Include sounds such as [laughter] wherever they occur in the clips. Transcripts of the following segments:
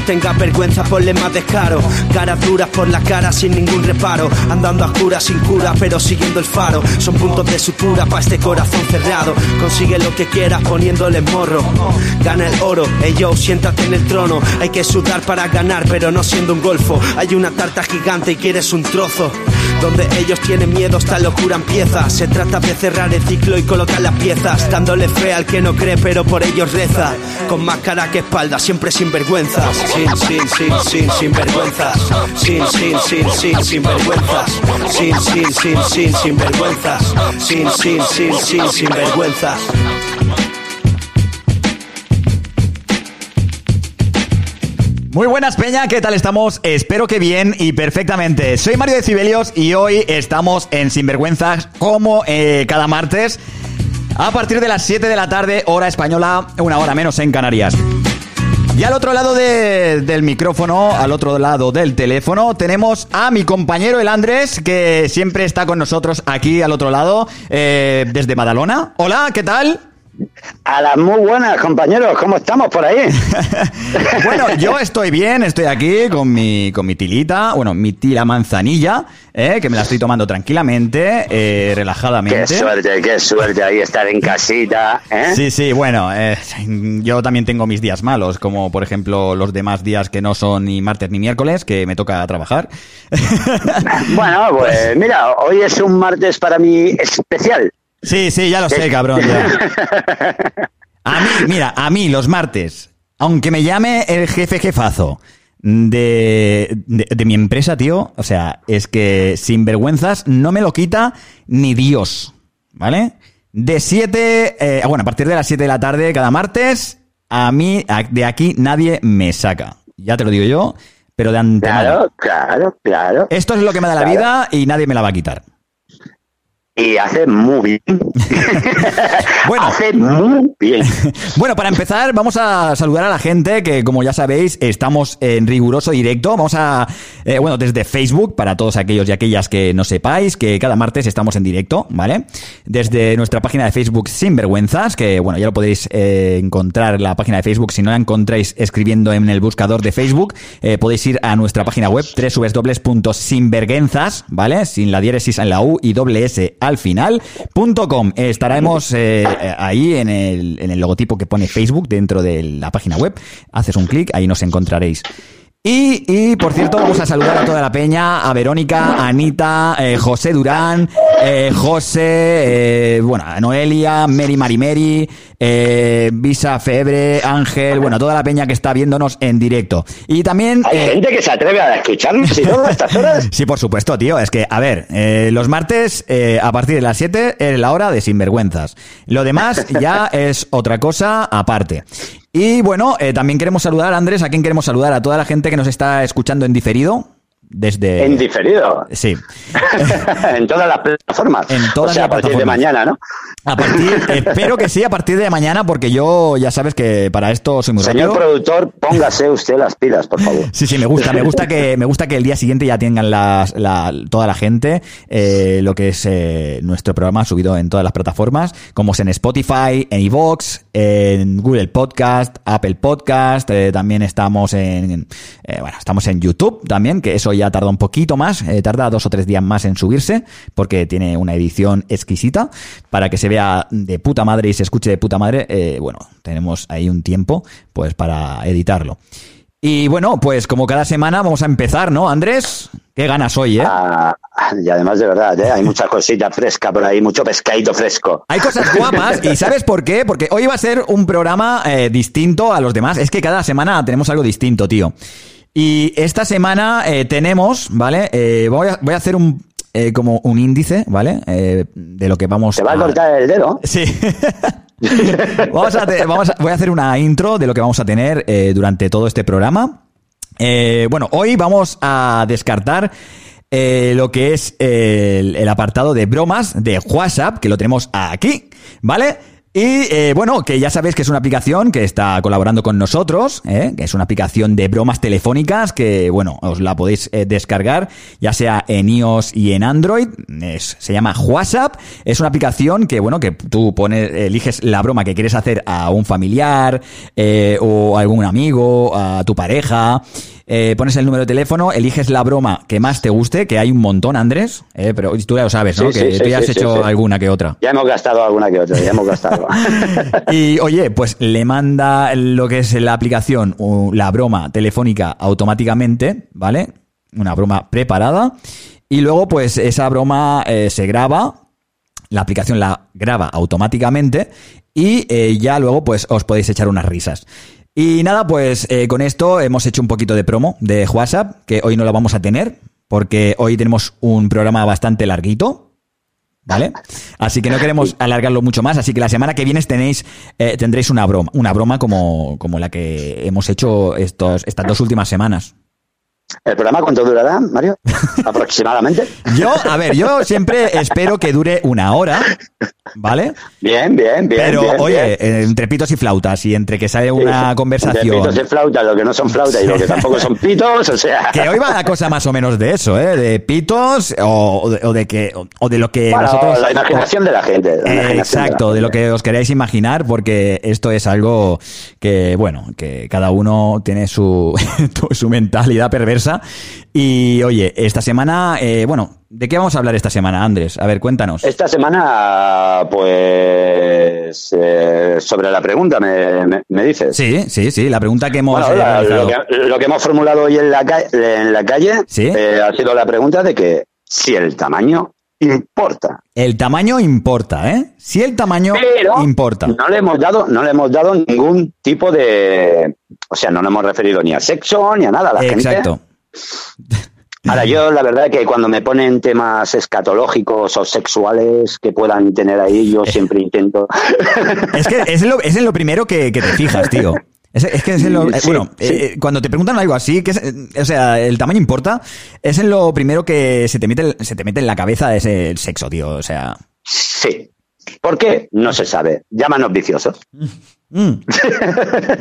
tenga vergüenza, ponle más descaro. Caras duras por la cara sin ningún reparo. Andando a cura sin cura, pero siguiendo el faro. Son puntos de sutura para este corazón cerrado. Consigue lo que quieras poniéndole morro. Gana el oro, ey yo, siéntate en el trono. Hay que sudar para ganar, pero no siendo un golfo. Hay una tarta gigante y quieres un trozo. Donde ellos tienen miedo, esta locura empieza. Se trata de cerrar el ciclo y colocar las piezas. Dándole fe al que no cree, pero por ellos reza. Con más cara que espalda, siempre sin vergüenzas. Sin, sin, sin, sin, sin vergüenzas. Sin, sin, sin, sin, sin vergüenzas. Sin, sin, sin, sin, sin vergüenzas. Sin, sin, sin, sin, sin vergüenzas. Muy buenas, Peña, ¿qué tal estamos? Espero que bien y perfectamente. Soy Mario de Cibelios y hoy estamos en Sinvergüenzas como eh, cada martes a partir de las 7 de la tarde, hora española, una hora menos en Canarias. Y al otro lado de- del micrófono, al otro lado del teléfono, tenemos a mi compañero el Andrés, que siempre está con nosotros aquí al otro lado, eh, desde Madalona. Hola, ¿qué tal? A las muy buenas, compañeros, ¿cómo estamos por ahí? [laughs] Bueno, yo estoy bien, estoy aquí con mi, con mi tilita, bueno, mi tila manzanilla, eh, que me la estoy tomando tranquilamente, eh, Qué relajadamente. suerte, qué suerte ahí estar en casita, ¿eh? Sí, sí, bueno, eh, yo también tengo mis días malos, como por ejemplo los demás días que no son ni martes ni miércoles, que me toca trabajar. [laughs] Bueno, pues mira, hoy es un martes para mí especial. Sí, sí, ya lo sé, cabrón. ya. [laughs] A mí, mira, a mí los martes, aunque me llame el jefe jefazo de, de, de mi empresa, tío, o sea, es que sin vergüenzas no me lo quita ni Dios, ¿vale? De 7, bueno, a partir de las 7 de la tarde cada martes, a mí, a- de aquí nadie me saca. Ya te lo digo yo, pero de antemano. Claro, claro, claro. Esto es lo que me da la vida y nadie me la va a quitar. Y hace muy bien. [laughs] Bueno. Hace muy bien. [laughs] Bueno, para empezar, vamos a saludar a la gente que, como ya sabéis, estamos en riguroso directo. Vamos a, eh, bueno, desde Facebook, para todos aquellos y aquellas que no sepáis, que cada martes estamos en directo, ¿vale? Desde nuestra página de Facebook Sinvergüenzas, que, bueno, ya lo podéis eh, encontrar en la página de Facebook. Si no la encontráis escribiendo en el buscador de Facebook, eh, podéis ir a nuestra página web, www.sinvergüenzas, ¿vale? Sin la diéresis en la U y doble S al final, punto com. Estaremos eh, ahí en el, en el logotipo que pone Facebook dentro de la página web. Haces un clic, ahí nos encontraréis. Y, y, por cierto, vamos a saludar a toda la peña, a Verónica, a Anita, eh, José Durán, eh, José, eh, bueno, a Noelia, Mary Marimeri, eh, Visa Febre, Ángel, bueno, toda la peña que está viéndonos en directo. Y también... Hay eh, gente que se atreve a escucharnos y todo a estas horas. [laughs] Sí, por supuesto, tío. Es que, a ver, eh, los martes a partir de las 7 es la hora de sinvergüenzas. Lo demás ya es otra cosa aparte. Y bueno, eh, también queremos saludar, Andrés, ¿a quién queremos saludar? A toda la gente que nos está escuchando en diferido. Desde... En diferido. Sí. [laughs] en todas las plataformas. En todas o sea, las a partir de mañana, ¿no? A partir, [laughs] espero que sí, a partir de mañana, porque yo ya sabes que para esto soy muy Señor rápido. productor, póngase usted las pilas, por favor. Sí, sí, me gusta, me gusta que [laughs] me gusta que el día siguiente ya tengan las, la, toda la gente eh, lo que es eh, nuestro programa subido en todas las plataformas, como es en Spotify, en iVoox, en Google Podcast, Apple Podcast, eh, también estamos en, eh, bueno, estamos en YouTube también, que eso ya tarda un poquito más, eh, tarda dos o tres días más en subirse, porque tiene una edición exquisita, para que se vea de puta madre y se escuche de puta madre, eh, bueno, tenemos ahí un tiempo, pues para editarlo. Y bueno, pues como cada semana vamos a empezar, ¿no, Andrés? Qué ganas hoy, ¿eh? Ah, y además, de verdad, ¿eh? hay mucha cosita fresca por ahí, mucho pescadito fresco. Hay cosas guapas [laughs] y ¿sabes por qué? Porque hoy va a ser un programa eh, distinto a los demás. Es que cada semana tenemos algo distinto, tío. Y esta semana eh, tenemos, ¿vale? Eh, voy, a, voy a hacer un eh, como un índice, ¿vale? Eh, de lo que vamos ¿Te va a cortar el dedo? [laughs] Sí. [laughs] vamos a te- vamos a- voy a hacer una intro de lo que vamos a tener eh, durante todo este programa. Bueno, hoy vamos a descartar lo que es el, el apartado de bromas de WhatsApp, que lo tenemos aquí, ¿vale? Y eh, bueno, que ya sabéis que es una aplicación que está colaborando con nosotros, ¿eh? que es una aplicación de bromas telefónicas que, bueno, os la podéis eh, descargar, ya sea en iOS y en Android. Es- se llama WhatsApp. Es una aplicación que, bueno, que tú pones, eliges la broma que quieres hacer a un familiar eh, o a algún amigo, a tu pareja. Eh, pones el número de teléfono, eliges la broma que más te guste, que hay un montón, Andrés, eh, pero tú ya lo sabes, ¿no? Sí, que sí, tú ya has hecho alguna que otra. Ya hemos gastado alguna que otra, ya hemos gastado. [laughs] Y oye, pues le manda lo que es la aplicación, la broma telefónica automáticamente, ¿vale? Una broma preparada. Y luego, pues esa broma eh, se graba, la aplicación la graba automáticamente y eh, ya luego, pues os podéis echar unas risas. Y nada, pues eh, con esto hemos hecho un poquito de promo de WhatsApp, que hoy no la vamos a tener, porque hoy tenemos un programa bastante larguito, ¿Vale? Así que no queremos alargarlo mucho más. Así que la semana que viene tenéis, eh, tendréis una broma, una broma como, como la que hemos hecho estos, estas dos últimas semanas. ¿El programa cuánto durará, Mario? [laughs] Aproximadamente. Yo, a ver, yo siempre espero que dure una hora, ¿vale? Bien, bien, bien. Pero, bien, oye, bien. eh, entre pitos y flautas y entre que sale una Sí, conversación. entre pitos y flautas, lo que no son flautas y lo que tampoco son pitos, o sea. Que hoy va la cosa más o menos de eso, ¿eh? De pitos o, o de, o de que o de lo que Bueno, vosotros la imaginación de la gente. la Eh, Exacto, la de lo que os queráis imaginar, porque esto es algo que, bueno, que cada uno tiene su, [laughs] su mentalidad perversa. Y oye, esta semana, eh, bueno, ¿de qué vamos a hablar esta semana, Andrés? A ver, cuéntanos. Esta semana, pues, eh, sobre la pregunta, me, me- me dices. Sí, sí, sí, la pregunta que hemos Bueno, eh, la- lo, que, lo que hemos formulado hoy en la, en la calle Sí. eh, ha sido la pregunta de que si el tamaño importa. El tamaño importa, ¿eh? Si el tamaño Pero importa. no le hemos dado, no le hemos dado ningún tipo de, o sea, no nos hemos referido ni a sexo ni a nada. La Exacto. gente. Ahora yo la verdad que cuando me ponen temas escatológicos o sexuales que puedan tener ahí, yo siempre intento. [laughs] Es que es en lo, es en lo primero que, que te fijas, tío. Es, es que es en lo, eh, Sí, bueno, sí. eh, cuando te preguntan algo así, que es, eh, o sea, el tamaño importa, es en lo primero que se te mete, se te mete en la cabeza ese el sexo, tío. O sea, sí. ¿Por qué? No se sabe. Llámanos viciosos. [laughs] mm.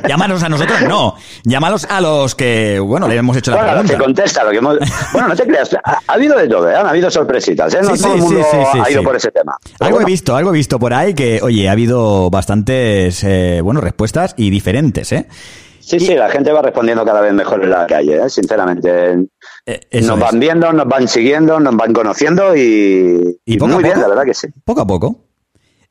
llámanos a nosotros, no, llámalos a los que, bueno, le hemos hecho la Bueno, que pregunta. contesta, lo que hemos... Bueno, no te creas, ha, ha habido de todo, ¿eh? han habido sorpresitas, ¿eh? No Sí, todo sí, el mundo sí, ha ido por ese tema. Pero Algo he visto, algo he visto por ahí que, oye, ha habido bastantes, eh, bueno, respuestas y diferentes, ¿eh? Sí, sí, la gente va respondiendo cada vez mejor en la calle, ¿eh? sinceramente. Eh, nos es. van viendo, nos van siguiendo, nos van conociendo y, Y y poco a muy bien, poco. la verdad que sí. Poco a poco.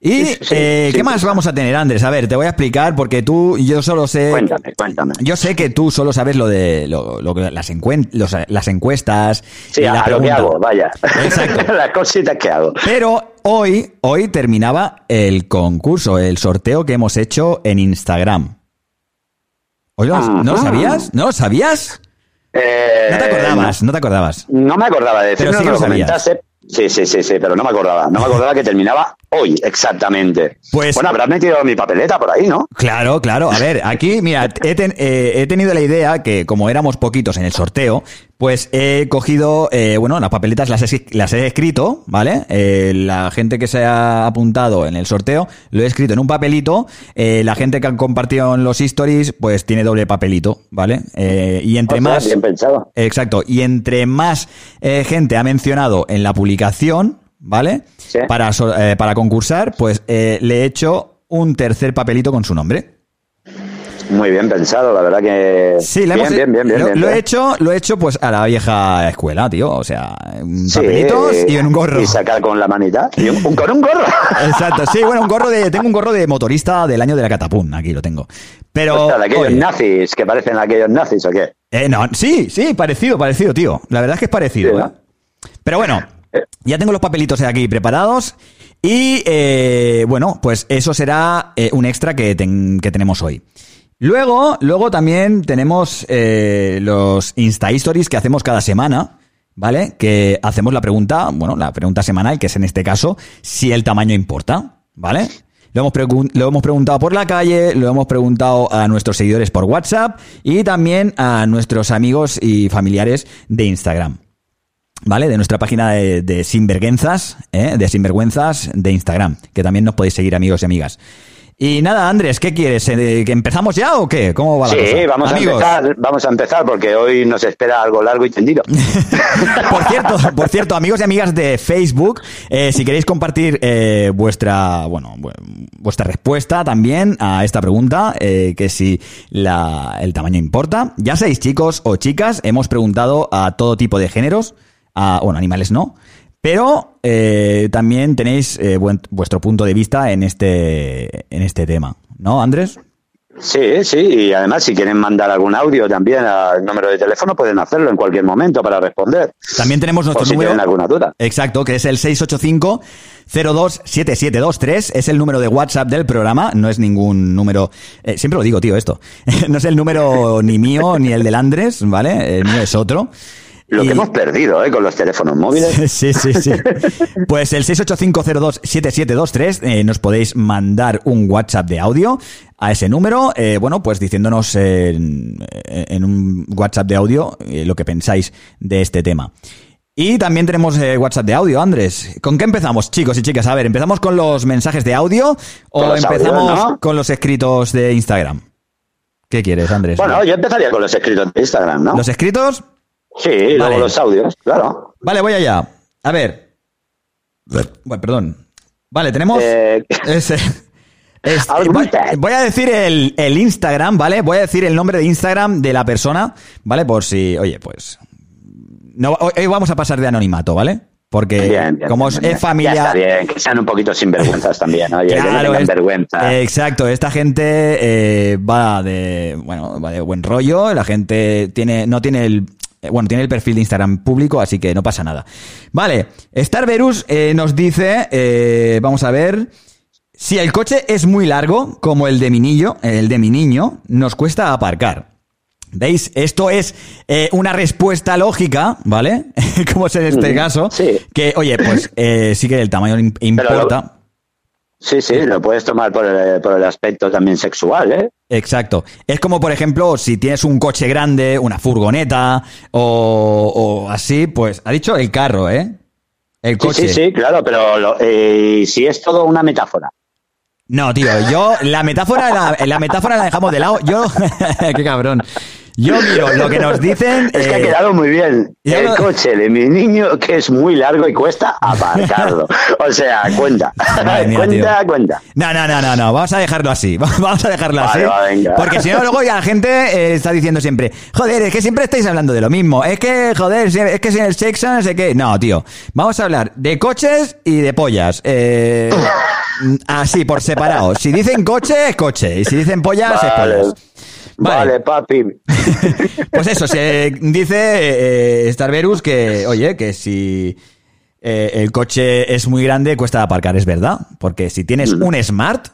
Y, Sí, eh, sí. ¿qué más vamos a tener, Andrés? A ver, te voy a explicar porque tú, yo solo sé... Cuéntame, cuéntame. Yo sé que tú solo sabes lo de lo, lo que- las, encuen- los- las encuestas. Sí, y a, la a lo que hago, vaya. Exacto. [laughs] Las cositas que hago. Pero hoy, hoy terminaba el concurso, el sorteo que hemos hecho en Instagram. Oye, ¿no lo sabías? ¿No lo sabías? Eh, No te acordabas, no te acordabas. No me acordaba de decirlo, no lo lo comentaste. Sí, sí, sí, sí, pero no me acordaba. No me acordaba que terminaba hoy, exactamente. Pues- Bueno, habrás metido mi papeleta por ahí, ¿no? Claro, claro. A ver, aquí, mira, he, ten- eh, he tenido la idea que como éramos poquitos en el sorteo, pues he cogido, eh, bueno, las papeletas las he, las he escrito, ¿vale? Eh, la gente que se ha apuntado en el sorteo lo he escrito en un papelito. Eh, la gente que han compartido en los stories, pues tiene doble papelito, ¿vale? Eh, y entre O sea, más... Bien pensado. Exacto. Y entre más eh, gente ha mencionado en la publicación, ¿vale? Sí. Para, eh, para concursar, pues eh, le he hecho un tercer papelito con su nombre. Muy bien pensado, la verdad que. Sí, le bien, hemos, bien, bien, bien, lo, bien, lo he hecho, lo he hecho pues a la vieja escuela, tío. O sea, un Sí, papelitos y en un gorro. Y sacar con la manita. Y un, un- con un gorro. [laughs] Exacto, sí, bueno, un gorro de, tengo un gorro de motorista del año de la catapún, aquí lo tengo. Pero, O sea, de aquellos oye, nazis que parecen aquellos nazis o qué. eh, no, sí, sí, parecido, parecido, tío. La verdad es que es parecido, Sí, ¿eh? Pero bueno, ya tengo los papelitos aquí preparados y eh, bueno, pues eso será eh, un extra que, ten- que tenemos hoy. Luego, luego también tenemos eh, los Insta Stories que hacemos cada semana, ¿vale? Que hacemos la pregunta, bueno, la pregunta semanal, que es en este caso, si el tamaño importa, ¿vale? Lo hemos, preguntado por la calle, lo hemos preguntado a nuestros seguidores por WhatsApp y también a nuestros amigos y familiares de Instagram. ¿Vale? De nuestra página de, de Sinvergüenzas, ¿eh? de Sinvergüenzas de Instagram, que también nos podéis seguir amigos y amigas. Y nada, Andrés, ¿qué quieres? Eh, ¿Que empezamos ya o qué? ¿Cómo va la Sí, cosa? vamos Amigos, a empezar, vamos a empezar porque hoy nos espera algo largo y tendido. [laughs] por cierto, por cierto, amigos y amigas de Facebook, eh, si queréis compartir eh, vuestra, bueno, bu- vuestra respuesta también a esta pregunta, eh, que si la, el tamaño importa. Ya seáis chicos o chicas, hemos preguntado a todo tipo de géneros, a, bueno, animales no, pero eh, también tenéis eh, buen- vuestro punto de vista en este, en este tema, ¿no, Andrés? Sí, sí, y además si quieren mandar algún audio también al número de teléfono pueden hacerlo en cualquier momento para responder. También tenemos nuestro Por si número. tienen alguna duda. Exacto, que es el 685-027723. Es el número de WhatsApp del programa. No es ningún número. eh, siempre lo digo, tío, esto. [laughs] no es el número ni mío ni el del Andrés, ¿vale? El mío es otro. Lo Y- que hemos perdido, ¿eh? Con los teléfonos móviles. [laughs] Sí, sí, sí. Pues el 685027723 eh, nos podéis mandar un WhatsApp de audio a ese número, eh, bueno, pues diciéndonos en, en un WhatsApp de audio eh, lo que pensáis de este tema. Y también tenemos eh, WhatsApp de audio, Andrés. ¿Con qué empezamos, chicos y chicas? A ver, ¿empezamos con los mensajes de audio o empezamos audios, ¿no? con los escritos de Instagram? ¿Qué quieres, Andrés? Bueno, yo empezaría con los escritos de Instagram, ¿no? ¿Los escritos? Sí, luego los audios, claro. Vale, voy allá. A ver. Bueno, perdón. Vale, tenemos. Eh, [laughs] Ese- es- Al voy, a decir el, el Instagram, ¿vale? Voy a decir el nombre de Instagram de la persona, ¿vale? Por si, oye, pues. No, hoy vamos a pasar de anonimato, ¿vale? Porque bien, bien, como bien, es familia. Ya está bien, que sean un poquito sinvergüenzas [laughs] también, oye, no Claro, tengan es- vergüenza. Exacto, esta gente eh, va de bueno, va de buen rollo, la gente tiene no tiene el bueno, tiene el perfil de Instagram público, así que no pasa nada. Vale, Starverus eh, nos dice, eh, vamos a ver, si el coche es muy largo, como el de mi niño, el de mi niño, nos cuesta aparcar. ¿Veis? Esto es eh, una respuesta lógica, ¿vale? [laughs] como es en este caso. sí. Que, oye, pues eh, sí que el tamaño im- lo- importa. Sí, sí, lo puedes tomar por el, por el aspecto también sexual, ¿eh? Exacto. Es como, por ejemplo, si tienes un coche grande, una furgoneta o, o así, pues ha dicho el carro, ¿eh? El Sí, coche. sí, sí, claro, pero lo- eh, si es todo una metáfora. No, tío, yo la metáfora la, la metáfora la dejamos de lado. Yo, [laughs] qué cabrón. Yo miro lo que nos dicen. [laughs] Es que ha eh, quedado muy bien. El lo- coche de mi niño, que es muy largo y cuesta aparcarlo. [laughs] o sea, cuenta. Mía, cuenta, tío. cuenta. No, no, no, no, no, vamos a dejarlo así. [laughs] Vamos a dejarlo Vale, así. va, venga. Porque si no, luego ya la gente eh, está diciendo siempre, joder, es que siempre estáis hablando de lo mismo. Es que, joder, si- es que sin el sexo, no sé qué. No, tío. Vamos a hablar de coches y de pollas. Eh, así, por separado. Si dicen coche, es coche. Y si dicen pollas, es Vale. pollas. Vale. Vale, papi. [laughs] Pues eso, se dice eh, Starverus que, oye, que si eh, el coche es muy grande, cuesta aparcar, es verdad. Porque si tienes Mm. un Smart,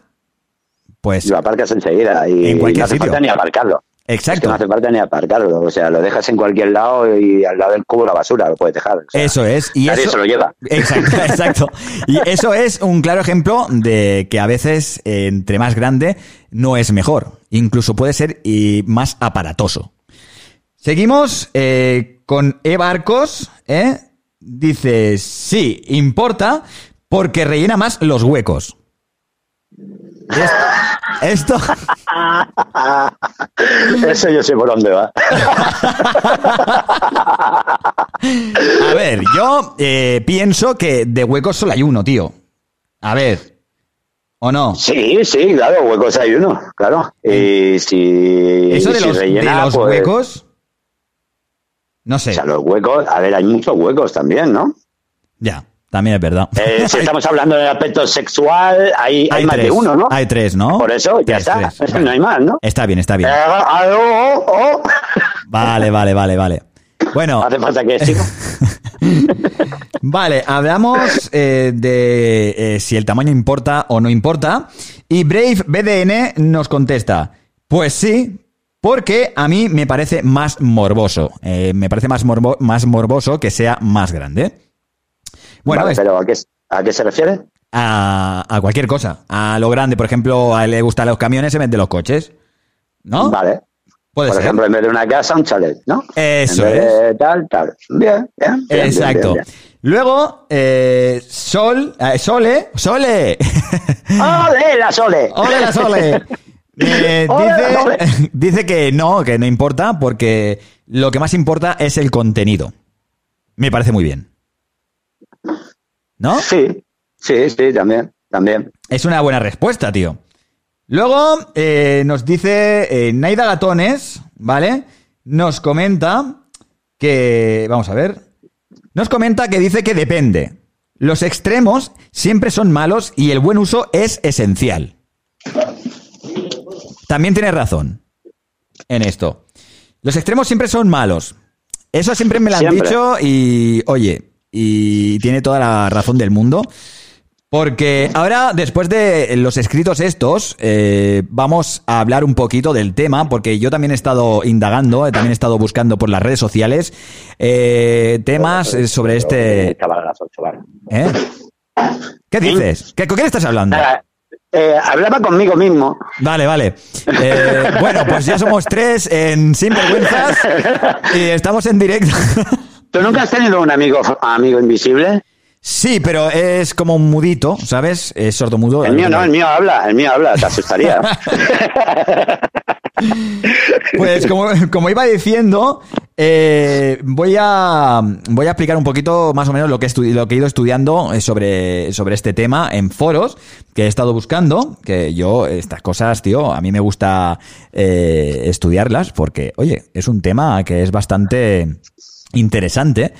pues Lo aparcas enseguida y En cualquier no hace sitio. falta ni aparcarlo. Es que Exacto. no hace falta ni aparcarlo. O sea, lo dejas en cualquier lado y al lado del cubo la basura lo puedes dejar. O sea, Eso es. Y nadie eso, se lo lleva. Exacto, [laughs] exacto. Y eso es un claro ejemplo de que a veces eh, entre más grande no es mejor. Incluso puede ser y más aparatoso. Seguimos eh, con Eva Arcos. ¿eh? Dice, sí, importa porque rellena más los huecos. Es- Esto... [laughs] Eso yo sé por dónde va. [laughs] A ver, yo eh, pienso que de huecos solo hay uno, tío. A ver. ¿O no? Sí, sí, claro, huecos hay uno, claro. Y si, Eso de si los, de rellena, los pues, huecos. No O sé. sea, los huecos, a ver, hay muchos huecos también, ¿no? Ya, también es verdad. Eh, [laughs] si estamos hablando del aspecto sexual, hay, hay, más tres. de uno, ¿no? Hay tres, ¿no? Por eso, ya está. tres. No hay más, ¿no? Está bien, está bien. Eh, ah, oh, oh. Vale, vale, vale, vale. Bueno, [laughs] Hace falta que. [laughs] vale, hablamos eh, de eh, si el tamaño importa o no importa. Y Brave BDN nos contesta, pues sí, porque a mí me parece más morboso. Eh, me parece más, morbo- más morboso que sea más grande. Bueno, Vale, pero ¿a qué, ¿a qué se refiere? a, a cualquier cosa. A lo grande, por ejemplo, a él le gustan los camiones, se mete los coches. ¿no? Vale. Puede Por ser. ejemplo, en vez de una casa, un chalet, ¿no? Eso en vez es. de tal, tal. Bien, bien. bien, Exacto. bien, bien. Luego, eh, Sol, eh, Sole, Sole. [laughs] ¡Ole, la Sole! ¡Ole la Sole! [laughs] Eh, ¡Ole la dice, Sole! [laughs] dice que no, que no importa, porque lo que más importa es el contenido. Me parece muy bien. ¿No? Sí, sí, sí, también, también. Es una buena respuesta, tío. Luego eh, nos dice eh, Naida Gatones, ¿vale? Nos comenta que. Vamos a ver. Nos comenta que dice que depende. Los extremos siempre son malos y el buen uso es esencial. También tiene razón en esto. Los extremos siempre son malos. Eso siempre me lo han Siempre. dicho y, oye, y tiene toda la razón del mundo. Porque ahora, después de los escritos estos, eh, vamos a hablar un poquito del tema, porque yo también he estado indagando, eh, también he estado buscando por las redes sociales eh, temas eh, sobre este... ¿eh? ¿Qué dices? ¿Qué, ¿Con quién estás hablando? Eh, hablaba conmigo mismo. Vale, vale. Eh, bueno, pues ya somos tres en Sinvergüenzas y estamos en directo. ¿Tú nunca has tenido un amigo amigo invisible? Sí, pero es como un mudito, ¿sabes? Es sordomudo. El mío no, el mío habla, el mío habla, te asustaría. [laughs] Pues como, como iba diciendo, eh, voy, a, voy a explicar un poquito más o menos lo que, lo que he ido estudiando eh, sobre, sobre este tema en foros que he estado buscando, que yo estas cosas, tío, a mí me gusta eh, estudiarlas porque, oye, es un tema que es bastante interesante.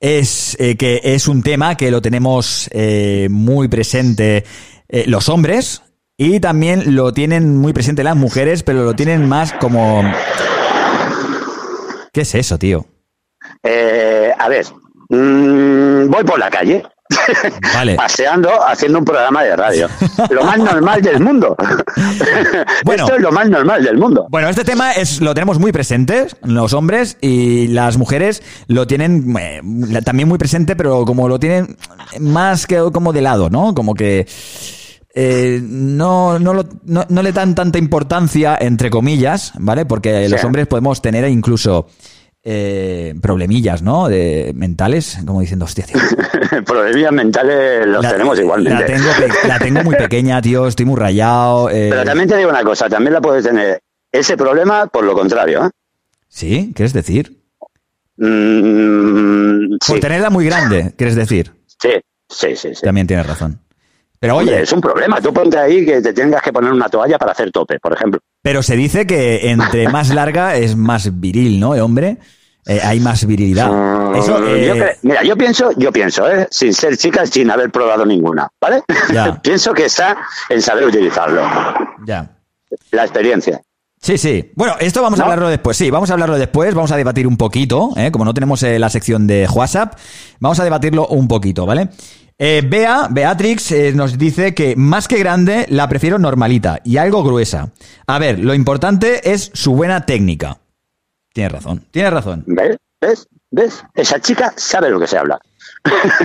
Es eh, que es un tema que lo tenemos eh, muy presente eh, los hombres y también lo tienen muy presente las mujeres, pero lo tienen más como... ¿Qué es eso, tío? Eh, a ver, mm, voy por la calle. Vale. [laughs] Paseando, haciendo un programa de radio. [laughs] Lo más normal del mundo. [laughs] Bueno. Esto es lo más normal del mundo. Bueno, este tema es lo tenemos muy presente, los hombres, y las mujeres lo tienen eh, también muy presente, pero como lo tienen más que como de lado, ¿no? Como que eh, no, no, lo- no, no le dan tanta importancia, entre comillas, ¿vale? Porque los hombres podemos tener incluso eh, problemillas, ¿no? De, mentales, como diciendo, hostia, tío. [laughs] Problemas mentales los la- tenemos igualmente. La tengo, pe- la tengo muy pequeña, tío, estoy muy rayado. eh, Pero también te digo una cosa, también la puedes tener ese problema por lo contrario. ¿eh? ¿Sí? ¿Quieres decir? Mm, sí, Por tenerla muy grande, ¿quieres decir? sí, sí, sí, sí. También tienes razón. Pero Oye, oye, es un problema. Tú ponte ahí que te tengas que poner una toalla para hacer tope, por ejemplo. pero se dice que entre [laughs] más larga es más viril, ¿no, eh, hombre? Eh, hay más virilidad. Eso, Mm, eh, yo cre- mira, yo pienso, yo pienso, ¿eh? sin ser chica, sin haber probado ninguna, ¿vale? Ya. [laughs] pienso que está en saber utilizarlo, ya. la experiencia. Sí, sí. Bueno, esto vamos a hablarlo después. Sí, vamos a hablarlo después. Vamos a debatir un poquito, ¿eh? Como no tenemos eh, la sección de WhatsApp, vamos a debatirlo un poquito, ¿vale? Eh, Bea, Beatrix, eh, nos dice que más que grande la prefiero normalita y algo gruesa. A ver, lo importante es su buena técnica. Tienes razón, tienes razón. ¿Ves? ¿Ves? ¿Ves? Esa chica sabe lo que se habla.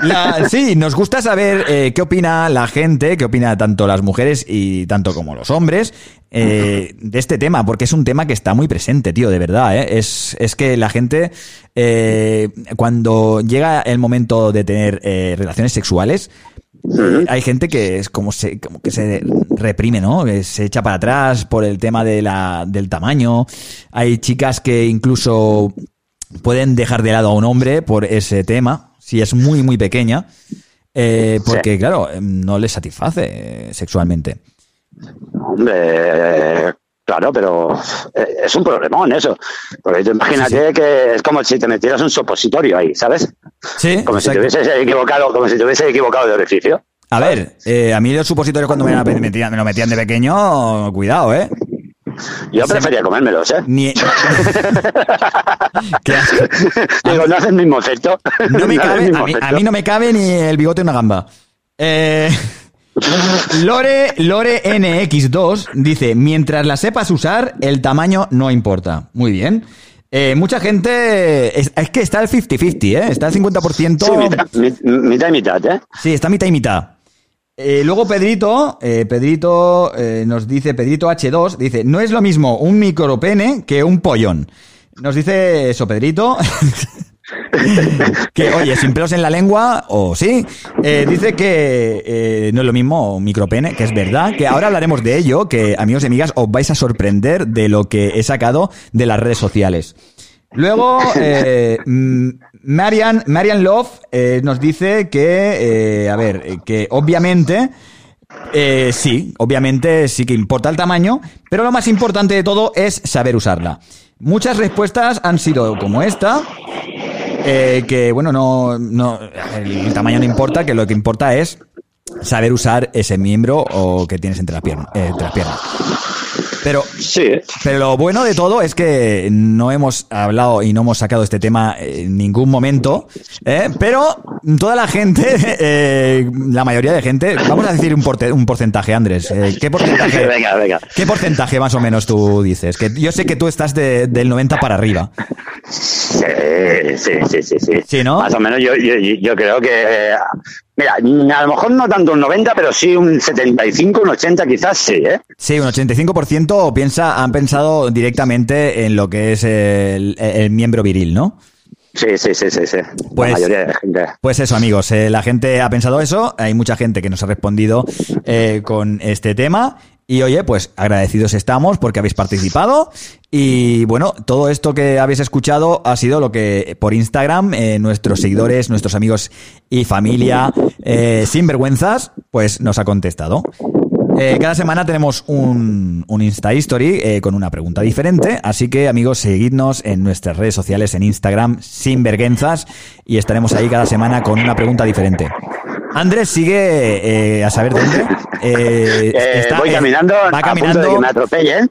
La- sí, nos gusta saber eh, qué opina la gente, qué opina tanto las mujeres y tanto como los hombres eh, de este tema, porque es un tema que está muy presente, tío, de verdad. ¿eh? Es, es que la gente, cuando llega el momento de tener relaciones sexuales, hay gente que es como se, como que se reprime, ¿no? Que se echa para atrás por el tema de la, del tamaño. Hay chicas que incluso pueden dejar de lado a un hombre por ese tema, si es muy, muy pequeña, eh, porque, claro, eh, no le satisface eh, sexualmente. Hombre, claro, pero eh, es un problemón eso. Porque tú imagínate que es como si te metieras un supositorio ahí, ¿sabes? Sí, Como si te hubieses equivocado, como si te hubieses equivocado de orificio. A ver, eh, a mí los supositorios cuando me, metían- me lo metían de pequeño, cuidado, ¿eh? [laughs] Yo prefería comérmelos, ¿eh? Ni... [laughs] Qué asco. Digo, no el mismo efecto. No me [laughs] No cabe, mismo a mí, a efecto. mí no me cabe ni el bigote de una gamba. Eh, Lore, Lore NX2 dice, mientras la sepas usar, el tamaño no importa. Muy bien. Eh, mucha gente... Es, es que está el 50-50, ¿eh? Está el 50%... Sí, mitad, mi- mitad y mitad, ¿eh? Sí, está mitad y mitad. Eh, luego Pedrito, eh, Pedrito eh, nos dice, Pedrito H2, dice, no es lo mismo un micropene que un pollón. Nos dice eso, Pedrito. [laughs] que, oye, sin pelos en la lengua, o sí, dice que no es lo mismo micropene, que es verdad, que ahora hablaremos de ello, que amigos y amigas os vais a sorprender de lo que he sacado de las redes sociales. Luego, [laughs] eh, Marian, Marian Love eh, nos dice que, eh, a ver, eh, que obviamente, eh, sí, obviamente sí que importa el tamaño, pero lo más importante de todo es saber usarla. Muchas respuestas han sido como esta, eh, que bueno, no, no, el tamaño no importa, que lo que importa es saber usar ese miembro o que tienes entre, la pierna, entre las piernas. Pero Sí, ¿eh? pero lo bueno de todo es que no hemos hablado y no hemos sacado este tema en ningún momento, ¿eh? pero toda la gente, [laughs] eh, la mayoría de gente, vamos a decir un, porte- un porcentaje, Andrés. eh, ¿Qué porcentaje? [laughs] venga, venga. ¿Qué porcentaje más o menos tú dices? Que yo sé que tú estás de- del 90 para arriba. Sí, sí, sí, sí, sí. Sí, ¿no? Más o menos yo, yo, yo creo que... Mira, a lo mejor no tanto un 90, pero sí un 75, un 80 quizás sí, ¿eh? Sí, un 85% piensa, han pensado directamente en lo que es el, el miembro viril, ¿no? Sí, sí, sí, sí, sí. Pues- La mayoría de gente. Pues eso, amigos, eh, la gente ha pensado eso, hay mucha gente que nos ha respondido eh, con este tema. Y oye, pues agradecidos estamos porque habéis participado. Y bueno, todo esto que habéis escuchado ha sido lo que por Instagram eh, nuestros seguidores, nuestros amigos y familia eh, sin vergüenzas, pues nos ha contestado. Eh, cada semana tenemos un, un Insta History eh, con una pregunta diferente, así que amigos, seguidnos en nuestras redes sociales en Instagram sin vergüenzas y estaremos ahí cada semana con una pregunta diferente. Andrés sigue eh, a saber dónde. Eh, Eh, está- voy eh, caminando, va a punto de caminando, que me atropellen.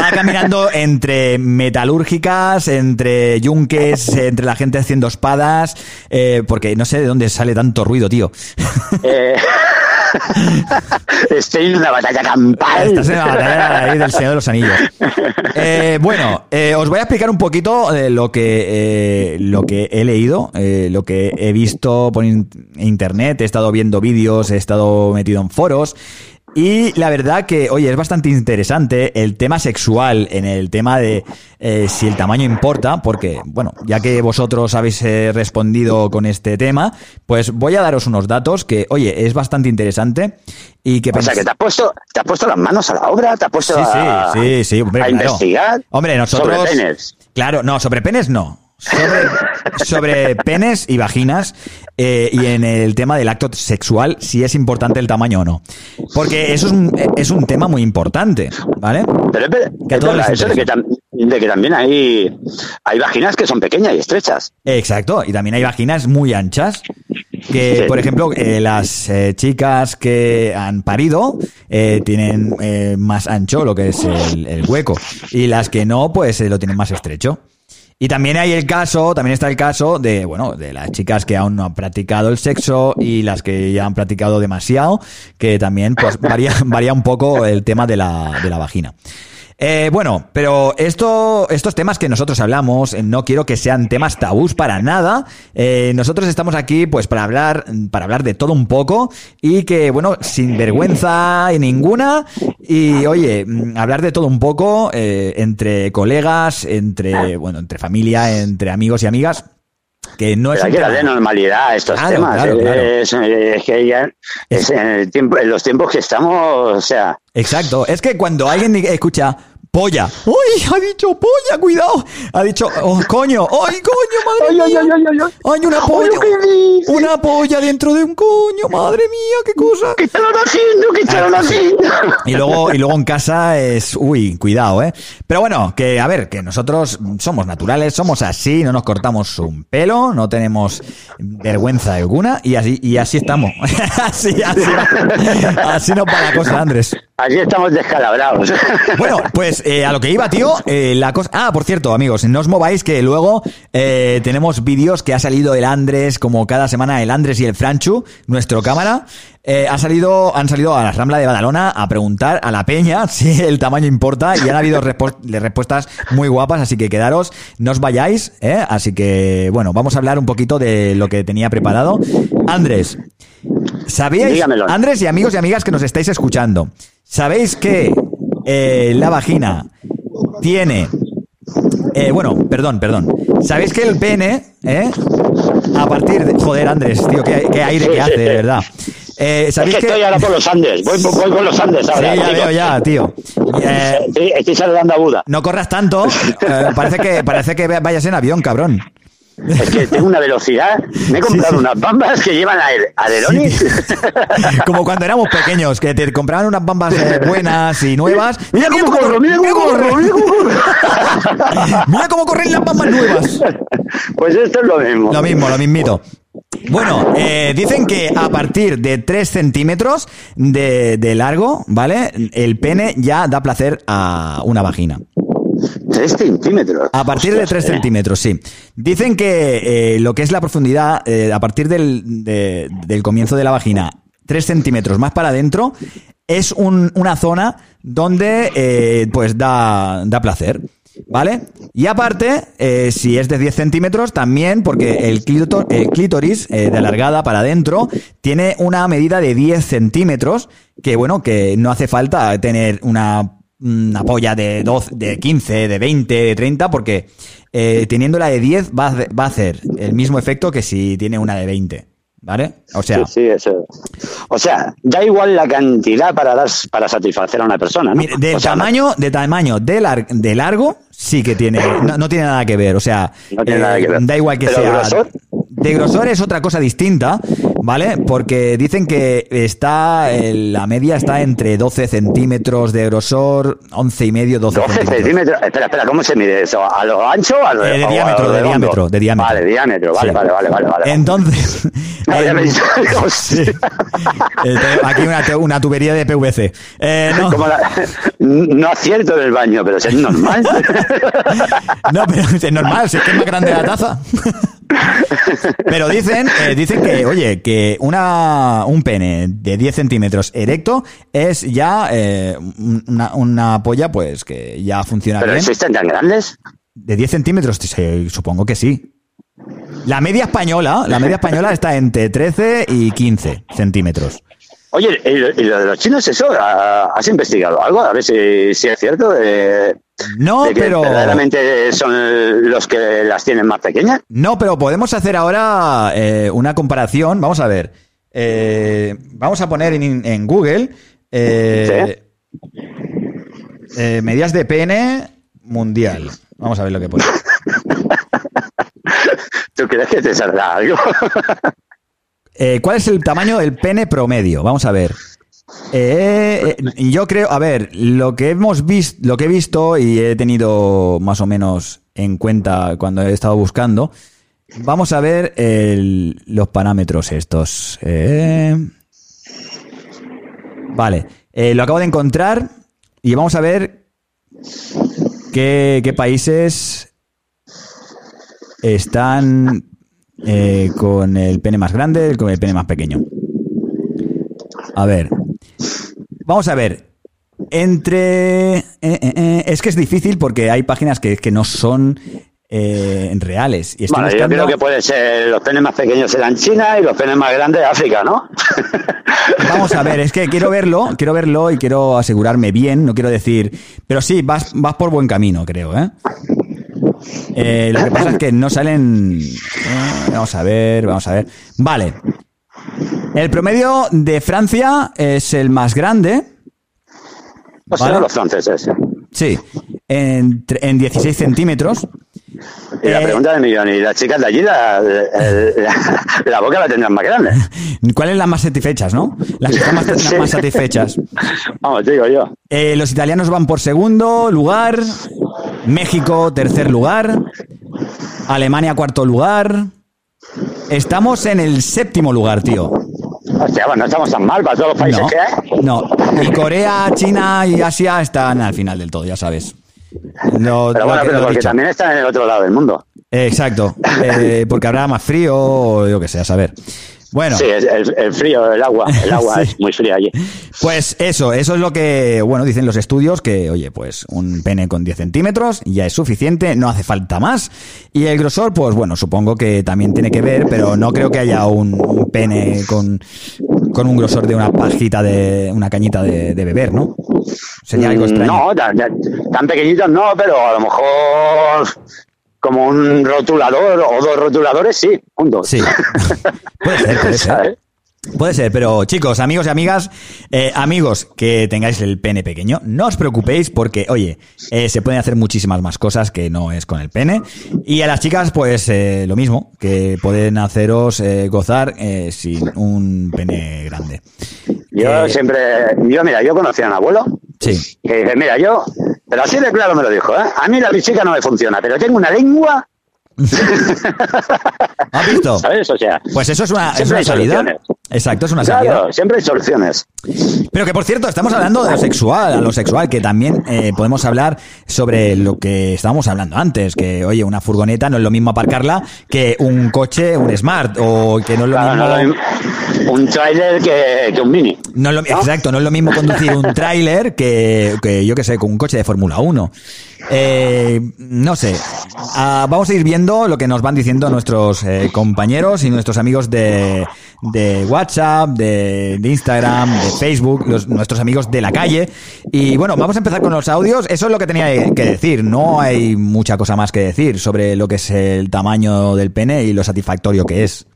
va caminando entre metalúrgicas, entre yunques, entre la gente haciendo espadas, eh, porque no sé de dónde sale tanto ruido, tío. [laughs] [laughs] Estoy en una batalla campal. Estás en la batalla ahí del Señor de los Anillos. Eh, bueno, eh, os voy a explicar un poquito de lo que, eh, lo que he leído, lo que he visto por in- internet, he estado viendo vídeos, he estado metido en foros. Y la verdad que, oye, es bastante interesante el tema sexual en el tema de eh, si el tamaño importa, porque, bueno, ya que vosotros habéis eh, respondido con este tema, pues voy a daros unos datos que, oye, es bastante interesante y que O sea, que te has puesto, te has puesto las manos a la obra, te has puesto Sí, a, sí, sí, sí, hombre, a claro. investigar. Hombre, nosotros. Sobre penes. Claro, no, sobre penes no. Sobre, sobre penes y vaginas eh, y en el tema del acto sexual, si es importante el tamaño o no. Porque eso es un, es un tema muy importante, ¿vale? Pero es, Que es verdad eso de que, interesa. tam- de que también hay, hay vaginas que son pequeñas y estrechas. Exacto, y también hay vaginas muy anchas. Que, Sí. por ejemplo, eh, las eh, chicas que han parido eh, tienen eh, más ancho lo que es el, el hueco. Y las que no, pues lo tienen más estrecho. Y también hay el caso, también está el caso de, bueno, de las chicas que aún no han practicado el sexo y las que ya han practicado demasiado, que también, pues, varía, [laughs] varía un poco el tema de la, de la vagina. Eh, bueno, pero esto, estos temas que nosotros hablamos, eh, no quiero que sean temas tabús para nada. Eh, nosotros estamos aquí, pues, para hablar, para hablar de todo un poco y que, bueno, sin vergüenza ninguna. Y oye, mm, hablar de todo un poco eh, entre colegas, entre, bueno, entre familia, entre amigos y amigas. Que no es Pero hay un que darle normalidad a estos Claro, temas. claro, eh, claro. Es, es que ya es en, el tiempo, en los tiempos que estamos, o sea, Exacto. Es que cuando alguien escucha polla, ¡uy! Ha dicho polla, cuidado. Ha dicho, oh, coño, ¡ay, coño, madre Ay, ay, mía! ay, ay, ay. ¡Hay una Ay, polla! Una polla dentro de un coño, madre mía, qué cosa. ¿qué estaban haciendo? ¿Qué estaban haciendo? Y luego, y luego en casa es, uy, cuidado, ¿eh? Pero bueno, que a ver, que nosotros somos naturales, somos así, no nos cortamos un pelo, no tenemos vergüenza alguna y así, y así estamos. [laughs] así, así, así nos va la cosa, Andrés. Allí estamos descalabrados. [laughs] Bueno, pues eh, a lo que iba, tío, eh, la cosa... Ah, por cierto, amigos, no os mováis que luego eh, tenemos vídeos que ha salido el Andrés, como cada semana el Andrés y el Franchu, nuestro cámara, ha salido, han salido a la Rambla de Badalona a preguntar a la peña [laughs] si el tamaño importa y han habido respu- respuestas muy guapas, así que quedaros, no os vayáis, ¿eh? Así que, bueno, vamos a hablar un poquito de lo que tenía preparado. Andrés, ¿sabíais, Dígamelo. Andrés y amigos y amigas que nos estáis escuchando, ¿sabéis que eh, la vagina tiene Eh, bueno, perdón, perdón. ¿Sabéis que el pene, eh, a partir de... Joder, Andrés, tío, qué, qué aire Sí, que sí, hace, sí. de verdad. Eh, Es ¿Sabéis que estoy ahora por los Andes. Voy, voy con los Andes Sí, ahora. ya chicos. veo ya, tío. Eh, Estoy, estoy saludando a Buda. no corras tanto. eh, parece que parece que vayas en avión, cabrón. Es que tengo una velocidad. Me he comprado unas bambas que llevan alerones. [laughs] Como cuando éramos pequeños, que te compraban unas bambas eh, buenas y nuevas. Mira cómo corro, mira cómo corro, mira cómo corro. Mira cómo corren las bambas nuevas. Pues esto es lo mismo. Lo mismo, lo mismito. Bueno, eh, dicen que a partir de 3 centímetros de, de largo, ¿vale? El pene ya da placer a una vagina. Tres centímetros. A partir de 3 Ostras, eh. centímetros, sí. Dicen que eh, lo que es la profundidad, eh, a partir del, de- del comienzo de la vagina, 3 centímetros más para adentro, es un- una zona donde eh, pues da, da placer. ¿Vale? Y aparte, eh, si es de 10 centímetros, también, porque el, clítor- el clítoris eh, de alargada para adentro tiene una medida de 10 centímetros, que bueno, que no hace falta tener una, una polla de 12, de 15, de 20, de 30, porque eh, teniéndola de 10 va a, hacer- va a hacer el mismo efecto que si tiene una de 20. ¿Vale? O sea, Sí, sí, eso. O sea, da igual la cantidad para dar, para satisfacer a una persona, ¿no? Del O sea, tamaño, de tamaño de, lar- de largo, sí que tiene, no, no tiene nada que ver. O sea, No tiene eh, nada que ver. da igual que ¿Pero sea. grosor? De grosor es otra cosa distinta, ¿vale? Porque dicen que está, eh, la media está entre 12 centímetros de grosor, 11 y medio, 12, 12 centímetros. centímetros. Espera, espera, ¿cómo se mide eso? ¿A lo ancho o a lo Eh, de o a diámetro, lo de diámetro, de diámetro. Vale, diámetro, vale, Sí. vale, vale, vale. vale. Entonces, [laughs] sí. Eh, aquí una tubería de PVC. Eh, no. Como la- no acierto en el baño, pero es normal. [laughs] No, pero es normal, si es que es más grande la taza. [laughs] Pero dicen, eh, dicen que, oye, que una, un pene de 10 centímetros erecto es ya eh, una, una polla, pues, que ya funciona ¿Pero bien. existen tan grandes? De 10 centímetros, supongo que sí. La media española, la media española está entre 13 y 15 centímetros. Oye, ¿y lo, de los chinos, eso? ¿ha- ¿Has investigado algo? A ver si, si es cierto. De, No, de que pero... verdaderamente son los que las tienen más pequeñas. No, pero podemos hacer ahora eh, una comparación. Vamos a ver. Eh, vamos a poner en, en Google eh, eh, medidas de pene mundial. Vamos a ver lo que pone. [laughs] ¿Tú crees que te saldrá algo? [laughs] Eh, ¿Cuál es el tamaño del pene promedio? Vamos a ver. Eh, eh, yo creo, a ver, lo que hemos visto, lo que he visto y he tenido más o menos en cuenta cuando he estado buscando, vamos a ver los parámetros estos. Vale, lo acabo de encontrar y vamos a ver qué países están eh, con el pene más grande, con el pene más pequeño. A ver. Vamos a ver. Entre. eh, eh, eh, es que es difícil porque hay páginas que, que no son eh, reales. Y Bueno, yo creo que puede ser los penes más pequeños serán China y los penes más grandes África, ¿no? [laughs] Vamos a ver, es que quiero verlo, quiero verlo y quiero asegurarme bien, no quiero decir. Pero sí, vas, vas por buen camino, creo, ¿eh? Eh, lo que pasa es que no salen. eh, vamos a ver, vamos a ver. Vale. El promedio de Francia es el más grande. O sea, Vale. los franceses. Sí. En, en 16 centímetros. Y la Eh, pregunta del millón, ¿y las chicas de allí la, el- la- la boca la tendrán más grande? [laughs] ¿Cuáles las más satisfechas, no? Las que están más, [laughs] Sí. más satisfechas. Vamos, digo yo. Eh, los italianos van por segundo lugar, México tercer lugar, Alemania cuarto lugar. Estamos en el séptimo lugar, tío. Hostia, bueno, no estamos tan mal para todos los países No, que hay. no. Y Corea, China y Asia están al final del todo, ya sabes. Pero lo bueno, que- pero lo porque dicho. también están en el otro lado del mundo. Eh, exacto. Eh, porque habrá más frío o yo que sé, a saber. Bueno. Sí, el, el frío, el agua. El agua [laughs] Sí. es muy fría allí. Pues eso, eso es lo que, bueno, dicen los estudios, que, oye, pues un pene con 10 centímetros ya es suficiente, no hace falta más. Y el grosor, pues bueno, supongo que también tiene que ver, pero no creo que haya un, un pene con, con un grosor de una pajita de, una cañita de, de beber, ¿no? Sería algo Mm, extraño. No, tan, tan pequeñitos no, pero a lo mejor como un rotulador o dos rotuladores, sí, juntos. Sí. [laughs] puede ser, puede ser. Puede ser, pero chicos, amigos y amigas, eh, amigos que tengáis el pene pequeño, no os preocupéis porque, oye, eh, se pueden hacer muchísimas más cosas que no es con el pene. Y a las chicas, pues eh, lo mismo, que pueden haceros gozar sin un pene grande. Yo Eh, siempre, yo mira, yo conocí a un abuelo Sí. que dice, mira, yo, pero así de claro me lo dijo, ¿eh? a mí la chica no me funciona, pero tengo una lengua, [laughs] ¿Has visto? ¿sabes? O sea, Pues eso es una, es una salida. soluciones. Exacto, es una salida. claro, siempre hay soluciones. Pero que por cierto, estamos hablando de lo sexual, a lo sexual, que también eh, podemos hablar sobre lo que estábamos hablando antes, que oye, una furgoneta no es lo mismo aparcarla que un coche, un smart, o que no es lo Claro, mismo. no lo un tráiler que, que un mini. no es lo- Exacto, no es lo mismo conducir un tráiler que, que, yo que sé, con un coche de Fórmula 1. Eh, no sé. Ah, vamos a ir viendo lo que nos van diciendo nuestros eh, compañeros y nuestros amigos de, WhatsApp, de, Instagram, de Facebook, nuestros amigos de la calle. Y bueno, vamos a empezar con los audios. Eso es lo que tenía que decir. No hay mucha cosa más que decir sobre lo que es el tamaño del pene y lo satisfactorio que es.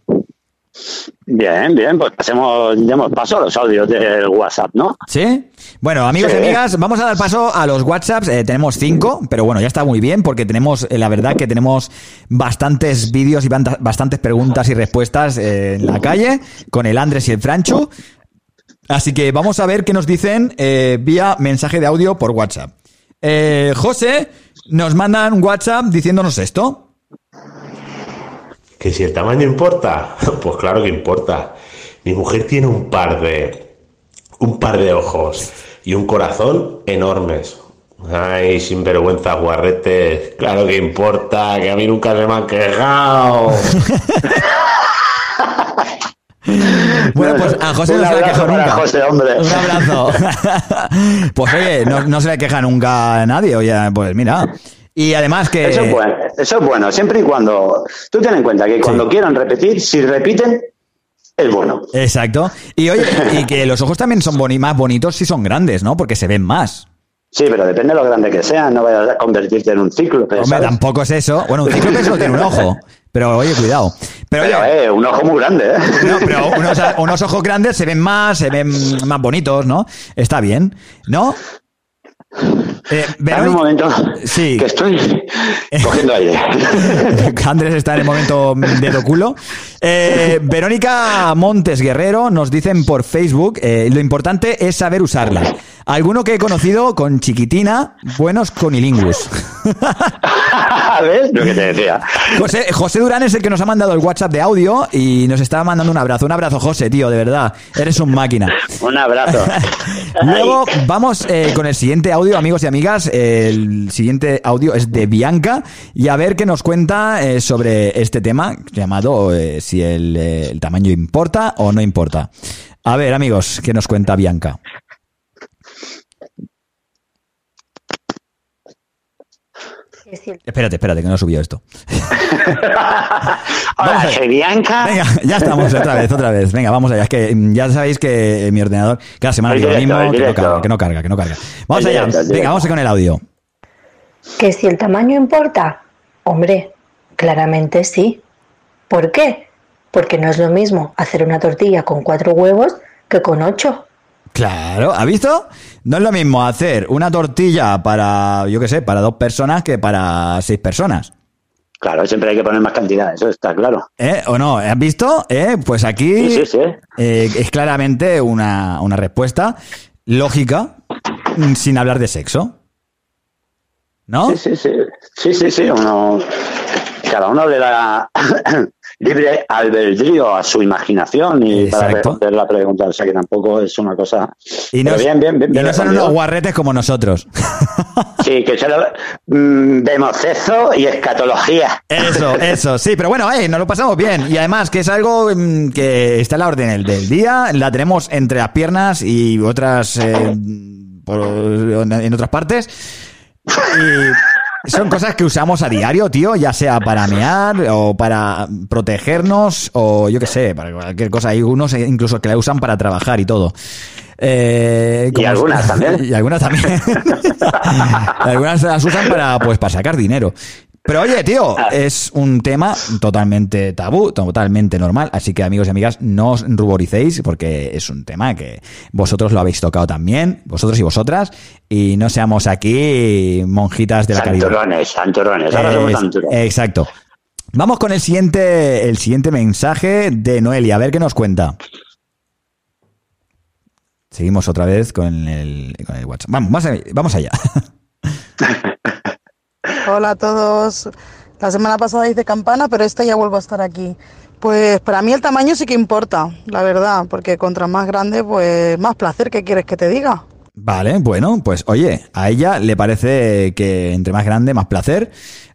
Bien, bien, pues pasemos, demos paso a los audios del WhatsApp, ¿no? ¿Sí? Bueno, amigos Sí. y amigas, vamos a dar paso a los WhatsApps. Eh, tenemos cinco, pero bueno, ya está muy bien porque tenemos, eh, la verdad que tenemos bastantes vídeos y bastantes preguntas y respuestas eh, en la calle con el Andrés y el Franchu. Así que vamos a ver qué nos dicen vía mensaje de audio por WhatsApp. Eh, José nos manda un WhatsApp diciéndonos esto. Que si el tamaño importa, [laughs] pues claro que importa. Mi mujer tiene un par de un par de ojos y un corazón enormes. Ay, sinvergüenza guarretes, claro que importa, que a mí nunca se me han quejado. [laughs] Bueno, pues a José Un no se le queja nunca. José, hombre. Un abrazo. [laughs] pues oye, no, no se le queja nunca a nadie. Oye, pues mira. Y además que... Eso es bueno, eso es bueno, siempre y cuando, tú ten en cuenta que cuando quieran repetir, si repiten, es bueno. Exacto. Y oye, y que los ojos también son boni- más bonitos si son grandes, ¿no? Porque se ven más. Sí, pero depende de lo grande que sean, no vayas a convertirte en un ciclo. Hombre, tampoco es eso. Bueno, un cíclope solo tiene un ojo. Pero oye, cuidado. Pero Pero, oye, eh, un ojo muy grande, ¿eh? [laughs] no, pero [laughs] unos, unos ojos grandes se ven más, se ven más bonitos, ¿no? Está bien, ¿no? Eh, Dame un Verónica- momento, Sí. que estoy cogiendo aire. [laughs] Andrés está en el momento dedo culo. Eh, Verónica Montes Guerrero nos dicen por Facebook, eh, lo importante es saber usarla. Alguno que he conocido con chiquitina, buenos conilingus. [laughs] ¿Ves? Lo que te decía. José, José Durán es el que nos ha mandado el WhatsApp de audio y nos está mandando un abrazo. Un abrazo, José, tío, de verdad. Eres un máquina. [laughs] Un abrazo. [laughs] Luego vamos eh, con el siguiente audio, amigos y amigas. El siguiente audio es de Bianca y a ver qué nos cuenta eh, sobre este tema llamado eh, si el, el tamaño importa o no importa. A ver, amigos, ¿qué nos cuenta Bianca? Espérate, espérate, que no he subido esto. [laughs] Hola, soy Bianca. Venga, ya estamos otra vez, otra vez. Venga, vamos allá. Es que mm, ya sabéis que mi ordenador cada semana digo lo mismo, que no, carga, que no carga, que no carga. Vamos allá. Venga, vamos con el audio. que si el tamaño importa, hombre, claramente sí. ¿Por qué? Porque no es lo mismo hacer una tortilla con cuatro huevos que con ocho. Claro, ¿has visto? No es lo mismo hacer una tortilla para, yo qué sé, para dos personas que para seis personas. Claro, siempre hay que poner más cantidad, eso está claro. ¿Eh? ¿O no? ¿Has visto? ¿Eh? Pues aquí Sí, sí, sí. eh, es claramente una, una respuesta lógica sin hablar de sexo. ¿no? Sí, sí, sí. Sí, sí, sí. Uno, cada uno le da libre albedrío a su imaginación y para Exacto. responder la pregunta. O sea que tampoco es una cosa. Y no, Pero bien, bien, bien. y bien no son unos guarretes como nosotros. Sí, que solo mm, vemos eso y escatología. Eso, eso, sí, pero bueno, eh, nos lo pasamos bien. Y además que es algo mm, que está en la orden del- del día, la tenemos entre las piernas y otras eh, por- en otras partes. Y son cosas que usamos a diario, tío, ya sea para mear o para protegernos o yo qué sé, para cualquier cosa. Hay unos incluso que la usan para trabajar y todo. Eh, Y algunas también. [laughs] y algunas también. [laughs] algunas las usan para, pues, para sacar dinero. Pero oye, tío, [laughs] Ah. es un tema totalmente tabú, totalmente normal. Así que, amigos y amigas, no os ruboricéis porque es un tema que vosotros lo habéis tocado también, vosotros y vosotras, y no seamos aquí monjitas de la caridad. Santurones, santurones. Ahora somos Es- santurones. exacto. Vamos con el siguiente, el siguiente mensaje de Noelia, a ver qué nos cuenta. Seguimos otra vez con el, con el WhatsApp. Vamos, vamos allá. [laughs] Hola a todos. La semana pasada hice campana, pero esta ya vuelvo a estar aquí. Pues para mí el tamaño sí que importa, la verdad, porque contra más grande, pues más placer, ¿qué quieres que te diga? Vale, bueno, pues oye, a ella le parece que entre más grande, más placer.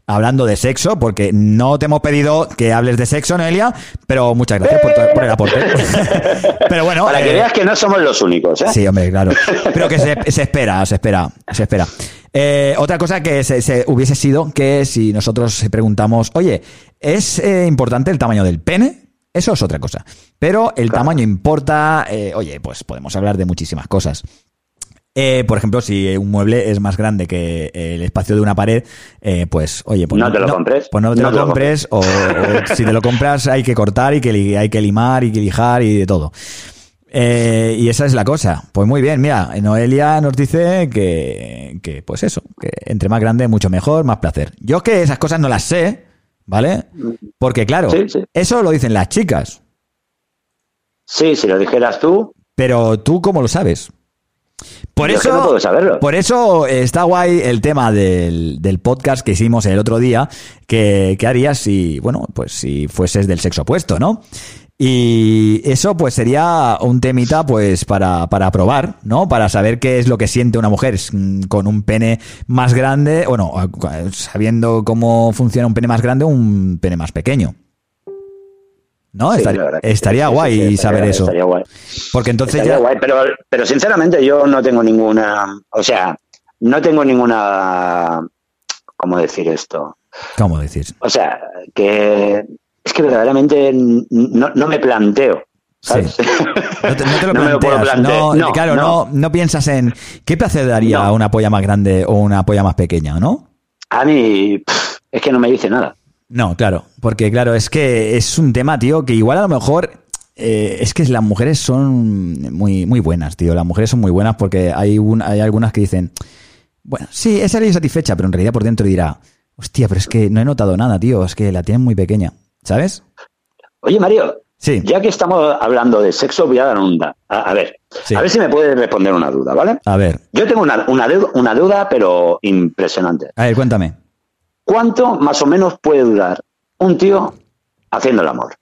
Hablando de sexo, porque no te hemos pedido que hables de sexo, Noelia, pero muchas gracias por, tu- por el aporte. [laughs] pero bueno, Para que eh, veas que no somos los únicos, ¿eh? Sí, hombre, claro. Pero que se, se espera, se espera, se espera. Eh, otra cosa que se, se hubiese sido que si nosotros preguntamos, oye, ¿es eh, importante el tamaño del pene? Eso es otra cosa. Pero el tamaño importa, eh, oye, pues podemos hablar de muchísimas cosas. Eh, por ejemplo, si un mueble es más grande que el espacio de una pared, eh, pues oye, pues No te lo compres. Pues no te No lo te lo compres, o, o si te lo compras hay que cortar y que hay que limar y que lijar y de todo. Eh, y esa es la cosa. Pues muy bien, mira, Noelia nos dice que, que, pues eso, que entre más grande, mucho mejor, más placer. Yo es que esas cosas no las sé, ¿vale? Porque claro, Sí, sí. eso lo dicen las chicas, Sí, si lo dijeras tú, pero tú cómo lo sabes. Por yo eso, no puedo saberlo. por eso está guay el tema del, del podcast que hicimos el otro día, que, que harías si, bueno, pues si fueses del sexo opuesto, ¿no? Y eso pues sería un temita pues para, para probar, ¿no? Para saber qué es lo que siente una mujer mm, con un pene más grande, bueno, sabiendo cómo funciona un pene más grande o un pene más pequeño. ¿No? Sí, estaría sí, sí, guay sí, estaría- saber eso. Estaría guay. Porque entonces Estaría ya... guay, pero, pero sinceramente yo no tengo ninguna, o sea, no tengo ninguna, ¿cómo decir esto? ¿Cómo decir? O sea, que es que verdaderamente no, no me planteo. ¿sabes? No te, no te lo [laughs] No me lo puedo planteas. plantear. No, No, claro, no. piensas en qué placer daría una polla más grande o una polla más pequeña, ¿no? A mí pff, es que no me dice nada. No, claro, porque claro, es que es un tema, tío, que igual a lo mejor eh, es que las mujeres son muy, muy buenas, tío. Las mujeres son muy buenas porque hay, un, hay algunas que dicen, bueno, sí, he salido satisfecha, pero en realidad por dentro dirá, hostia, pero es que no he notado nada, tío, es que la tienen muy pequeña, ¿sabes? Oye, Mario, Sí, ya que estamos hablando de sexo, voy a dar una. A, a ver, Sí. a ver si me puedes responder una duda, ¿vale? a ver, Yo tengo una, una, deuda, una duda, pero impresionante. a ver, cuéntame. ¿Cuánto más o menos puede durar un tío haciendo el amor?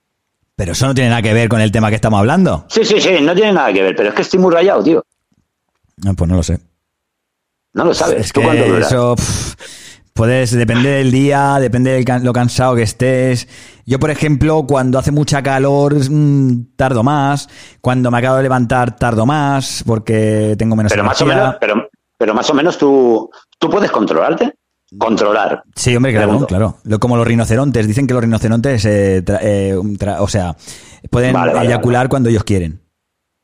Pero eso no tiene nada que ver con el tema que estamos hablando. Sí, sí, sí, no tiene nada que ver, pero es que estoy muy rayado, tío. Ah, Pues no lo sé. No lo sabes. Es ¿Tú que cuánto dura? eso pff, puedes depende del día, depende de lo cansado que estés. Yo, por ejemplo, cuando hace mucha calor mm, tardo más, cuando me acabo de levantar tardo más porque tengo menos Pero más o menos, pero, pero más o menos tú, tú puedes controlarte. Controlar. Sí, hombre, claro, claro. Lo- como los rinocerontes, dicen que los rinocerontes, eh, tra- eh, tra- o sea, pueden Vale, vale, eyacular cuando ellos quieren.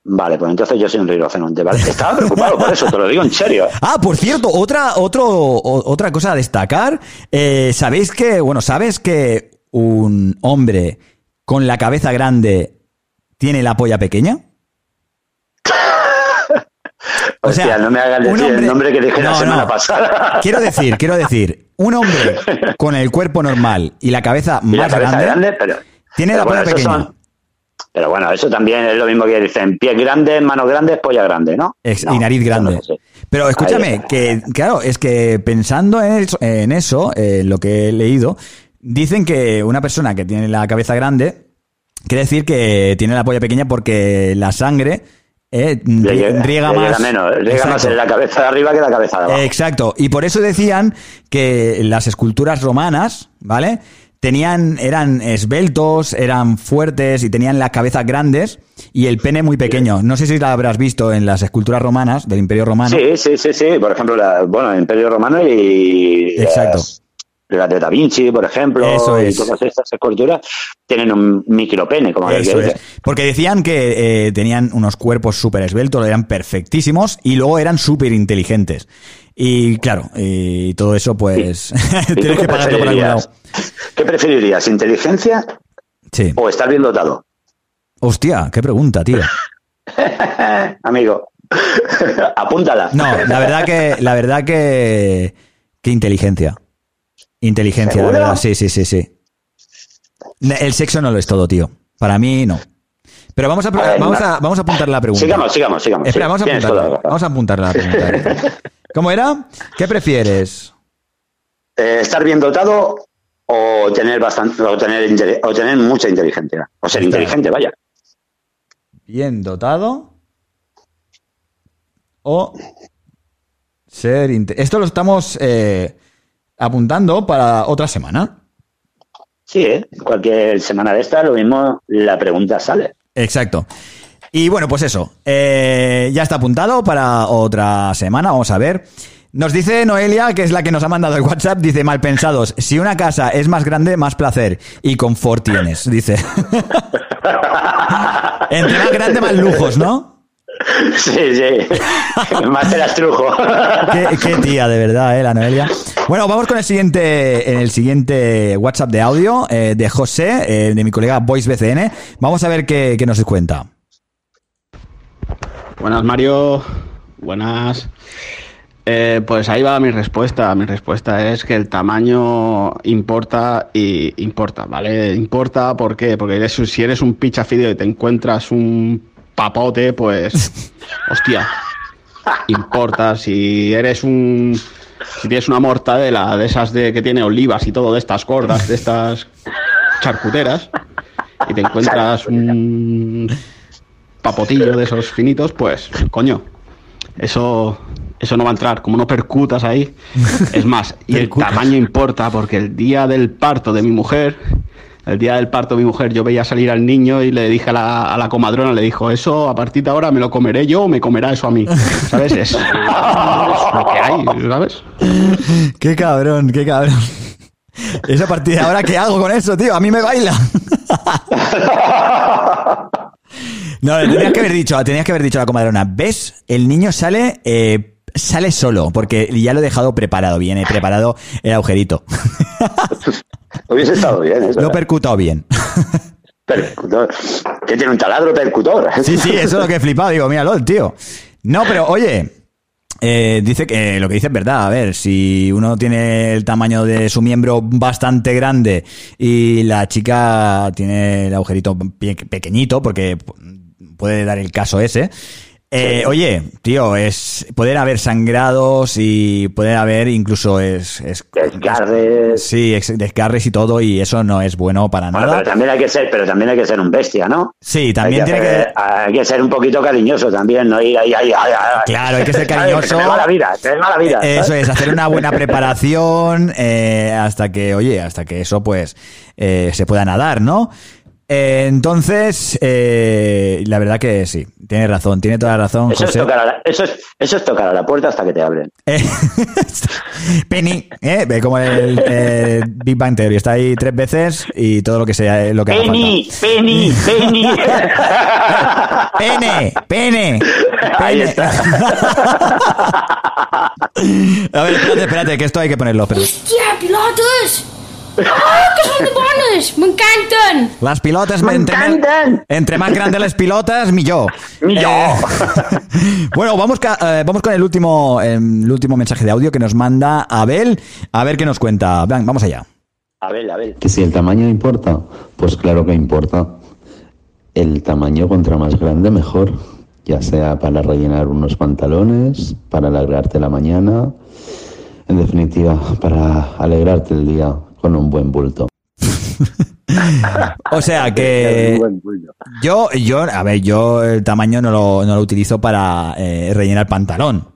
Vale, pues entonces yo soy un rinoceronte, ¿vale? Estaba preocupado por eso, te lo digo en serio. [laughs] Ah, por cierto, otra, otro, o- otra cosa a destacar. Eh, ¿Sabéis que, bueno, sabes que un hombre con la cabeza grande tiene la polla pequeña? O [laughs] Hostia, sea, no me hagas decir hombre- el nombre que dije la semana no. pasada. [laughs] Quiero decir, quiero decir, un hombre con el cuerpo normal y la cabeza Y la más cabeza grande, grande, pero. tiene pero la polla bueno, pequeña. son- pero bueno, eso también es lo mismo que dicen pies grandes, manos grandes, polla grande, ¿no? Ex- No, y nariz no grande. Pero escúchame, que claro, es que pensando en eso, en eso, lo que he leído, dicen que una persona que tiene la cabeza grande quiere decir que tiene la polla pequeña porque la sangre eh, Le rie- llega, riega le más. llega menos, riega más en la cabeza de arriba que la cabeza de abajo. Exacto. Y por eso decían que las esculturas romanas, ¿vale? Tenían, eran esbeltos, eran fuertes y tenían las cabezas grandes y el pene muy pequeño. No sé si la habrás visto en las esculturas romanas del Imperio Romano. Sí, sí, sí, sí. Por ejemplo, la, bueno, el Imperio Romano y Exacto. las, las de Da Vinci, por ejemplo, Eso y es. todas estas esculturas, tienen un micropene, como Eso que es. Porque decían que eh, tenían unos cuerpos súper esbeltos, eran perfectísimos y luego eran súper inteligentes. Y claro, y todo eso pues [laughs] ¿Y tú tienes que pagarlo por algún lado. ¿Qué preferirías, inteligencia Sí. o estar bien dotado? Hostia, qué pregunta, tío. [laughs] Amigo, [laughs] apúntala. No, la verdad que, la verdad que, que inteligencia. Inteligencia, la verdad, sí, sí, sí, sí. El sexo no lo es todo, tío. Para mí, no. Pero vamos a, A ver, vamos no. a, vamos a apuntar la pregunta. Sigamos, sigamos, sigamos. Espera, sí, vamos a razón. Vamos a apuntarla la pregunta. ¿Cómo era? ¿Qué prefieres? Eh, estar bien dotado o tener bastante o tener inte- o tener mucha inteligencia o ser inteligente vaya ¿Bien dotado? ¿O ser... Esto lo estamos eh, apuntando para otra semana. sí ¿eh? cualquier semana de esta lo mismo la pregunta sale Exacto. Y bueno, pues eso. eh, ya está apuntado para otra semana. Vamos a ver. Nos dice Noelia, que es la que nos ha mandado el WhatsApp, dice, mal pensados, si una casa es más grande, más placer y confort tienes, dice. [laughs] Entre más grande, más lujos, ¿no? sí sí más te las trujo Qué, qué tía, de verdad, eh, la Noelia. Bueno, vamos con el siguiente, en el siguiente WhatsApp de audio eh, de José, eh, de mi colega Voice BCN. Vamos a ver qué, qué nos cuenta. Buenas, Mario. Buenas. Eh, pues ahí va mi respuesta. Mi respuesta es que el tamaño importa y importa, ¿vale? Importa ¿por qué? porque eres, si eres un pichafideo y te encuentras un papote, pues [laughs] hostia, importa. Si eres un si tienes una mortadela de esas de que tiene olivas y todo de estas gordas, de estas charcuteras y te encuentras un papotillo de esos finitos, pues, coño, eso, eso no va a entrar. Como no percutas ahí, [laughs] es más, y el tamaño importa, porque el día del parto de mi mujer, el día del parto de mi mujer, yo veía salir al niño y le dije a la, a la comadrona, le dijo, eso a partir de ahora me lo comeré yo o me comerá eso a mí. [laughs] ¿Sabes? Es, es lo que hay, ¿sabes? Qué cabrón, qué cabrón. Esa partida de ahora, ¿qué hago con eso, tío? A mí me baila. [laughs] No, tenías que haber dicho, tenías que haber dicho a la comadrona, ¿ves? El niño sale, eh, sale solo, porque ya lo he dejado preparado, viene preparado el agujerito. [laughs] hubiese estado bien eso Lo he ¿eh? percutado bien. Percutor. que tiene un taladro percutor Sí, sí, eso es lo que he flipado. Digo, míralo, el tío. No, pero oye, eh, dice que lo que dice es verdad. A ver, si uno tiene el tamaño de su miembro bastante grande y la chica tiene el agujerito pe- pequeñito, porque puede dar el caso ese. eh, oye, tío, es pueden haber sangrados y pueden haber incluso es, es Desgarres. sí, ex- desgarres y todo y eso no es bueno para Bueno, nada. pero también hay que ser pero también hay que ser un bestia no Sí, también hay que, tiene que hay que ser un poquito cariñoso también no ir ahí ahí ahí, ahí. Claro, hay que ser [laughs] cariñoso. te va la vida te va la vida Eso ¿sabes? es, hacer una buena preparación eh, hasta que, oye, hasta que eso pues eh, se pueda nadar, ¿no? Eh, entonces, eh, la verdad que sí, tiene razón, tiene toda la razón, Eso es, tocar a la, eso, es, eso es tocar a la puerta hasta que te abren. Eh, [laughs] Penny, ¿eh? Ve como el eh, Big Bang Theory, está ahí tres veces y todo lo que sea lo que haga Penny, Penny, Penny. falta. [laughs] Pene, pene, Ahí pene. está. [laughs] A ver, espérate, espérate, que esto hay que ponerlo. espérate. Hòstia, pilotes! Ah, que són de bones! M'encanten! Las pilotas Me entre, encantan. entre más grandes las pilotas, millor. [laughs] Millor. Eh, [laughs] bueno, vamos, ca- eh, vamos con el último, eh, el último mensaje de audio que nos manda Abel. A ver qué nos cuenta. Vamos allá. A ver, a ver. Que si el tamaño importa, pues claro que importa. El tamaño contra más grande mejor, ya sea para rellenar unos pantalones, para alegrarte la mañana, en definitiva, para alegrarte el día con un buen bulto. [laughs] O sea que yo, yo, a ver, yo el tamaño no lo, no lo utilizo para eh, rellenar pantalón.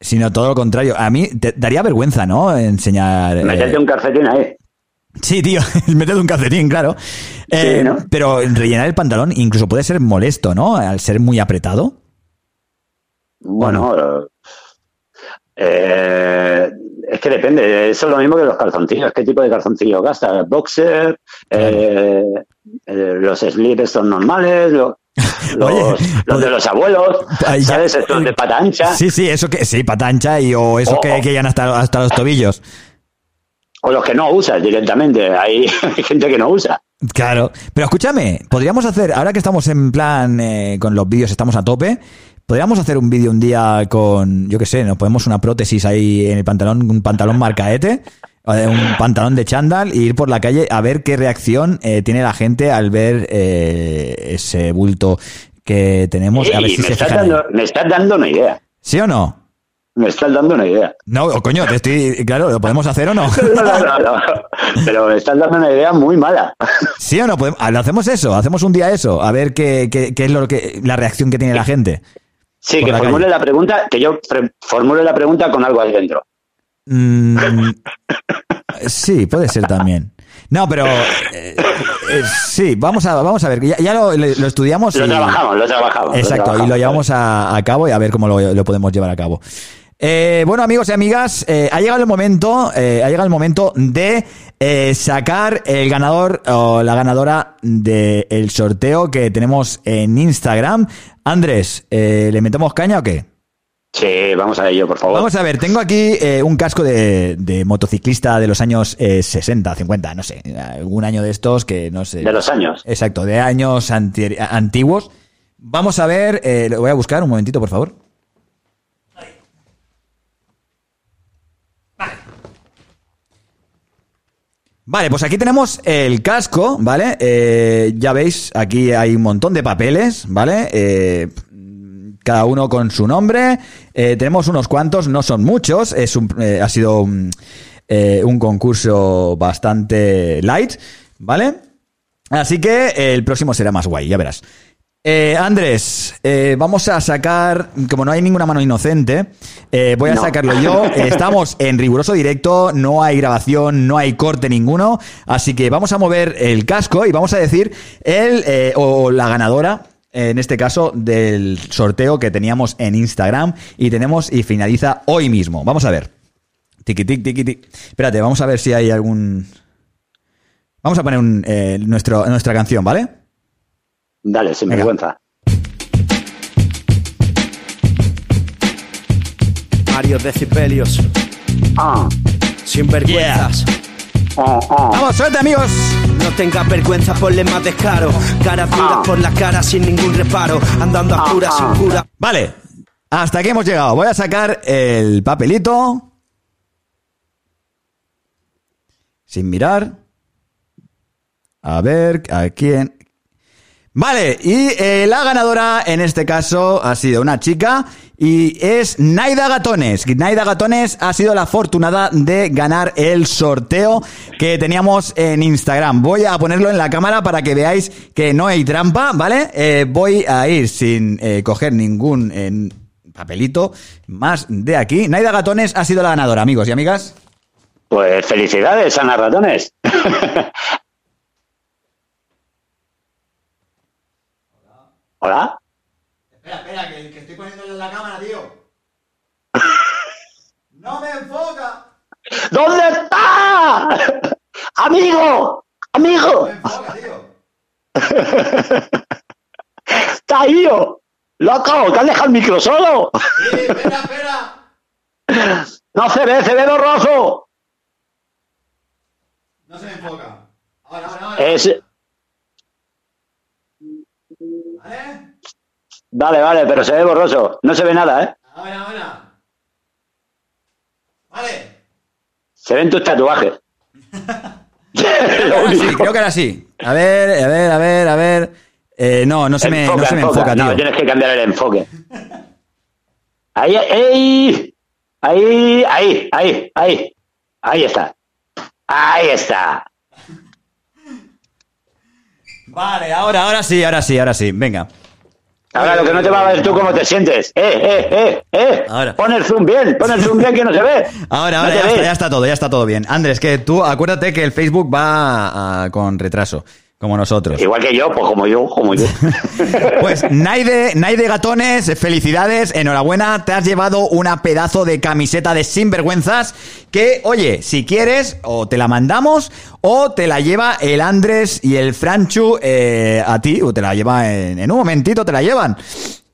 Sino todo lo contrario. A mí te daría vergüenza, ¿no? Enseñar. eh, Métete un calcetín ahí. Sí, tío, [laughs] métete un calcetín, claro. Eh, ¿no? Pero rellenar el pantalón incluso puede ser molesto, ¿no? Al ser muy apretado. Bueno, Eh, es que depende, eso es lo mismo que los calzoncillos. ¿Qué tipo de calzoncillos gastas? ¿Boxer? Eh, eh, ¿Los slips son normales? Lo- [laughs] los, Oye, los de los abuelos, Ay, ya- ¿sabes? Estos de pata ancha. Sí, sí, eso que sí, pata ancha y o esos Oh, que, que llegan hasta, hasta los tobillos. O los que no usas directamente. Hay, [laughs] hay gente que no usa. Claro, pero escúchame, podríamos hacer, ahora que estamos en plan eh, con los vídeos, estamos a tope, podríamos hacer un vídeo un día con, yo qué sé, nos ponemos una prótesis ahí en el pantalón, un pantalón marcaete, eh, un pantalón de chándal e ir por la calle a ver qué reacción eh, tiene la gente al ver eh, ese bulto que tenemos. A ver si me, se estás dando, me estás dando una idea. ¿Sí o no? Me estás dando una idea. No, o coño, te estoy, claro, ¿lo podemos hacer o no? [laughs] No, no, no, no. Pero me estás dando una idea muy mala. ¿Sí o no? Podemos- ah, ¿Lo hacemos eso? ¿Hacemos un día eso? A ver qué, qué, qué es lo que, la reacción que tiene la gente. Sí, que la formule calle. la pregunta, que yo formule la pregunta con algo ahí dentro. Mm, sí, puede ser también. No, pero eh, eh, sí, vamos a, vamos a ver, ya, ya lo, lo estudiamos. Lo y- trabajamos, lo trabajamos. lo Exacto, y lo llevamos a, a cabo y a ver cómo lo, lo podemos llevar a cabo. Eh, bueno, amigos y amigas, eh, ha llegado el momento, eh, ha llegado el momento de sacar el ganador o la ganadora del sorteo que tenemos en Instagram. Andrés, ¿le metemos caña o qué? Sí, vamos a ello, por favor. Vamos a ver, tengo aquí eh, un casco de, de motociclista de los años eh, 60, 50, no sé, algún año de estos que no sé. De los años. Exacto, de años anti- antiguos. Vamos a ver, eh, lo voy a buscar un momentito, por favor. Vale, pues aquí tenemos el casco, ¿vale? Eh, ya veis, aquí hay un montón de papeles, ¿vale? Eh, cada uno con su nombre. Eh, tenemos unos cuantos, no son muchos. Es un, ha sido un, un concurso bastante light, ¿vale? Así que el próximo será más guay, ya verás. Eh, Andrés, eh, vamos a sacar, como no hay ninguna mano inocente, eh, voy a No. sacarlo yo. [laughs] Eh, Estamos en riguroso directo, no hay grabación, no hay corte ninguno, así que vamos a mover el casco y vamos a decir el o la ganadora. En este caso, del sorteo que teníamos en Instagram y tenemos y finaliza hoy mismo. Vamos a ver. Tiki, tic, tiki, tic. Espérate, vamos a ver si hay algún. Vamos a poner un, nuestro, nuestra canción, ¿vale? Dale, sin Venga. vergüenza. Varios decibelios, Ah, sin vergüenzas. ah, ah. Vamos, suerte, amigos. No tengas vergüenza, ponle más descaro. Caras duras Ah. por la cara sin ningún reparo. Andando a cura ah. sin cura. Vale, hasta aquí hemos llegado. Voy a sacar el papelito. Sin mirar. A ver, a quién. Vale, y eh, la ganadora en este caso ha sido una chica y es Naida Gatones. Naida Gatones ha sido la afortunada de ganar el sorteo que teníamos en Instagram. Voy a ponerlo en la cámara para que veáis que no hay trampa, ¿vale? Eh, voy a ir sin eh, coger ningún papelito más de aquí. Naida Gatones ha sido la ganadora, amigos y amigas. Pues felicidades, Ana Ratones. [laughs] Hola. Espera, espera, que, estoy poniéndole en la cámara, tío. [laughs] ¡No me enfoca! ¿Dónde está? Amigo, amigo, enfoca, tío! [laughs] está ahí. oh. Loco, te has dejado el micro solo. Sí, espera, espera. No se ve, se ve borroso. No se me enfoca. Ahora, ahora, ahora. Es... ¿Vale? Vale, vale, pero se ve borroso. No se ve nada, ¿eh? Ahora, ahora. Vale. Se ven tus tatuajes. Sí, creo que ahora sí. A ver, a ver, a ver, a ver. Eh, no, no se me, no se me enfoca, tío. No, tienes que cambiar el enfoque. Ahí, ahí, ahí, ahí, ahí, ahí. Ahí está. Ahí está. Vale, ahora, ahora sí, ahora sí, ahora sí. Venga. Ahora lo que no te va a ver tú cómo te sientes. Eh, eh, eh, eh. Ahora. Pon el zoom bien, pon el zoom bien que no se ve. Ahora, ahora ya está, ya está todo, ya está todo bien. Andrés, que tú acuérdate que el Facebook va con retraso. Como nosotros. Igual que yo, pues como yo, como yo. [laughs] Pues Naide, Naide Gatones, felicidades, enhorabuena, te has llevado una pedazo de camiseta de sinvergüenzas que, oye, si quieres, o te la mandamos, o te la lleva el Andrés y el Franchu eh, a ti, o te la lleva en, en un momentito, te la llevan.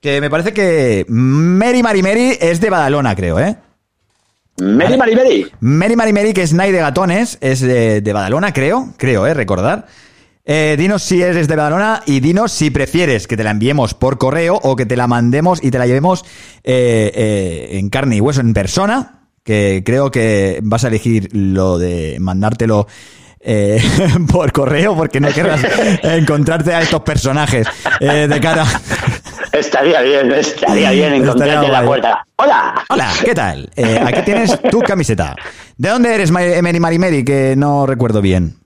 Que me parece que Mary Mary Mary es de Badalona, creo, ¿eh? Mary, Mary, Mary. Mary Mary Mary, que es Naide Gatones, es de, de Badalona, creo, creo, ¿eh? Recordar. Eh, dinos si eres de Badalona y dinos si prefieres que te la enviemos por correo o que te la mandemos y te la llevemos eh, eh, en carne y hueso en persona, que creo que vas a elegir lo de mandártelo eh, [laughs] por correo porque no querrás [laughs] encontrarte a estos personajes eh, de cara. Estaría bien, estaría bien encontrarte en la puerta. ¡Hola! Hola, ¿qué tal? Eh, aquí tienes tu camiseta. ¿De dónde eres, Ma- Mary Mary Mary? Que no recuerdo bien.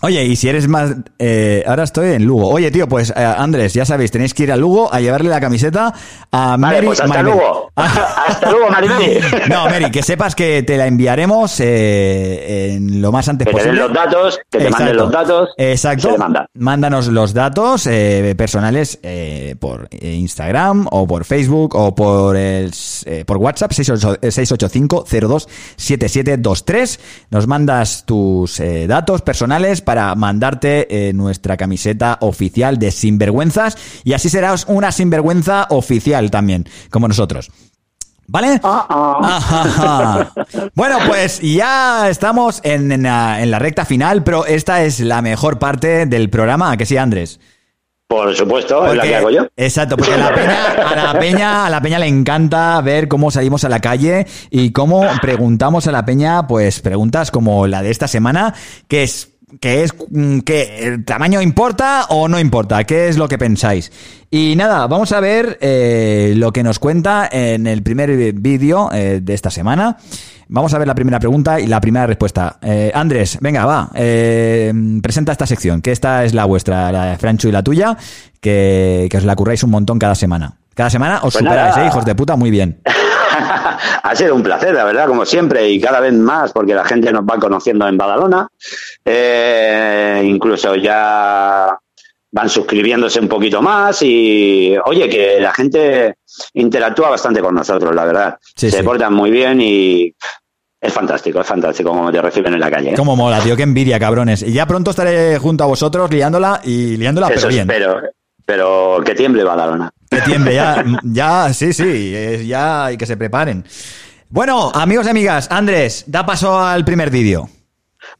Oye, y si eres más... eh, ahora estoy en Lugo. Oye, tío, pues eh, Andrés, ya sabéis, tenéis que ir a Lugo a llevarle la camiseta a Vale, Mary pues hasta [laughs] Mary luego. hasta luego, Mary, Mary. No, Mary, que sepas que te la enviaremos eh, en lo más antes Que te den posible. los datos, que te manden los datos. Exacto. Se le manda. Mándanos los datos eh, personales por Instagram o por Facebook o por el, eh, por WhatsApp 68 eh, 685-027723. Nos mandas tus datos personales para mandarte eh, nuestra camiseta oficial de Sinvergüenzas y así serás una sinvergüenza oficial también, como nosotros. ¿Vale? Ajá. Bueno, pues ya estamos en, en la, en la recta final, pero esta es la mejor parte del programa, ¿a que sí, Andrés? Por supuesto, es la que hago yo. Exacto, porque a la, peña, a la peña, a la peña le encanta ver cómo salimos a la calle y cómo preguntamos a la peña, pues preguntas como la de esta semana, que es que es mm, que el tamaño importa o no importa, qué es lo que pensáis. Y nada, vamos a ver eh, lo que nos cuenta en el primer vídeo eh, de esta semana. Vamos a ver la primera pregunta y la primera respuesta. Eh, Andrés, venga, va, eh, presenta esta sección, que esta es la vuestra, la de Franchu y la tuya, que, que os la curráis un montón cada semana. Cada semana os Pues superáis. ¿eh, hijos de puta, muy bien. [laughs] ha sido un placer, la verdad, como siempre, y cada vez más, porque la gente nos va conociendo en Badalona. Eh, incluso ya van suscribiéndose un poquito más y, oye, que la gente interactúa bastante con nosotros, la verdad. Sí, Se sí. portan muy bien y es fantástico, es fantástico como te reciben en la calle. ¿eh? Cómo mola, tío, qué envidia, cabrones. Y ya pronto estaré junto a vosotros liándola y liándola, Eso pero bien. espero, pero que tiemble Badalona. Que tiemble, ya, [laughs] ya, sí, sí, eh, ya, y que se preparen. Bueno, amigos y amigas, Andrés, da paso al primer vídeo.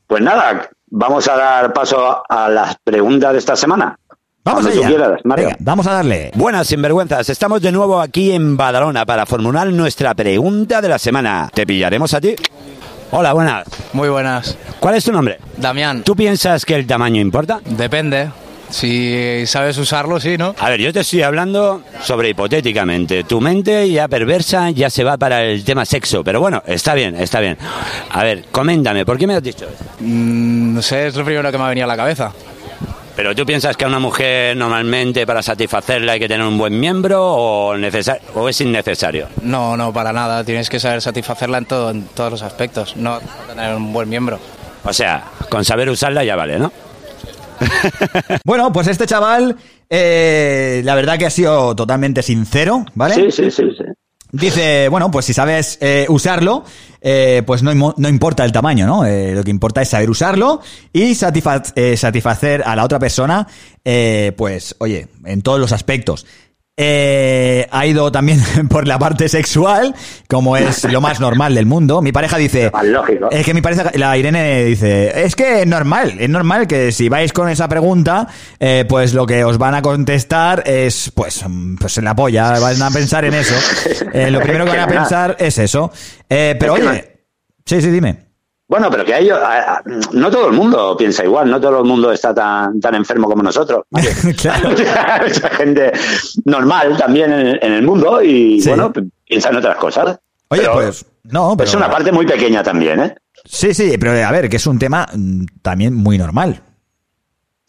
Pues nada, vamos a dar paso a las preguntas de esta semana. Vamos allá. quieras. Venga, vamos a darle. Buenas sinvergüenzas, estamos de nuevo aquí en Badalona para formular nuestra pregunta de la semana. ¿Te pillaremos a ti? Hola, buenas. Muy buenas. ¿Cuál es tu nombre? Damián. ¿Tú piensas que el tamaño importa? Depende. Si sabes usarlo, sí, ¿no? A ver, yo te estoy hablando sobre hipotéticamente. Tu mente ya perversa ya se va para el tema sexo, pero bueno, está bien, está bien. A ver, coméntame, ¿por qué me has dicho? Mm, no sé, es lo primero que me ha venido a la cabeza. ¿Pero tú piensas que a una mujer normalmente para satisfacerla hay que tener un buen miembro o, necesar- o es innecesario? No, no, para nada. Tienes que saber satisfacerla en, todo, en todos los aspectos. No tener un buen miembro. O sea, con saber usarla ya vale, ¿no? [laughs] Bueno, pues este chaval, eh, la verdad que ha sido totalmente sincero, ¿vale? Sí, sí, sí, sí. Dice, bueno, pues si sabes eh, usarlo, eh, pues no, importa el tamaño, ¿no? Eh, lo que importa es saber usarlo y satisfa- satisfacer a la otra persona, eh, pues, oye, en todos los aspectos. Eh, ha ido también [laughs] por la parte sexual, como es lo más normal del mundo. Mi pareja dice, lógico. es que mi pareja, la Irene dice, es que es normal, es normal que si vais con esa pregunta, eh, pues lo que os van a contestar es, pues, pues en la polla, van a pensar en eso. [laughs] Eh, lo primero que van a pensar es eso. Eh, pero oye, sí, sí, dime. Bueno, pero que a ellos, a- a- no todo el mundo piensa igual, no todo el mundo está tan, tan enfermo como nosotros. [laughs] Claro. [laughs] Hay mucha gente normal también en, el- en el mundo y Sí. bueno, piensa en otras cosas. Oye, Pero pues, no, pero... Es una parte muy pequeña también, ¿eh? Sí, sí, pero a ver, que es un tema mm, también muy normal.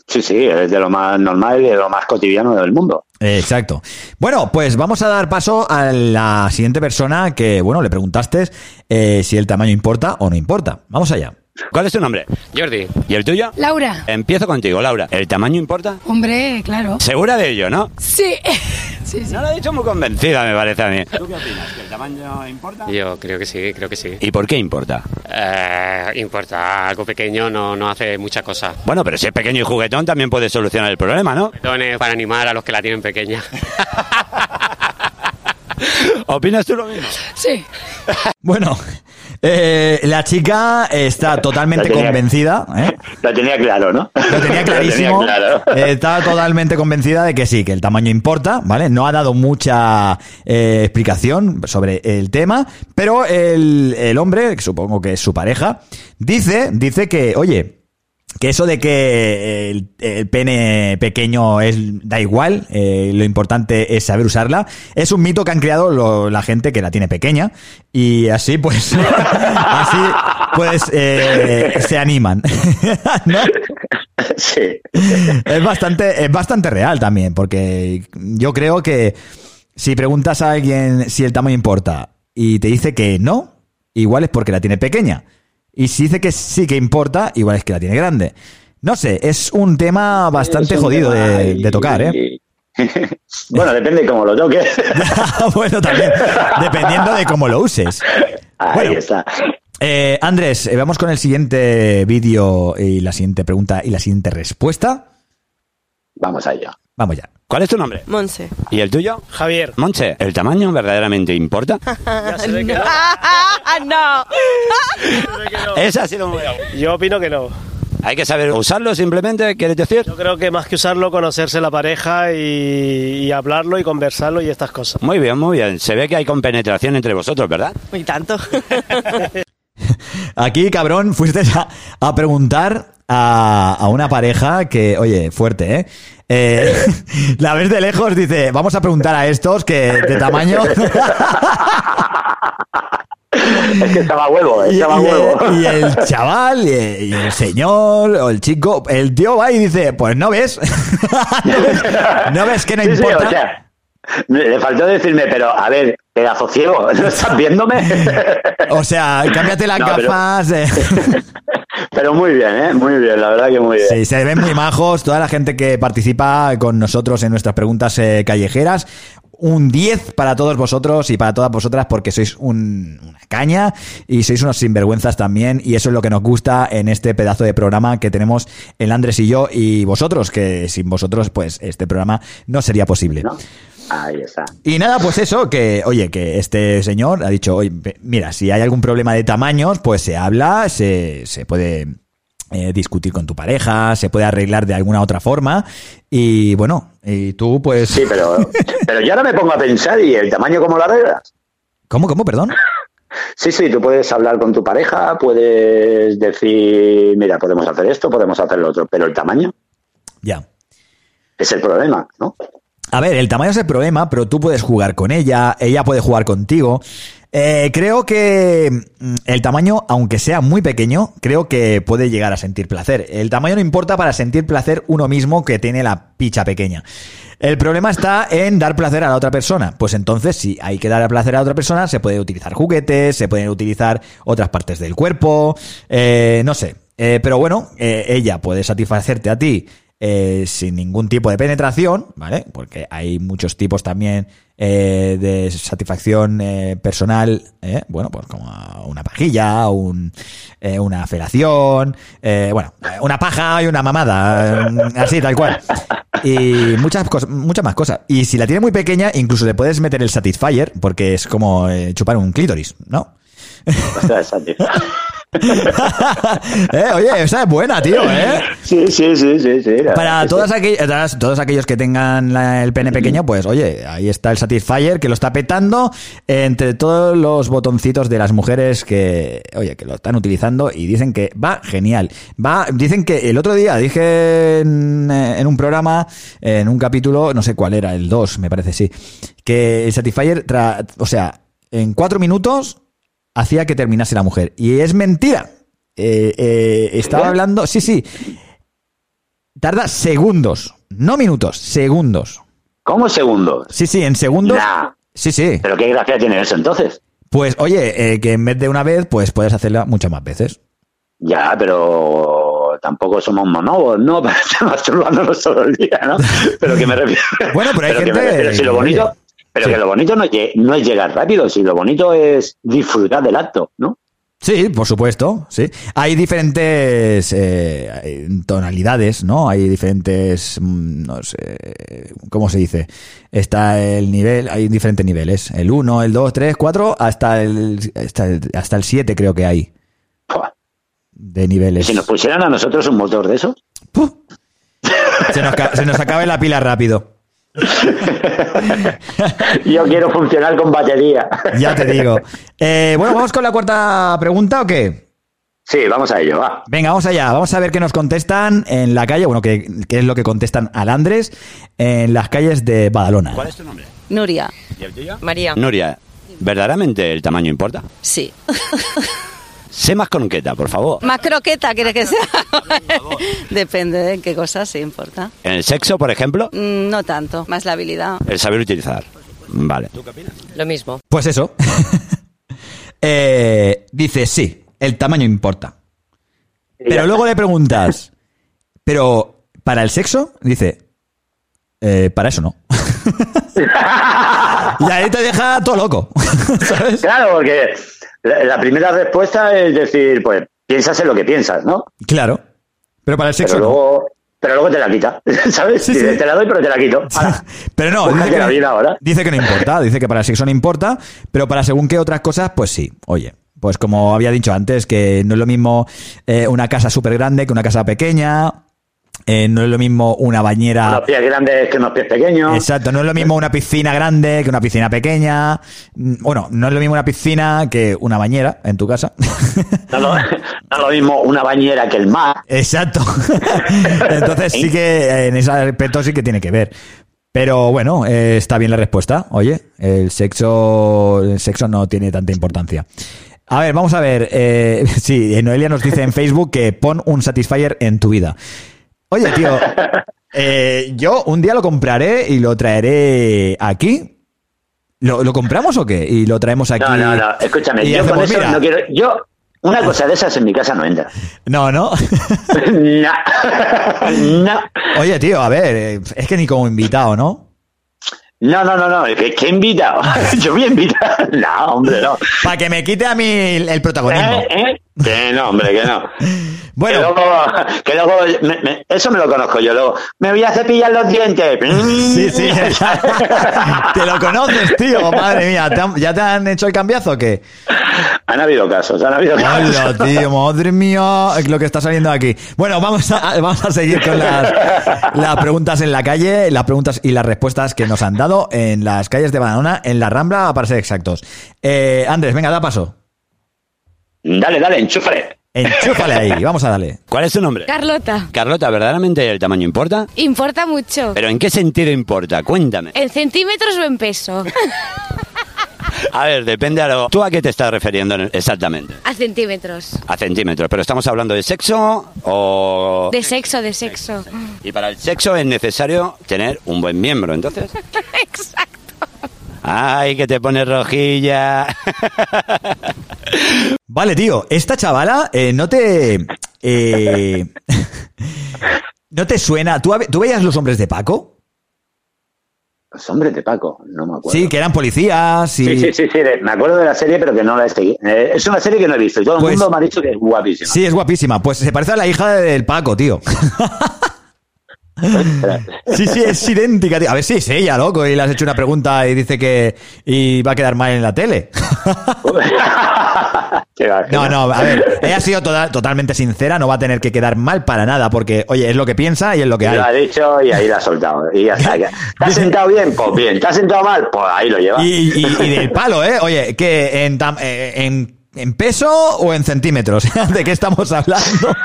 Sí, sí, es de lo más normal y de lo más cotidiano del mundo. Exacto. Bueno, pues vamos a dar paso a la siguiente persona que, bueno, le preguntaste eh, si el tamaño importa o no importa. Vamos allá. ¿Cuál es tu nombre? Jordi. ¿Y el tuyo? Laura. Empiezo contigo, Laura. ¿El tamaño importa? Hombre, claro. Segura de ello, ¿no? Sí. [laughs] sí, sí. No lo he dicho muy convencida, me parece a mí. ¿Tú qué opinas? ¿Que el tamaño importa? Yo creo que sí, creo que sí. ¿Y por qué importa? Eh, importa, algo pequeño no, no hace mucha cosa. Bueno, pero si es pequeño y juguetón también puede solucionar el problema, ¿no? Dones para animar a los que la tienen pequeña. [laughs] ¿Opinas tú lo mismo? Sí. [laughs] Bueno, eh, la chica está totalmente tenía- convencida. ¿eh? Lo tenía claro, ¿no? Lo [laughs] tenía clarísimo. claro. Eh, Estaba totalmente convencida de que sí, que el tamaño importa, ¿vale? No ha dado mucha eh, explicación sobre el tema, pero el, el hombre, que supongo que es su pareja, dice, dice que, oye, que eso de que el, el pene pequeño es da igual, eh, lo importante es saber usarla, es un mito que han creado lo- la gente que la tiene pequeña y así pues [laughs] así pues eh, se animan. [laughs] ¿No? Sí. Es bastante es bastante real también, porque yo creo que si preguntas a alguien si el tamaño importa y te dice que no, igual es porque la tiene pequeña. Y si dice que sí que importa, igual es que la tiene grande. No sé, es un tema bastante un jodido tema de, y- de tocar, ¿eh? [laughs] bueno, depende de cómo lo toques. [laughs] bueno, también, dependiendo de cómo lo uses. Ahí Bueno. está. Eh, Andrés, eh, vamos con el siguiente vídeo y la siguiente pregunta y la siguiente respuesta. Vamos allá. Vamos ya. ¿Cuál es tu nombre? Monse. ¿Y el tuyo? Javier. Monche, ¿el tamaño verdaderamente importa? [laughs] [laughs] no. Esa ha sido muy... Yo opino que no. Hay que saber usarlo simplemente, ¿quieres decir? Yo creo que más que usarlo, conocerse la pareja y, y hablarlo y conversarlo y estas cosas. Muy bien, muy bien. Se ve que hay compenetración entre vosotros, ¿verdad? Y tanto. [laughs] Aquí, cabrón, fuiste a, a preguntar a, a una pareja que, oye, fuerte, ¿eh? Eh, [laughs] la ves de lejos, dice, vamos a preguntar a estos que de tamaño... [laughs] Es que estaba huevo, estaba y- huevo. y el chaval, y, y el señor, o el chico, el tío va y dice, pues no ves, [laughs] no ves que no Sí, sí, importa. o sea, le faltó decirme, pero a ver, pedazo ciego, [laughs] ¿no estás viéndome? [laughs] O sea, cámbiate las [laughs] No, gafas. eh. Pero muy bien, ¿eh? Muy bien, la verdad que muy bien. Sí, se ven muy majos. Toda la gente que participa con nosotros en nuestras preguntas eh, callejeras. Un 10 para todos vosotros y para todas vosotras porque sois un- una caña y sois unos sinvergüenzas también y eso es lo que nos gusta en este pedazo de programa que tenemos el Andrés y yo y vosotros, que sin vosotros pues este programa no sería posible. Ahí está. Y nada, pues eso, que, oye, que este señor ha dicho, oye, mira, si hay algún problema de tamaños, pues se habla, se, se puede eh, discutir con tu pareja, se puede arreglar de alguna otra forma. Y bueno, y tú, pues. Sí, pero, pero yo ahora me pongo a pensar y el tamaño, ¿cómo lo arreglas? ¿Cómo, cómo, perdón? [laughs] Sí, sí, tú puedes hablar con tu pareja, puedes decir, mira, podemos hacer esto, podemos hacer lo otro, pero el tamaño Ya. es el problema, ¿no? A ver, el tamaño es el problema, pero tú puedes jugar con ella, ella puede jugar contigo. Eh, creo que mm, el tamaño, aunque sea muy pequeño, creo que puede llegar a sentir placer. El tamaño no importa para sentir placer uno mismo que tiene la picha pequeña. El problema está en dar placer a la otra persona. Pues entonces, si hay que dar placer a la otra persona, se puede utilizar juguetes, se pueden utilizar otras partes del cuerpo, eh, no sé. Eh, pero bueno, eh, ella puede satisfacerte a ti eh, sin ningún tipo de penetración, ¿vale? Porque hay muchos tipos también eh, de satisfacción eh, personal, ¿eh? bueno, pues como una pajilla, un, eh, una felación, bueno, una paja y una mamada, eh, así, tal cual. Y muchas cosas, muchas más cosas. Y si la tiene muy pequeña, incluso le puedes meter el Satisfyer, porque es como chupar un clítoris, ¿no? Ostras, Santi. [laughs] Eh, oye, esa es buena, tío, ¿eh? Sí, sí, sí, sí, sí. Para todas aquellas, todos aquellos que tengan la- el pene pequeño, pues oye, ahí está el Satisfyer que lo está petando entre todos los botoncitos de las mujeres que, oye, que lo están utilizando y dicen que va genial. Va, dicen que el otro día dije en, eh, en un programa, en un capítulo, no sé cuál era, el 2, me parece, sí, que el Satisfyer, tra- o sea, en cuatro minutos hacía que terminase la mujer. Y es mentira. Eh, eh, estaba hablando, sí, sí. Tarda segundos, no minutos, segundos. ¿Cómo segundos? Sí, sí, en segundos. Nah. Sí, sí. Pero qué gracia tiene eso entonces. Pues oye, eh, que en vez de una vez, pues puedes hacerla muchas más veces. Ya, pero tampoco somos monobos, ¿no? [laughs] Para estar masturbándonos todo el día, ¿no? Pero que me refiero. [laughs] Bueno, pero hay que me gente refiero, si lo bonito, pero Sí. que lo bonito no es, lle- no es llegar rápido, si lo bonito es disfrutar del acto, ¿no? Sí, por supuesto, sí. Hay diferentes eh, tonalidades, ¿no? Hay diferentes, mm, no sé, ¿cómo se dice? Está el nivel, hay diferentes niveles. El 1, el 2, 3, 4, hasta el, hasta el, hasta el 7 creo que hay. De niveles. si nos pusieran a nosotros un motor de eso, Se nos, se nos acabe la pila rápido. [laughs] yo quiero funcionar con batería. [laughs] Ya te digo. Eh, bueno, ¿vamos con la cuarta pregunta o qué? Sí, vamos a ello, va. Venga, vamos allá. Vamos a ver qué nos contestan en la calle. Bueno, qué, qué es lo que contestan al Andrés en las calles de Badalona. ¿Cuál es tu nombre? Nuria. ¿Y el tuyo? María. Nuria, ¿verdaderamente el tamaño importa? Sí. [laughs] Sé más croqueta, por favor. Más croqueta, ¿quieres que sea? [laughs] Depende de qué cosas sí importa. En el sexo, por ejemplo, Mm, No tanto, más la habilidad. el saber utilizar. Vale. Lo mismo. Pues eso. [laughs] Eh, dice, sí, el tamaño importa. Pero luego le preguntas, ¿pero para el sexo? Dice, "Eh, para eso no. [laughs] y ahí te deja todo loco. Claro, porque la, la primera respuesta es decir, pues piensas en lo que piensas, ¿no? Claro. Pero para el sexo pero no. luego, pero luego te la quita, [laughs] ¿sabes? Sí, Dices, sí. Te la doy, pero te la quito. Hala. [laughs] Pero no, dice que, la vida ahora. dice que no importa, dice que para el sexo no importa, pero para según qué otras cosas, pues sí. Oye, pues como había dicho antes, que no es lo mismo eh, una casa súper grande que una casa pequeña, eh, no es lo mismo una bañera... Unos pies grandes que unos pies pequeños. Exacto, no es lo mismo una piscina grande que una piscina pequeña. Mm, Bueno, no es lo mismo una piscina que una bañera en tu casa. No, es lo mismo una bañera que el mar. Exacto. [laughs] Entonces sí que en ese aspecto sí que tiene que ver. Pero bueno, eh, está bien la respuesta. Oye, el sexo, el sexo no tiene tanta importancia. A ver, vamos a ver. Eh, [laughs] sí, Noelia nos dice en Facebook que pon un Satisfyer en tu vida. Oye, [laughs] tío, eh, yo un día lo compraré y lo traeré aquí. ¿Lo, lo compramos o qué? Y lo traemos aquí. No, no, no. Escúchame, y yo con eso mira, no quiero. Yo, una cosa de esas en mi casa no entra. No, no. [laughs] no. [laughs] no. Oye, tío, a ver, es que ni como invitado, ¿no? No, no, no, no. ¿Qué, qué invitado? Yo voy a invitar. No, hombre, no. Para que me quite a mí el, el protagonismo. ¿Eh? ¿Eh? Que no, hombre, que no. [laughs] Bueno. Que luego, que luego me- me- eso me lo conozco yo. Luego, me voy a cepillar los dientes. [laughs] Sí, sí. [laughs] Te lo conoces, tío. Madre mía, ¿te han- ¿ya te han hecho el cambiazo o qué? Han habido casos, han habido casos. Hola, tío, madre mía, lo que está saliendo aquí. Bueno, vamos a, vamos a seguir con las, las preguntas en la calle, las preguntas y las respuestas que nos han dado en las calles de Badalona, en la Rambla, para ser exactos. Eh, Andrés, venga, da paso. Dale, dale, enchúfale. Enchúfale ahí, [laughs] vamos a darle. ¿Cuál es tu nombre? Carlota. Carlota, ¿verdaderamente el tamaño importa? Importa mucho. ¿Pero en qué sentido importa? Cuéntame. ¿En centímetros o en peso? [laughs] A ver, depende a lo... ¿Tú a qué te estás refiriendo exactamente? A centímetros. A centímetros, pero estamos hablando de sexo o... De sexo, de sexo. Y para el sexo es necesario tener un buen miembro, entonces... [laughs] Exacto. ¡Ay, que te pones rojilla! Vale, tío, esta chavala eh, no te... eh, [laughs] ¿No te suena? ¿Tú, ¿Tú veías los hombres de Paco? Los hombres de Paco, no me acuerdo. Sí, que eran policías y... Sí, sí, sí, sí, me acuerdo de la serie, pero que no la he seguido. Eh, es una serie que no he visto y todo el Pues- mundo me ha dicho que es guapísima. Sí, es guapísima. Pues se parece a la hija del Paco, tío. [laughs] Sí, sí, es idéntica, tío. A ver si es ella, loco, y le has hecho una pregunta y dice que y va a quedar mal en la tele. [laughs] No, no, a ver, ella ha sido toda- totalmente sincera, no va a tener que quedar mal para nada, porque, oye, es lo que piensa y es lo que Lo ha hay. dicho y ahí la ha soltado. Y ya está. ¿Te has [laughs] sentado bien? Pues bien. ¿Te has sentado mal? Pues ahí lo lleva. Y, y- y del palo, ¿eh? Oye, que en, tam- eh, en, en peso o en centímetros, [laughs] ¿de qué estamos hablando?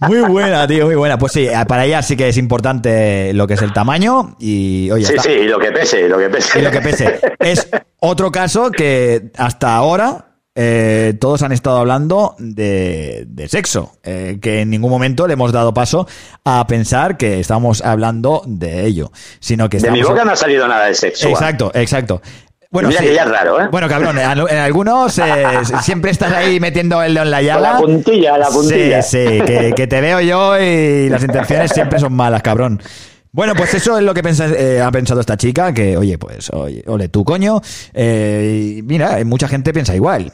Muy buena, tío, muy buena. Pues sí, para ella sí que es importante lo que es el tamaño y, oye, sí, está- sí, y lo que pese, y lo que pese. y lo que pese. Es otro caso que hasta ahora eh, todos han estado hablando de, de sexo, eh, que en ningún momento le hemos dado paso a pensar que estamos hablando de ello, sino que De mi boca no ha salido nada de sexo. Exacto, exacto. Bueno, Mira sí. que ya es raro, ¿eh? Bueno, cabrón, en, algunos eh, [laughs] siempre estás ahí metiendo el dedo en la llaga. la puntilla, la puntilla. Sí, sí, que, que te veo yo y las intenciones siempre son malas, cabrón. Bueno, pues eso es lo que pensa- eh, ha pensado esta chica, que oye, pues, oye, ole tú, coño. Eh, y mira, mucha gente piensa igual.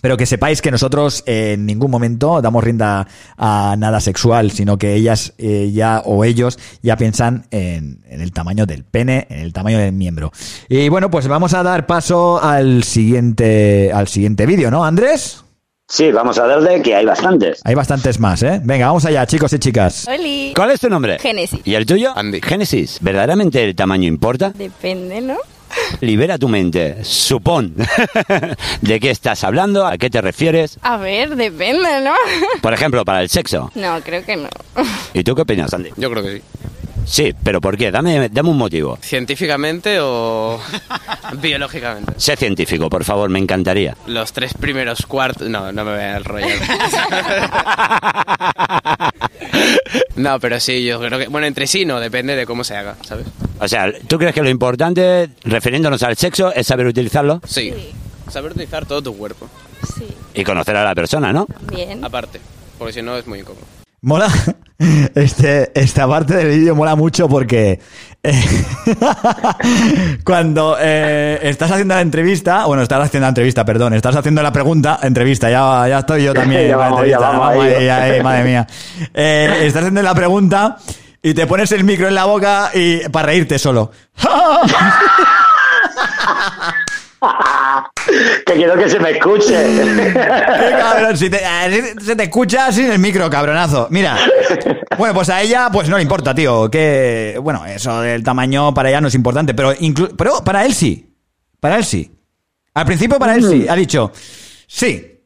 Pero que sepáis que nosotros eh, en ningún momento damos rienda a nada sexual, sino que ellas eh, ya o ellos ya piensan en, en el tamaño del pene, en el tamaño del miembro. Y bueno, pues vamos a dar paso al siguiente al siguiente vídeo, ¿no, Andrés? Sí, vamos a darle que hay bastantes. Hay bastantes más, ¿eh? Venga, vamos allá, chicos y chicas. Oli. ¿Cuál es tu nombre? Génesis. ¿Y el tuyo? Andy. Génesis. ¿Verdaderamente el tamaño importa? Depende, ¿no? Libera tu mente. Supón. [laughs] ¿De qué estás hablando? ¿A qué te refieres? A ver, depende, ¿no? Por ejemplo, para el sexo. No, creo que no. ¿Y tú qué opinas, Andy? Yo creo que sí. Sí, pero ¿por qué? Dame, dame un motivo. ¿Científicamente o [laughs] biológicamente? Sé científico, por favor, me encantaría. Los tres primeros cuartos... No, no me voy a enrollar. [laughs] no, pero sí, yo creo que... Bueno, entre sí no, depende de cómo se haga, ¿sabes? O sea, ¿tú crees que lo importante, refiriéndonos al sexo, es saber utilizarlo? Sí. Saber utilizar todo tu cuerpo. Y conocer a la persona, ¿no? Bien. Aparte, porque si no es muy incómodo. Mola, [laughs] este, esta parte del vídeo mola mucho porque eh, [laughs] cuando eh, estás haciendo la entrevista, bueno, estás haciendo la entrevista, perdón, estás haciendo la pregunta, entrevista, ya, ya estoy yo [laughs] también. Ya vamos, ya vamos ahí, ahí, madre mía. Eh, estás haciendo la pregunta y te pones el micro en la boca y para reírte solo. [laughs] que quiero que se me escuche. Qué cabrón, si te, se te escucha sin el micro, cabronazo. Mira, bueno, pues a ella pues no le importa, tío. Que, bueno, eso del tamaño para ella no es importante, pero, pero para él sí. Para él sí. Al principio para él sí. Ha dicho, sí,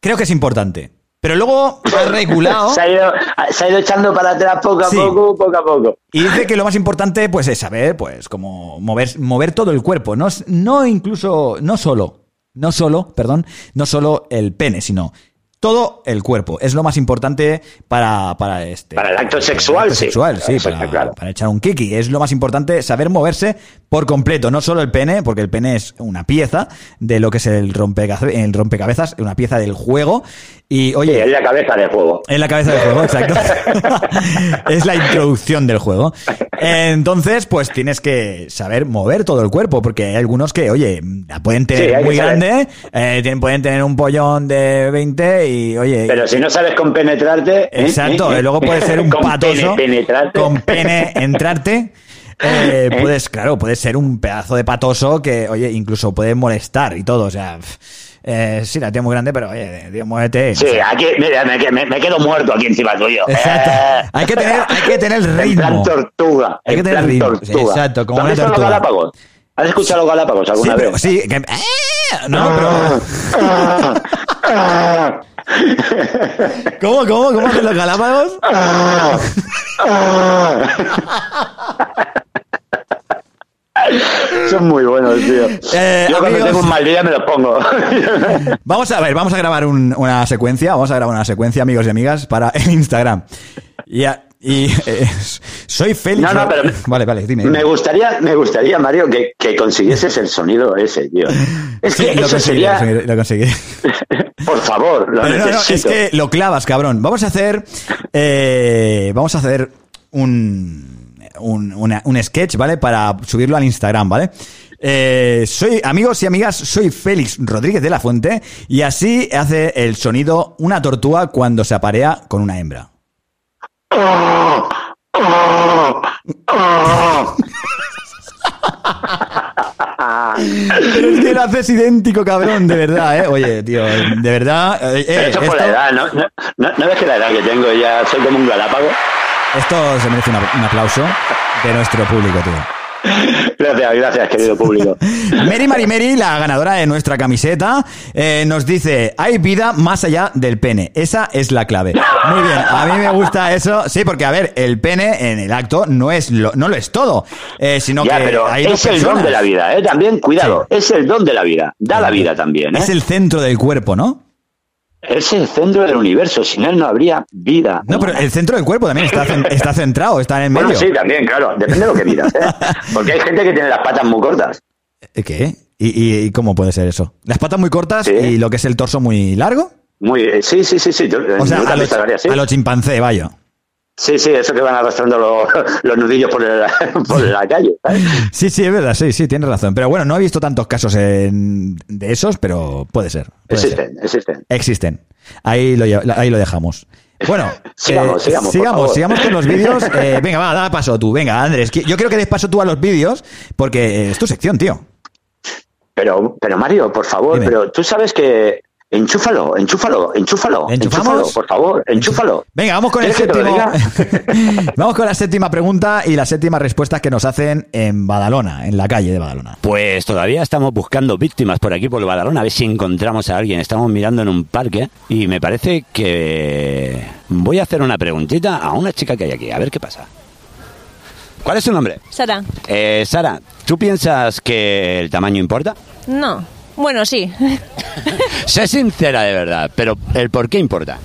creo que es importante. Pero luego ha regulado. [laughs] se, ha ido, se ha ido echando para atrás poco a Sí. poco, poco a poco. Y dice que lo más importante, pues, es saber, pues, cómo mover, mover todo el cuerpo. No, no incluso, no solo, no solo, perdón, no solo el pene, sino todo el cuerpo. Es lo más importante para, para este. Para el acto sexual, acto sí. sexual, sí, Eso para, claro. para echar un kiki. Es lo más importante saber moverse por completo, no solo el pene, porque el pene es una pieza de lo que es el, rompecabe- el rompecabezas, una pieza del juego. Y oye, Sí, es la cabeza de juego. en la cabeza del juego, exacto. [laughs] es la introducción del juego. Entonces, pues tienes que saber mover todo el cuerpo, porque hay algunos que, oye, la pueden tener Sí, muy grande, eh, pueden tener un pollón de 20 y, oye... Pero si no sabes compenetrarte. ¿eh? Exacto, ¿eh? luego puede ser un [laughs] Con patoso. pene- penetrarte. Con pene entrarte. [laughs] eh, puedes, claro, puedes ser un pedazo de patoso que, oye, incluso puede molestar y todo. O sea, eh, sí, la tía es muy grande, pero oye, tío, muévete. Sí, aquí, mira, me, me- quedo muerto aquí encima tuyo. Exacto. Eh, Hay que tener, hay que tener En ritmo. plan tortuga. Hay que en tener ritmo. tortuga. Exacto, como ¿Tú has una tortuga. ¿Has escuchado los Galápagos Sí, alguna pero, vez? sí, que- ¡eh! no, pero. [laughs] ¿Cómo, cómo, cómo hacen los galápagos? Son muy buenos, tío. Eh, Yo cuando amigos- tengo un mal día me los pongo. [laughs] Vamos a ver, vamos a grabar un- una secuencia, vamos a grabar una secuencia, amigos y amigas, para el Instagram. Y, a- y eh, [laughs] soy Félix. No, no, pero- Vale, vale, dime. Me gustaría, me gustaría, Mario, que, que consiguieses el sonido ese, tío. Es Sí, que lo eso conseguí, sería, lo conseguí, [laughs] por favor, lo Pero no, no, necesito. es que lo clavas, cabrón. Vamos a hacer. eh, vamos a hacer un. Un, una- un sketch, ¿vale? Para subirlo al Instagram, ¿vale? Eh, soy, amigos y amigas, soy Félix Rodríguez de la Fuente y así hace el sonido una tortuga cuando se aparea con una hembra. Pero es que lo haces idéntico, cabrón, de verdad, ¿eh? Oye, tío, de verdad. eh, eh, eso por esto- la edad, ¿no? ¿no? ¿No- no ves que la edad que tengo ya soy como un galápago? Esto se merece una- un aplauso de nuestro público, tío. Gracias, gracias, querido público. [laughs] Mary Marimeri, la ganadora de nuestra camiseta, eh, nos dice, hay vida más allá del pene. Esa es la clave. Muy bien, a mí me gusta eso. Sí, porque, a ver, el pene en el acto no es lo, no lo es todo, eh, sino ya, que pero hay es el don de la vida, ¿eh? También, cuidado, es el don de la vida. Da la vida también, ¿eh? Es el centro del cuerpo, ¿no? Es el centro del universo, sin él no habría vida. No, pero el centro del cuerpo también está, está centrado, está en el medio. Bueno, sí, también, claro, depende de lo que miras, ¿eh? [laughs] Porque hay gente que tiene las patas muy cortas. ¿Eh, ¿Qué? ¿Y, cómo puede ser eso? Las patas muy cortas y lo que es el torso muy largo. Muy, eh, sí, sí, sí, sí. yo- O sea, a a los chimpancé, vaya. Sí, sí, eso que van arrastrando los, [laughs] los nudillos por, el- [laughs] por la calle. ¿sabes? Sí, sí, es verdad, sí, sí, tienes razón. Pero bueno, no he visto tantos casos en- de esos, pero puede ser. puede ser. Existen, existen. Existen. Ahí lo, ahí lo dejamos. Bueno, [laughs] Sigamos, eh, sigamos, sigamos, con los vídeos. Eh, venga, va, da paso tú. Venga, Andrés, yo quiero que des paso tú a los vídeos porque eh, es tu sección, tío. Pero, pero Mario, por favor, pero tú sabes que enchúfalo, enchúfalo, enchúfalo, ¿Enchufamos? enchúfalo, por favor, enchúfalo. Venga, vamos con el ¿Quieres que te lo séptimo. [laughs] vamos con la séptima pregunta y las séptimas respuestas que nos hacen en Badalona, en la calle de Badalona. Pues todavía estamos buscando víctimas por aquí, por el Badalona, a ver si encontramos a alguien. Estamos mirando en un parque y me parece que voy a hacer una preguntita a una chica que hay aquí, a ver qué pasa. ¿Cuál es tu nombre? Sara, Eh, Sara, ¿tú piensas que el tamaño importa? no. Bueno, sí. [laughs] Sé sincera de verdad, pero ¿el por qué importa?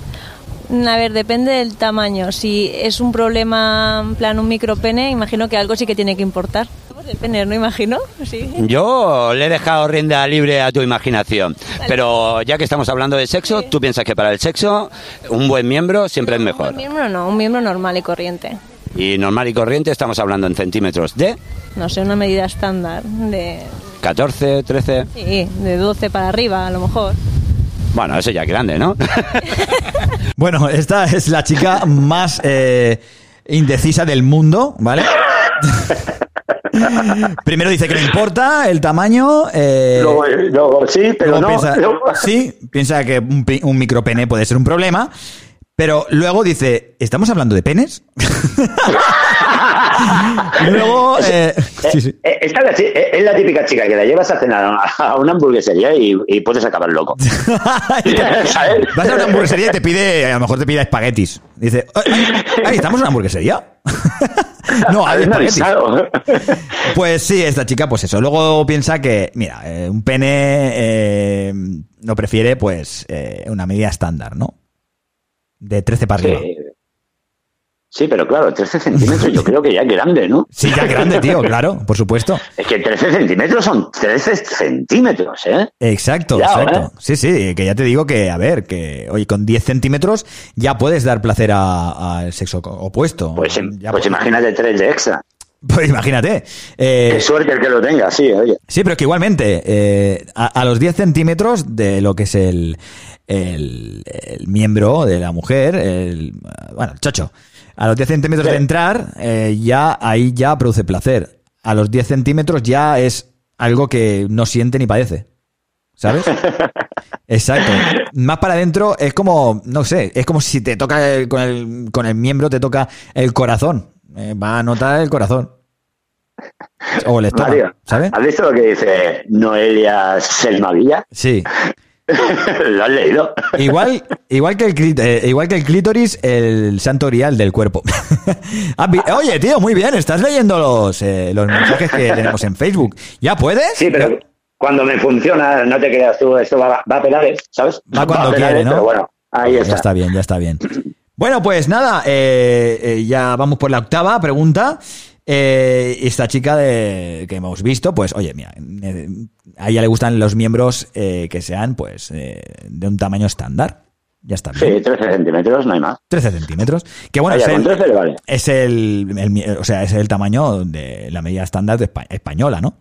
A ver, depende del tamaño. Si es un problema, en plan un micropene, imagino que algo sí que tiene que importar. El pene, ¿no imagino? Sí. Yo le he dejado rienda libre a tu imaginación, pero ya que estamos hablando de sexo, ¿tú piensas que para el sexo un buen miembro siempre es mejor? Un miembro no, un miembro normal y corriente. Y normal y corriente estamos hablando en centímetros de No sé, una medida estándar de... 14, 13... Sí, de 12 para arriba, a lo mejor. Bueno, eso ya es grande, ¿no? [laughs] Bueno, esta es la chica más eh, indecisa del mundo, ¿vale? [laughs] Primero dice que no importa el tamaño. eh, Luego, luego sí, pero luego no. Piensa, luego- [laughs] Sí, piensa que un, un micropene puede ser un problema. Pero luego dice, ¿estamos hablando de penes? Y [laughs] luego, eh, sí, sí. Eh, Esta es la eh, típica chica que la llevas a cenar a una- hamburguesería y, y puedes acabar loco. [laughs] [laughs] ¿Sabes? Vas a una hamburguesería y te pide, a lo mejor te pide espaguetis. Dice, "Ay, ay, ¿estamos en una hamburguesería? no, hay espaguetis. Pues sí, esta chica, pues eso. Luego piensa que, mira, eh, un pene eh, no prefiere, pues, eh, una medida estándar, ¿no? De 13 para arriba. Sí. Sí, pero claro, 13 centímetros yo [laughs] creo que ya es grande, ¿no? Sí, ya grande, tío, [laughs] claro, por supuesto. Es que 13 centímetros son 13 centímetros, ¿eh? Exacto, Ya, exacto. ¿eh? Sí, sí, que ya te digo que, a ver, que, oye, con 10 centímetros ya puedes dar placer a- al sexo opuesto. Pues, Ya pues imagínate 3 de extra. Pues imagínate. Eh, Qué suerte el que lo tenga, sí, oye. Sí, pero es que igualmente, eh, a, a los 10 centímetros de lo que es el, el, el miembro de la mujer, el, bueno, el chocho, a los 10 centímetros de entrar, eh, ya ahí ya produce placer. A los 10 centímetros ya es algo que no siente ni padece. ¿Sabes? [laughs] Exacto. Más para adentro es como, no sé, es como si te toca el- con, el, con el miembro, te toca el corazón. Eh, va a notar el corazón. O el estómago, Mario, ¿sabes? ¿has visto lo que dice Noelia Selmavilla? Sí. [laughs] ¿Lo has leído? Igual, igual, que el, eh, igual que el clítoris, el santo grial del cuerpo. [laughs] Vi- Oye, tío, muy bien, estás leyendo los, eh, los mensajes que tenemos en Facebook. ¿Ya puedes? Sí, pero cuando me funciona, no te creas tú, esto va, va a pedales, ¿sabes? Va cuando a pedales, quiere, ¿no? Pero bueno, ahí Ya está. está bien, ya está bien. Bueno, pues nada, eh, ya vamos por la octava pregunta. Eh, esta chica de, que hemos visto, pues, oye, mira, a ella le gustan los miembros eh, que sean, pues, eh, de un tamaño estándar. Ya está bien. Sí, 13 centímetros, no hay más. 13 centímetros. Que bueno, Vaya, es, el, 13 le vale. es el, el mi- o sea, es el tamaño de la medida estándar de Espa- española, ¿no?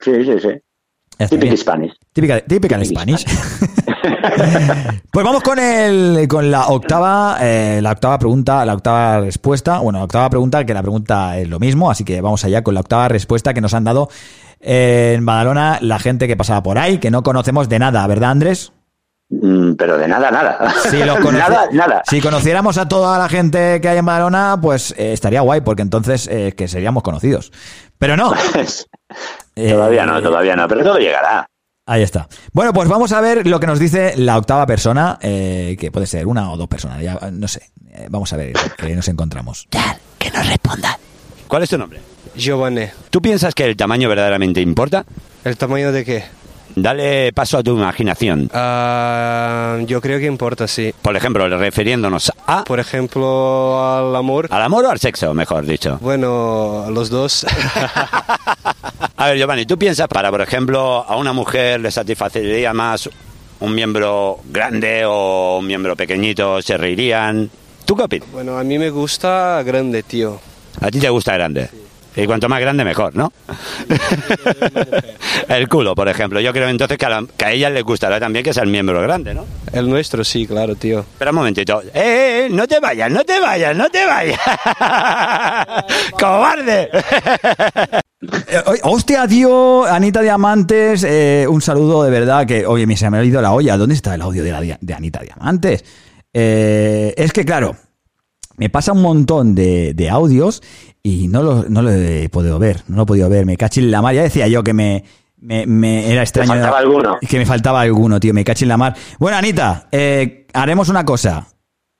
Sí, sí, sí. Bien. Spanish. Típica, típica en Spanish. [laughs] pues vamos con el, con la octava, eh, la octava pregunta, la octava respuesta. Bueno, la octava pregunta, que la pregunta es lo mismo, así que vamos allá con la octava respuesta que nos han dado en Badalona la gente que pasaba por ahí, que no conocemos de nada, ¿verdad, Andrés? Mm, Pero de nada, nada. Si, [laughs] nada, nada. si conociéramos a toda la gente que hay en Badalona, pues eh, estaría guay, porque entonces eh, que seríamos conocidos. Pero no. [laughs] todavía no, todavía no, pero todo llegará. Ahí está. Bueno, pues vamos a ver lo que nos dice la octava persona, eh, que puede ser una o dos personas, ya no sé. Eh, vamos a ver qué nos encontramos. Que nos responda. ¿Cuál es tu nombre? Giovanni. ¿Tú piensas que el tamaño verdaderamente importa? ¿El tamaño de qué? Dale paso a tu imaginación. Ah, yo creo que importa, sí. Por ejemplo, refiriéndonos a... Por ejemplo, al amor. ¿Al amor o al sexo, mejor dicho? Bueno, los dos. [laughs] A ver, Giovanni, ¿tú piensas para, por ejemplo, a una mujer le satisfacería más un miembro grande o un miembro pequeñito? ¿Se reirían? ¿Tú qué opinas? Bueno, a mí me gusta grande, tío. A ti te gusta grande. Y cuanto más grande, mejor, ¿no? [laughs] el culo, por ejemplo. Yo creo entonces que a, la- que a ellas les gustará también que sea el miembro grande, ¿no? El nuestro, sí, claro, tío. Espera un momentito. ¡Eh, eh, eh! No te vayas, no te vayas, no te vayas. [laughs] ¡Cobarde! [laughs] Oye, hostia, tío, Anita Diamantes, eh, un saludo de verdad que, oye, me se me ha ido la olla. ¿Dónde está el audio de, la de Anita Diamantes? Eh, es que, claro, me pasa un montón de, de audios y no lo, no lo he podido ver, no lo he podido ver. Me cachis en la mar. Ya decía yo que me, me, me era extraño. faltaba alguno. Que me faltaba alguno, tío, me cachis en la mar. Bueno, Anita, eh, haremos una cosa.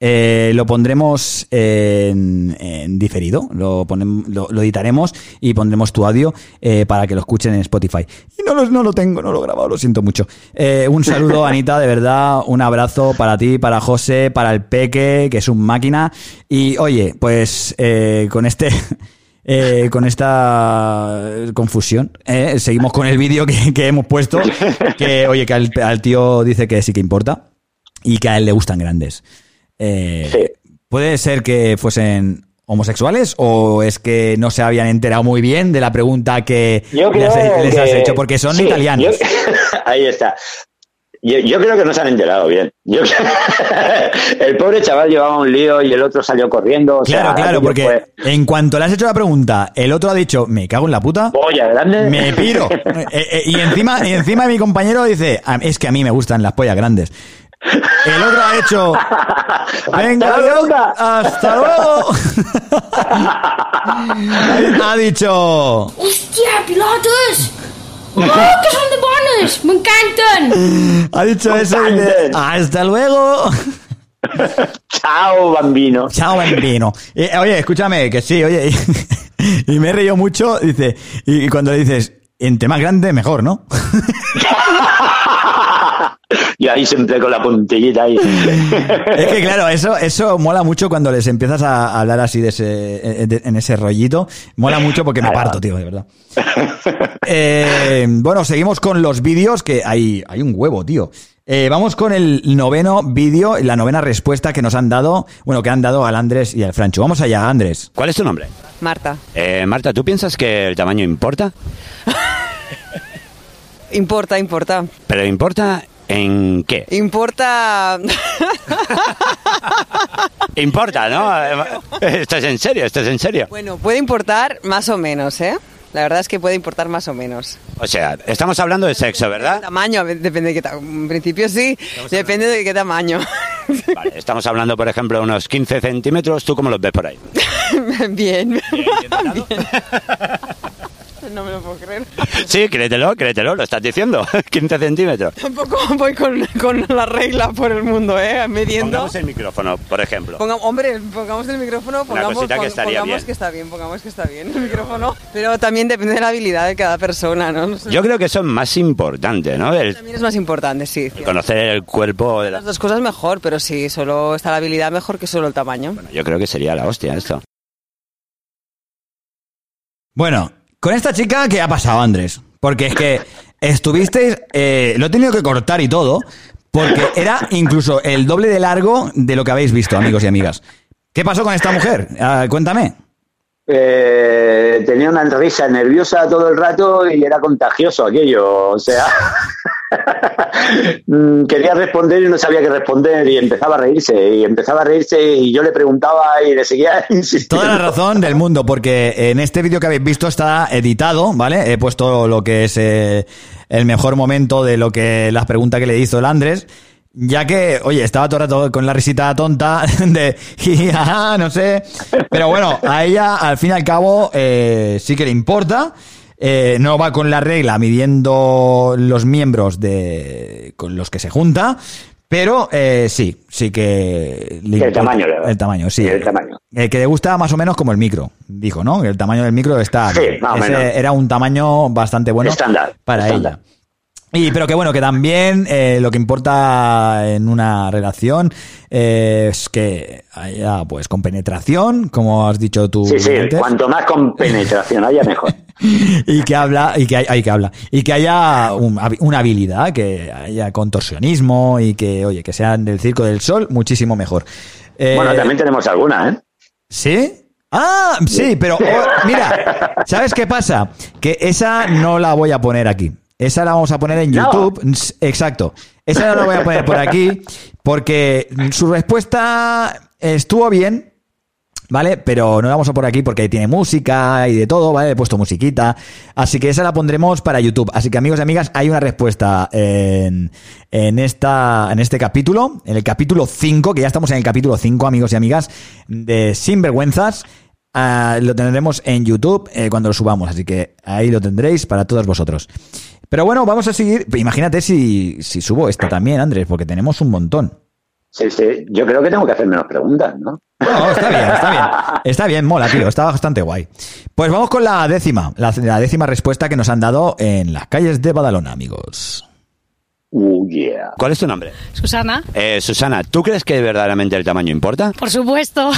Eh, lo pondremos en, en diferido, lo, ponem- lo, lo editaremos y pondremos tu audio eh, para que lo escuchen en Spotify. Y no lo, no lo tengo, no lo he grabado, lo siento mucho. Eh, un saludo, [laughs] Anita, de verdad, un abrazo para ti, para José, para el Peque, que es un máquina. Y oye, pues eh, con este... [laughs] eh, con esta confusión, eh, seguimos con el vídeo que, que hemos puesto, [laughs] que oye, que al, al tío dice que sí que importa y que a él le gustan grandes. Eh, ¿Puede ser que fuesen homosexuales o es que no se habían enterado muy bien de la pregunta que les, has hecho? Porque son sí, italianos. yo- [laughs] ahí está. Yo, yo creo que no se han enterado bien. Yo- [laughs] el pobre chaval llevaba un lío y el otro salió corriendo. o Claro, sea, claro, porque fue en cuanto le has hecho la pregunta, el otro ha dicho, me cago en la puta, polla grande. me piro. [laughs] Eh, eh, y encima y encima mi compañero dice, "Ah, es que a mí me gustan las pollas grandes. El otro ha hecho, [laughs] venga, Hasta adiós, luego. hasta luego. [laughs] ha dicho, ¡Hostia, pilotos! ¡Oh, que son de bonos! ¡Me encantan! ha dicho eso y dice, hasta luego. [laughs] Chao, bambino. Chao, bambino. Eh, oye, escúchame, que sí, oye. Y, y me he reído mucho, dice, y, y cuando le dices, entre más grande, mejor, ¿no? [laughs] Y ahí siempre con la puntillita ahí. [laughs] Es que [laughs] claro, eso, eso mola mucho cuando les empiezas a hablar así de ese, eh, de- en ese rollito. Mola mucho porque me parto, tío, de verdad. Eh, bueno, seguimos con los vídeos, que hay, hay un huevo, tío. Eh, vamos con el noveno vídeo, la novena respuesta que nos han dado, bueno, que han dado al Andrés y al Francho. Vamos allá, Andrés. ¿Cuál es tu nombre? Marta. Eh, Marta, ¿tú piensas que el tamaño importa? Importa, importa. ¿Pero importa en qué? Importa. Importa, ¿no? Esto es en serio, esto es en serio. Bueno, puede importar más o menos, ¿eh? La verdad es que puede importar más o menos. O sea, estamos hablando de sexo, ¿verdad? Tamaño, depende de qué tamaño. En principio sí, depende de qué tamaño. Vale, estamos hablando, por ejemplo, de unos 15 centímetros. ¿Tú cómo los ves por ahí? [laughs] Bien. Bien. No me lo puedo creer. [laughs] Sí, créetelo, créetelo, lo estás diciendo. [laughs] 15 centímetros. Tampoco voy con, con la regla por el mundo, ¿eh? Midiendo. Pongamos el micrófono, por ejemplo. Ponga- hombre, pongamos el micrófono, pongamos, cosita que estaría pongamos bien. que está bien, pongamos que está bien el micrófono. Pero también depende de la habilidad de cada persona, ¿no? No sé. Yo creo que eso es más importante, ¿no? El También es más importante, sí. conocer el cuerpo de la... Las dos cosas mejor, pero sí, solo está la habilidad mejor que solo el tamaño. Yo creo que sería la hostia esto. Bueno, con esta chica, ¿qué ha pasado, Andrés? Porque es que estuvisteis, eh, lo he tenido que cortar y todo, porque era incluso el doble de largo de lo que habéis visto, amigos y amigas. ¿Qué pasó con esta mujer? Ah, cuéntame. Eh, tenía una risa nerviosa todo el rato y era contagioso aquello. O sea, [laughs] mm, quería responder y no sabía qué responder y empezaba a reírse y empezaba a reírse y yo le preguntaba y le seguía [laughs] insistiendo. Toda la razón del mundo, porque en este vídeo que habéis visto está editado, ¿vale? He puesto lo que es eh, el mejor momento de lo que las preguntas que le hizo el Andrés. Ya que, oye, estaba todo el rato con la risita tonta [laughs] de, "Jiji, ajá, no sé. Pero bueno, a ella, al fin y al cabo, eh, sí que le importa. Eh, no va con la regla midiendo los miembros de con los que se junta. Pero eh, sí, sí que... le El tamaño, ¿verdad? El tamaño, sí. El tamaño. Eh, que le gusta más o menos como el micro, dijo, ¿no? El tamaño del micro está. Sí, más o menos. Era un tamaño bastante bueno Estándar, para estándar. ella. Y pero que bueno, que también eh, lo que importa en una relación eh, es que haya pues con penetración, como has dicho tú Sí, sí, antes, cuanto más con penetración haya, mejor. [laughs] y que habla y que hay, hay que habla y que haya un- una habilidad, que haya contorsionismo y que oye, que sean del circo del sol, muchísimo mejor. Eh, Bueno, también tenemos alguna, ¿eh? ¿Sí? Ah, sí, pero oh, mira, ¿sabes qué pasa? Que esa no la voy a poner aquí. Esa la vamos a poner en. YouTube. Exacto. Esa no la voy a poner por aquí porque su respuesta estuvo bien, ¿vale? Pero no la vamos a poner aquí porque tiene música y de todo, ¿vale? He puesto musiquita. Así que esa la pondremos para YouTube. Así que amigos y amigas, hay una respuesta en, en, esta, en este capítulo, en el capítulo 5, que ya estamos en el capítulo 5, amigos y amigas, de Sinvergüenzas. Ah, lo tendremos en YouTube eh, cuando lo subamos, así que ahí lo tendréis para todos vosotros. Pero bueno, vamos a seguir. Imagínate si, si subo esta también, Andrés, porque tenemos un montón. Sí, sí. Yo creo que tengo que hacer menos preguntas, ¿no? No, está bien, está bien. [laughs] Está bien, mola, tío. Está bastante guay. Pues vamos con la décima. La, la décima respuesta que nos han dado en las calles de Badalona, amigos. Uh, yeah. ¿Cuál es tu nombre? Susana, Eh, Susana, ¿tú crees que verdaderamente el tamaño importa? por supuesto.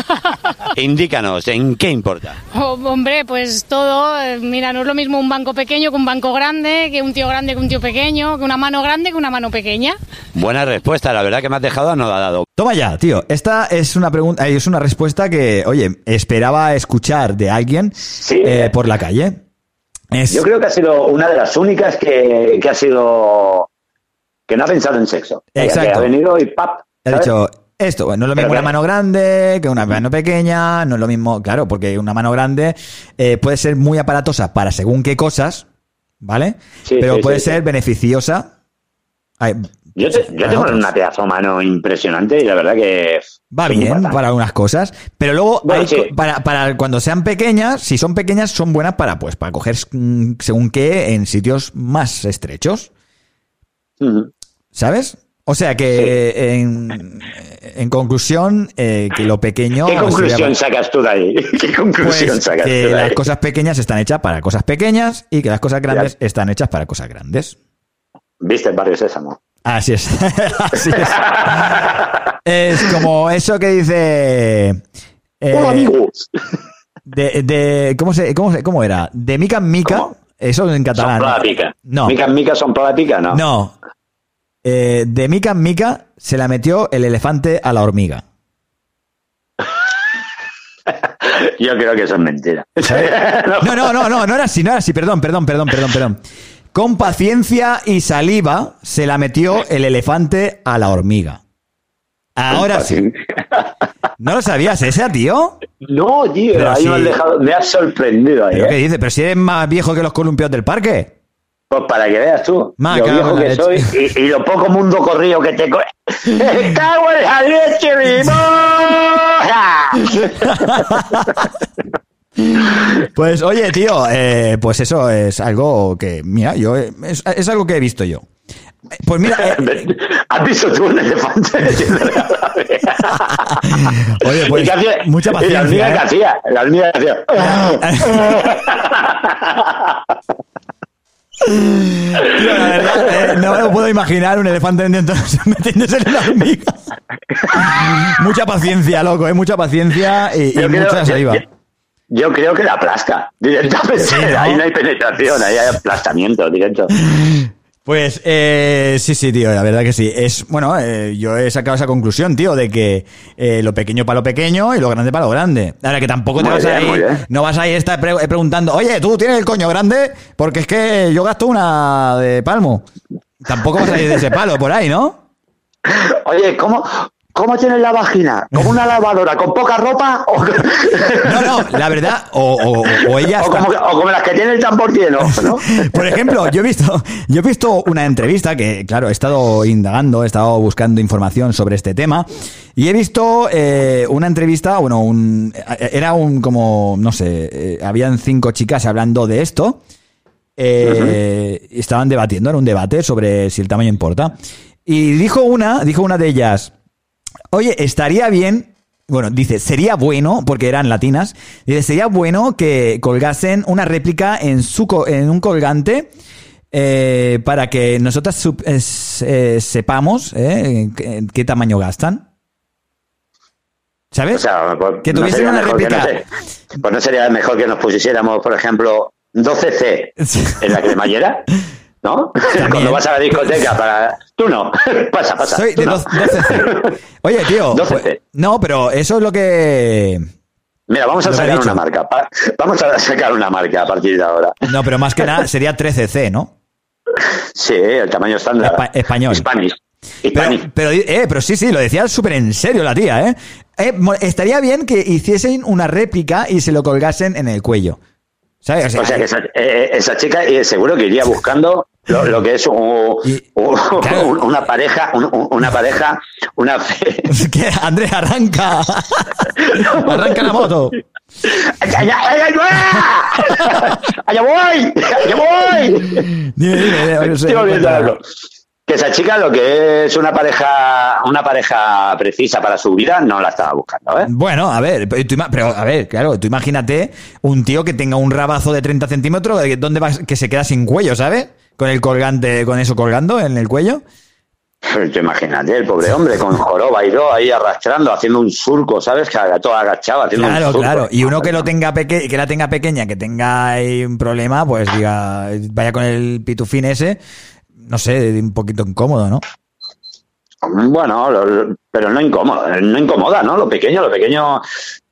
[laughs] Indícanos, ¿en qué importa? Oh, hombre, pues todo. eh, Mira, no es lo mismo un banco pequeño que un banco grande, que un tío grande que un tío pequeño, que una mano grande que una mano pequeña. Buena respuesta, la verdad que me has dejado anodado. Toma ya, tío. Esta es una pregunta, eh, es una respuesta que, oye, esperaba escuchar de alguien eh, por la calle. Es- Yo creo que ha sido una de las únicas que, que ha sido. que no ha pensado en sexo. Exacto. Que ha venido y ¡pap! ¿sabes? dicho, esto, bueno, no es lo Pero mismo una mano grande que una mano pequeña, no es lo mismo, claro, porque una mano grande eh, puede ser muy aparatosa para según qué cosas, ¿vale? Sí, Pero sí, puede sí. ser beneficiosa. Ay, Yo, te- yo tengo una pedazo mano impresionante y la verdad que. Va bien para algunas cosas, pero luego Bueno, hay sí. para, para cuando sean pequeñas, si son pequeñas, son buenas para pues para coger mm, según qué en sitios más estrechos, ¿sabes? O sea que en, en conclusión eh, que lo pequeño ¿Qué sería- conclusión sacas tú de ahí? [laughs] ¿Qué conclusión pues, sacas que tú de las cosas pequeñas están hechas para cosas pequeñas y que las cosas grandes están hechas para cosas grandes. ¿Viste el barrio Sésamo? Así es. [laughs] Así es. [laughs] Es como eso que dice. eh, Hola, amigos. De, de- ¿cómo, se, cómo, se- ¿Cómo era? De mica en mica. Eso en catalán. Son pica. No. Mica en mica son pica, ¿no? No. Eh, de mica en mica se la metió el elefante a la hormiga. [laughs] Yo creo que eso es mentira. No, no, no, no, no era así, no era así. Perdón, perdón, perdón, perdón, perdón. Con paciencia y saliva se la metió el elefante a la hormiga. Ahora sí. ¿No lo sabías ese, tío? No, tío, Pero ahí sí. me, has dejado- me has sorprendido ahí. ¿Pero ¿eh? qué dices? ¿Pero si eres más viejo que los columpios del parque? Pues para que veas tú, Ma, lo viejo que soy y, y lo poco mundo corrido que te... co- [laughs] ¡Me cago en la leche, mi [laughs] Pues oye, tío, eh, pues eso es algo que, mira, yo eh, es, es algo que he visto yo. Eh, Pues mira, eh, [laughs] ¿Has visto tú un elefante? [laughs] Oye, pues, ¿Y qué hacía? mucha ¿Y la paciencia, hormiga ¿eh? que hacía? La hormiga que hacía... [laughs] tío, la verdad, eh, no me lo puedo imaginar un elefante metiéndose, en la hormiga. mucha paciencia, loco, eh, mucha paciencia y, y mucha saliva. yo- Yo creo que la aplasta. Directamente, Sí, ¿no? ahí no hay penetración, ahí hay aplastamiento directo. Pues eh, sí, sí, tío, la verdad que sí. Es bueno, eh, yo he sacado esa conclusión, tío, de que eh, lo pequeño para lo pequeño y lo grande para lo grande. Ahora que tampoco te Muy vas a bien, muy ir, no vas a ir a estar pre- preguntando, oye, tú tienes el coño grande, porque es que yo gasto una de palmo. Tampoco vas a ir de ese palo por ahí, ¿no? [laughs] Oye, ¿cómo, cómo tienes la vagina? ¿Como una lavadora? ¿Con poca ropa? ¿O, No, no, la verdad, o, o, o ella [laughs] o está- como, las que tiene el tambor lleno? ¿no? [laughs] Por ejemplo, yo he visto, yo he visto una entrevista que, claro, he estado indagando, he estado buscando información sobre este tema y he visto eh, una entrevista, bueno, un, era un como, no sé, eh, habían cinco chicas hablando de esto. eh, Estaban debatiendo, era un debate sobre si el tamaño importa. Y dijo una, dijo una de ellas, oye, estaría bien, bueno, dice, sería bueno, porque eran latinas, dice, sería bueno que colgasen una réplica en, su, en un colgante eh, para que nosotras eh, eh, sepamos eh, qué, qué tamaño gastan. ¿Sabes? O sea, pues, Que no tuviesen una no réplica. sé, pues no sería mejor que nos pusiéramos, por ejemplo, 12C [laughs] en la cremallera, ¿no? Cuando vas a la discoteca para... Tú no, [laughs] pasa, pasa. Soy de no. 12C. Oye, tío. [laughs] 12C. pues- no, pero eso es lo que. Mira, vamos a Lo sacar una marca. Vamos a sacar una marca a partir de ahora. No, pero más que nada [laughs] sería 13C, ¿no? Sí, el tamaño estándar. Espa- español. Spanish. Pero, pero, eh, pero sí, sí, lo decía súper en serio la tía, ¿eh? Eh, Estaría bien que hiciesen una réplica y se lo colgasen en el cuello. ¿Sabes? O sea, que esa, eh, esa chica eh, seguro que iría buscando lo, lo que es un- [laughs] un- una pareja, un- un- una pareja, una fe. [laughs] que Andrés arranca. [laughs] arranca la moto. ¡Allá, allá, allá, allá voy! ¡Allá voy! Dime, dime, no Que esa chica lo que es una pareja, una pareja precisa para su vida, no la estaba buscando, ¿eh? Bueno, a ver, pero, a ver, claro, tú imagínate un tío que tenga un rabazo de 30 centímetros, eh, ¿dónde vas? Que se queda sin cuello, ¿sabes? Con el colgante, con eso colgando en el cuello. Tú imagínate, el pobre hombre con joroba y todo ahí arrastrando, haciendo un surco, ¿sabes? Que todo agachado, haciendo Claro, un surco. claro. Y uno que lo tenga peque que la tenga pequeña, que tenga ahí un problema, pues diga, vaya con el pitufín ese, no sé, un poquito incómodo, ¿no? Bueno, pero no incómoda, no incomoda, ¿no? Lo pequeño, lo pequeño.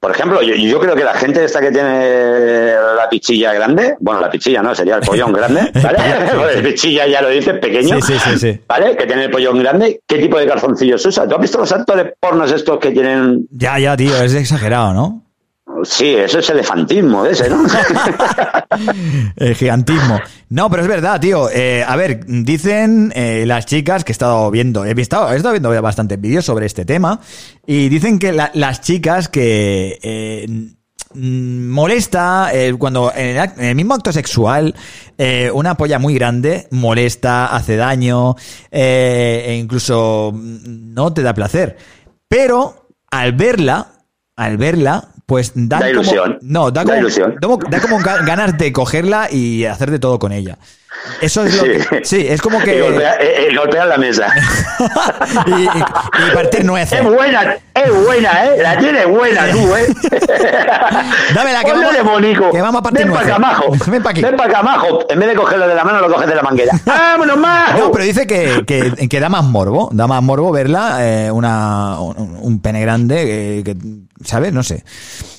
Por ejemplo, yo, yo creo que la gente esta que tiene la pichilla grande, bueno, la pichilla no, sería el pollón grande, [laughs] ¿vale? Pichilla ya lo dices, pequeño. Sí, sí, sí, sí. ¿Vale? Que tiene el pollón grande. ¿Qué tipo de calzoncillos usa? ¿Tú has visto los actores pornos estos que tienen Ya, ya, tío, es exagerado, ¿no? Sí, eso es elefantismo ese, ¿no? [laughs] El gigantismo. No, pero es verdad, tío. Eh, a ver, dicen eh, las chicas que he estado viendo, he visto, he estado viendo ya bastantes vídeos sobre este tema, y dicen que la- las chicas que eh, molesta cuando en el, mismo acto sexual una polla muy grande molesta, hace daño, e incluso no te da placer. Pero al verla, al verla, pues dan Da como- ilusión. no, da Da como, ilusión. como- da como ganas de cogerla y hacer de todo con ella. Eso es lo que, sí, es como que Y golpea, eh, eh, golpea la mesa. [laughs] y, y- y partir nueces. Es buena, es buena, ¿eh? La tiene buena tú, ¿eh? [laughs] Dámela, que Ponle vamos- de bonico. que vamos a partir Ven para nueces. acá, majo. [laughs] Ven pa' aquí. Ven para acá, majo. En vez de cogerlo de la mano, lo coges de la manguera. ¡Vámonos, majo! No, pero dice que, que, que da más morbo, da más morbo verla, eh, una, un, un pene grande, que, que, ¿sabes? No sé.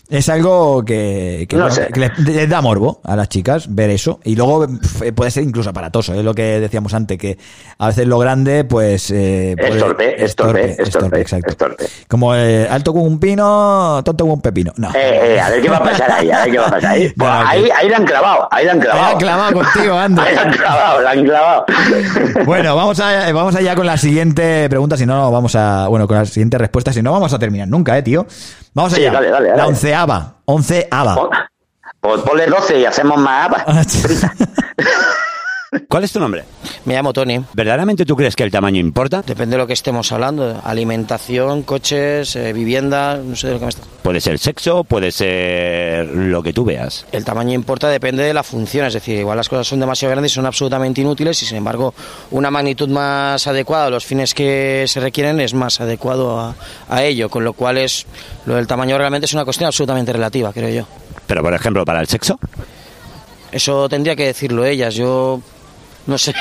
Es algo que, que, No bueno, sé. que les, les da morbo a las chicas ver eso. Y luego pf, puede ser incluso aparatoso, es lo que decíamos antes, que a veces lo grande, pues... eh, Es torpe, es torpe, es torpe, exacto. torpe. Como eh, alto como un pino, tonto como un pepino. No. Eh, eh, a ver qué va a pasar ahí, a ver qué va a pasar ahí. [laughs] Pues No, ahí, ahí la han clavado, ahí la han clavado. La han clavado contigo, [laughs] Andrés. Ahí la han clavado, la han clavado. [laughs] Bueno, vamos, a, vamos allá con la siguiente pregunta, si no, no vamos a. Bueno, con la siguiente respuesta, si no, vamos a terminar nunca, ¿eh, tío? Vamos Sí, allá. dale, dale, dale. La onceava. Onceava. Pues ponle 12 y hacemos más apas. [laughs] ¿Cuál es tu nombre? Me llamo Tony. ¿Verdaderamente tú crees que el tamaño importa? Depende de lo que estemos hablando. Alimentación, coches, eh, vivienda, no sé de lo que me estás... Puede ser sexo, puede ser lo que tú veas. El tamaño importa, depende de la función. Es decir, igual las cosas son demasiado grandes y son absolutamente inútiles y sin embargo una magnitud más adecuada a los fines que se requieren es más adecuado a, a ello. Con lo cual es lo del tamaño realmente es una cuestión absolutamente relativa, creo yo. Pero, por ejemplo, para el sexo. Eso tendría que decirlo ellas. Yo no sé.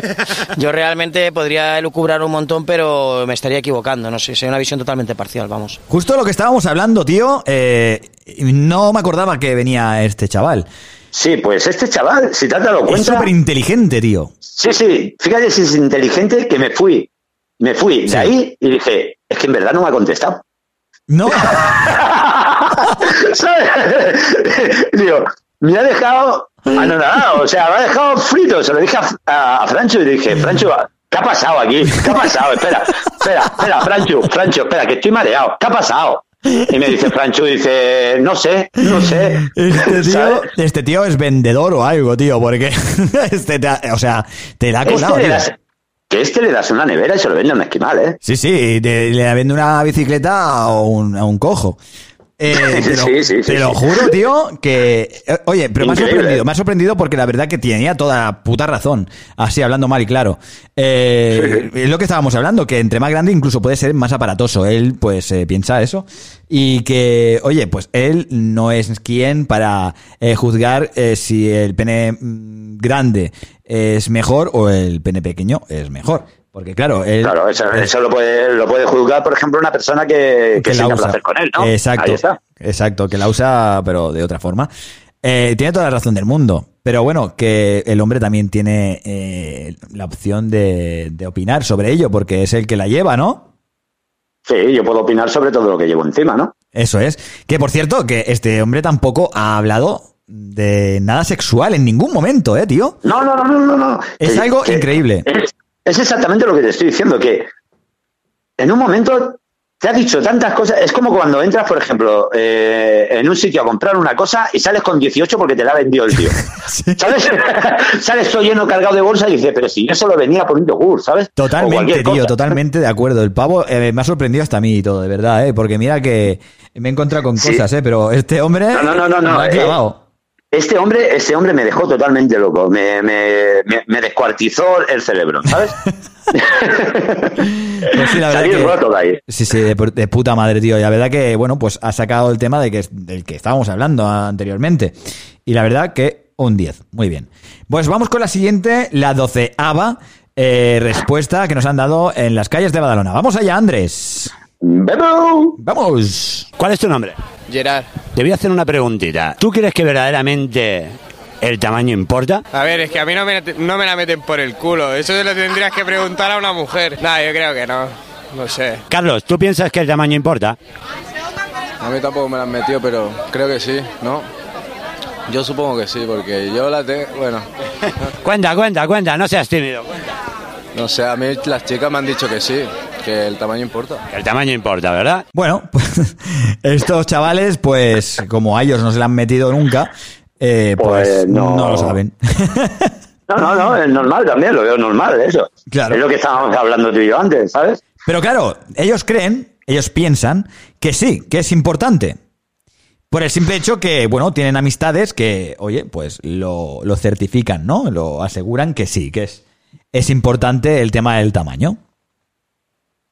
[laughs] Yo realmente podría elucubrar un montón, pero me estaría equivocando. No sé, sería una visión totalmente parcial, vamos. Justo lo que estábamos hablando, tío, eh, no me acordaba que venía este chaval. Sí, pues este chaval, si te has dado Es cuenta. súper inteligente, tío. Sí, sí, fíjate si es inteligente que me fui. Me fui de ahí y dije, es que en verdad no me ha contestado. No. [laughs] ¿Sabes? [laughs] Digo, me ha dejado anonadado, o sea, me ha dejado frito. Se lo dije a, a, Francho y dije, Francho, ¿qué ha pasado aquí? ¿Qué ha pasado? Espera, espera, espera, Francho, Francho, espera, que estoy mareado. ¿Qué ha pasado? Y me dice Francho, dice, no sé, no sé. Este tío, este tío es vendedor o algo, tío, porque [laughs] este te ha- o sea, te la ha Este colado, le das- que este le das una nevera y se lo vende a un esquimal, ¿eh? Sí, sí, te- le vende una bicicleta a un, a un cojo. Eh, [laughs] te lo, Sí, sí, sí, te lo sí. juro, tío, que... Oye, pero me ha sorprendido, me ha sorprendido porque la verdad que tenía toda puta razón, así hablando mal y claro. Eh, Es lo que estábamos hablando, que entre más grande incluso puede ser más aparatoso. Él, pues, eh, piensa eso. Y que, oye, pues él no es quien para juzgar si el pene mm, grande es mejor o el pene pequeño es mejor. Porque claro, él... Claro, eso, eso lo, puede, lo puede juzgar, por ejemplo, una persona que, que, que la usa. placer con él, ¿no? Exacto, Ahí está. exacto, que la usa, pero de otra forma. Eh, tiene toda la razón del mundo, pero bueno, que el hombre también tiene eh, la opción de, de opinar sobre ello, porque es el que la lleva, ¿no? Sí, yo puedo opinar sobre todo lo que llevo encima, ¿no? Eso es. Que por cierto, que este hombre tampoco ha hablado de nada sexual en ningún momento, ¿eh, tío? No, no, no, no, no. no. Es Que- algo que- increíble. Es, es exactamente lo que te estoy diciendo, que en un momento te ha dicho tantas cosas. Es como cuando entras, por ejemplo, eh, en un sitio a comprar una cosa y sales con 18 porque te la ha vendido el tío. [laughs] ¿Sabes? [laughs] sales todo lleno cargado de bolsa y dices, pero si yo solo venía por un yogur, ¿sabes? Totalmente, tío, cosa. totalmente de acuerdo. El pavo eh, me ha sorprendido hasta a mí y todo, de verdad, ¿eh? Porque mira que me he encontrado con Sí. cosas, ¿eh? Pero este hombre No, no, no, no, me ha eh, clavado. Este hombre, este hombre me dejó totalmente loco, me, me, me, me descuartizó el cerebro, ¿sabes? [laughs] [laughs] Pues sí, la que- roto de ahí. Sí, sí, de puta madre, tío. Y la verdad que, bueno, pues ha sacado el tema de que, del que estábamos hablando anteriormente. Y la verdad que un 10. Muy bien. Pues vamos con la siguiente, la doceava eh, respuesta que nos han dado en las calles de Badalona. Vamos allá, Andrés. Vamos. ¿Cuál es tu nombre? Gerard. Te voy a hacer una preguntita. ¿Tú crees que verdaderamente el tamaño importa? A ver, es que a mí no me, no me la meten por el culo. Eso se lo tendrías que preguntar a una mujer. Nah, yo creo que no. No sé. Carlos, ¿tú piensas que el tamaño importa? A mí tampoco me la han metido, pero creo que sí, ¿no? Yo supongo que sí, porque yo la tengo, bueno, [laughs] Cuenta, cuenta, cuenta, no seas tímido. no sé, a mí las chicas me han dicho que sí, que el tamaño importa. El tamaño importa, ¿verdad? Bueno, pues [laughs] estos chavales, pues como a ellos no se le han metido nunca, eh, pues, Pues no. no. lo saben. [laughs] No, no, no, es normal también, lo veo normal eso. Claro. Es lo que estábamos hablando tú y yo antes, ¿sabes? Pero claro, ellos creen, ellos piensan que sí, que es importante. Por el simple hecho que, bueno, tienen amistades que, oye, pues lo, lo certifican, ¿no? Lo aseguran que sí, que es, es importante el tema del tamaño.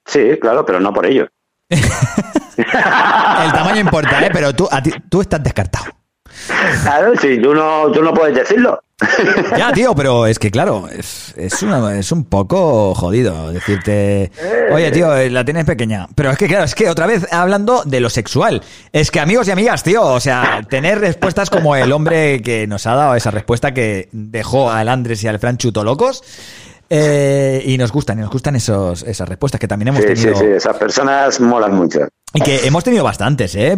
Sí, claro, pero no por ello. [laughs] [laughs] El tamaño importa, ¿eh? Pero tú, a ti- tú estás descartado. Claro, si tú no, tú no puedes decirlo. [laughs] Ya, tío, pero es que claro, es, es, una- es un poco jodido decirte, oye, tío, eh, la tienes pequeña. Pero es que, claro, es que otra vez hablando de lo sexual. Es que amigos y amigas, tío, o sea, tener respuestas como el hombre que nos ha dado esa respuesta que dejó al Andrés y al Fran chuto locos. Eh, y nos gustan, y nos gustan esos, esas respuestas que también hemos Sí, sí, tenido. sí, esas personas molan mucho. Y que hemos tenido bastantes, ¿eh?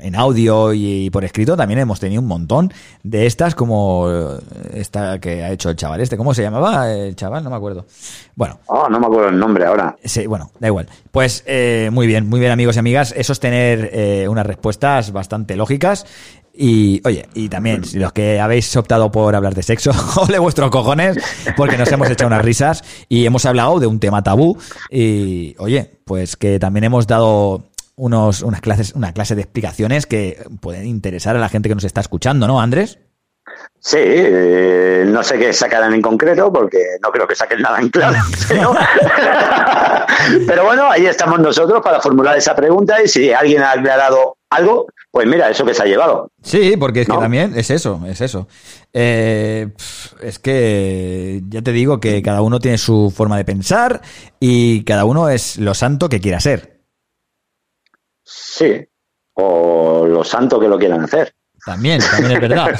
En audio y por escrito también hemos tenido un montón de estas, como eh, esta que ha hecho el chaval este. ¿Cómo se llamaba el chaval? No me acuerdo. Bueno, Oh, no me acuerdo el nombre ahora. sí, bueno, da igual. Pues eh, muy bien, muy bien amigos y amigas. Eso es tener eh, unas respuestas bastante lógicas. Y, oye, y también, si los que habéis optado por hablar de sexo, [laughs] ole vuestros cojones, porque nos hemos echado unas risas y hemos hablado de un tema tabú. Y, oye, pues que también hemos dado unos, unas clases, una clase de explicaciones que pueden interesar a la gente que nos está escuchando, ¿no, Andrés? Sí, eh, no sé qué sacarán en concreto, porque no creo que saquen nada en claro. [laughs] Pero, pero bueno, ahí estamos nosotros para formular esa pregunta y si alguien ha aclarado algo, pues mira, eso que se ha llevado. Sí, porque es que también es eso, es eso. Eh, es que ya te digo que cada uno tiene su forma de pensar y cada uno es lo santo que quiera ser. Sí, o los santos que lo quieran hacer. También, también es verdad.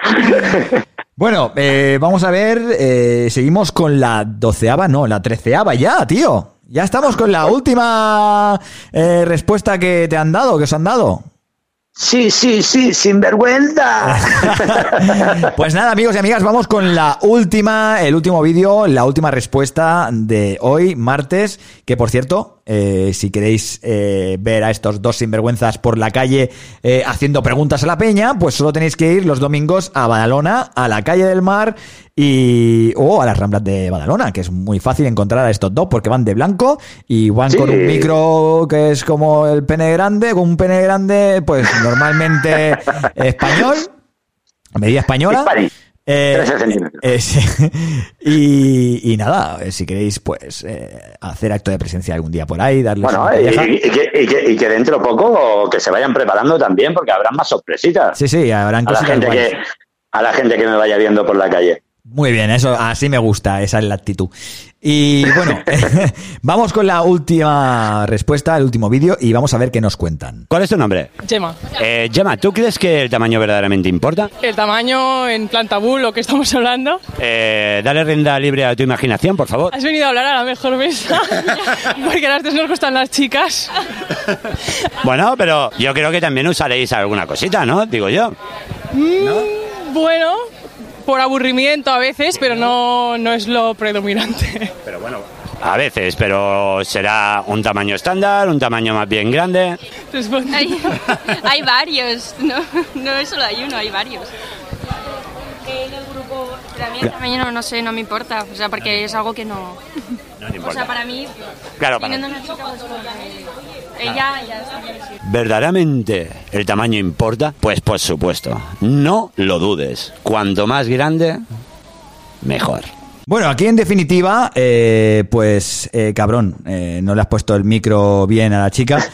[laughs] bueno, eh, vamos a ver, eh, seguimos con la doceava, no, la treceava ya, tío. Ya estamos con la última eh, respuesta que te han dado, que os han dado. Sí, sí, sí, sin vergüenza. [laughs] Pues nada, amigos y amigas, vamos con la última, el último vídeo, la última respuesta de hoy, martes, que por cierto, Eh, si queréis eh, ver a estos dos sinvergüenzas por la calle eh, haciendo preguntas a la peña, pues solo tenéis que ir los domingos a Badalona, a la calle del mar y o a las ramblas de Badalona, que es muy fácil encontrar a estos dos porque van de blanco y van con un micro que es como el pene grande, con un pene grande, pues normalmente [laughs] español, medida española. Eh, 13 centímetros. eh, sí. [laughs] y, y nada, si queréis, pues eh, hacer acto de presencia algún día por ahí, darles Bueno, y, y que, y que- y que dentro de poco que se vayan preparando también, porque habrán más sorpresitas. Sí, sí, habrán a la gente que a la gente que me vaya viendo por la calle. Muy bien, eso así me gusta, esa es la actitud. Y bueno, [laughs] [laughs] vamos con la última respuesta, el último vídeo, y vamos a ver qué nos cuentan. ¿Cuál es tu nombre? Gemma. Eh, Gemma, ¿tú crees que el tamaño verdaderamente importa? El tamaño en plan tabú, lo que estamos hablando. Eh, dale rienda libre a tu imaginación, por favor. Has venido a hablar a la mejor mesa. [laughs] Porque a las tres nos gustan las chicas. Bueno, pero yo creo que también usaréis alguna cosita, ¿no? Digo yo. Mm, Bueno, por aburrimiento a veces, pero no, no es lo predominante. Pero bueno. A veces, pero será un tamaño estándar, un tamaño más bien grande. Hay, [laughs] hay varios, no, no solo hay uno, hay varios. En el grupo, pero a mí el tamaño no, no sé, no me importa, o sea, porque es algo que no... No te O importa. sea, para mí, Claro, para- teniendo ella ya está. ¿Verdaderamente el tamaño importa? Pues por supuesto. No lo dudes. Cuanto más grande, mejor. Bueno, aquí en definitiva, eh, pues eh, cabrón, eh, no le has puesto el micro bien a la chica. [laughs]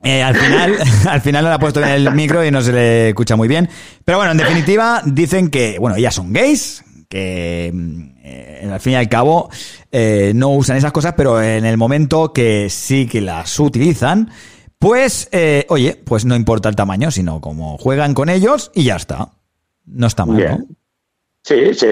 Eh, al final, [laughs] al final no le ha puesto bien el micro y no se le escucha muy bien. Pero bueno, en definitiva, dicen que, bueno, ellas son gays, que mm, eh, al fin y al cabo eh, no usan esas cosas, pero en el momento que sí que las utilizan, pues, eh, oye, pues no importa el tamaño, sino como juegan con ellos y ya está. No está mal, ¿no? Bien. Sí, sí,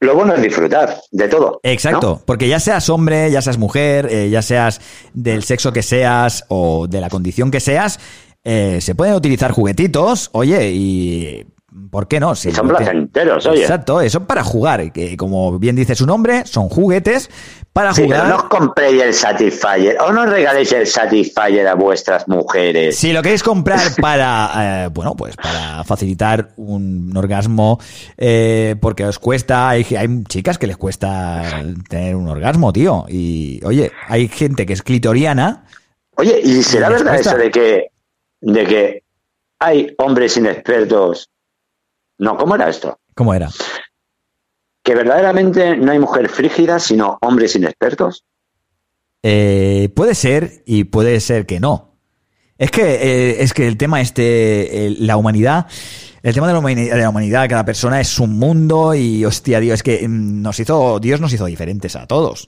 lo bueno es disfrutar de todo. Exacto, porque ya seas hombre, ya seas mujer, eh, ya seas del sexo que seas o de la condición que seas, eh, se pueden utilizar juguetitos, oye, y ¿por qué no? Sí, Y son placenteros, oye. Exacto, eso para jugar, que como bien dice su nombre, son juguetes para Sí, pero jugar. no os compréis el Satisfyer o no os regaléis el Satisfyer a vuestras mujeres. Si lo queréis comprar para, [laughs] eh, bueno, pues para facilitar un orgasmo, eh, porque os cuesta, hay, hay chicas que les cuesta tener un orgasmo, tío. Y, oye, hay gente que es clitoriana. Oye, ¿y será verdad cuesta. eso de que, de que hay hombres inexpertos? No, ¿cómo era esto? ¿Cómo era? Que verdaderamente no hay mujer frígida, sino hombres inexpertos. Eh, puede ser y puede ser que no. Es que, eh, es que el tema este, la humanidad, el tema de la, humanidad, de la humanidad, cada persona es un mundo y hostia, Dios, es que mm, nos hizo, Dios nos hizo diferentes a todos.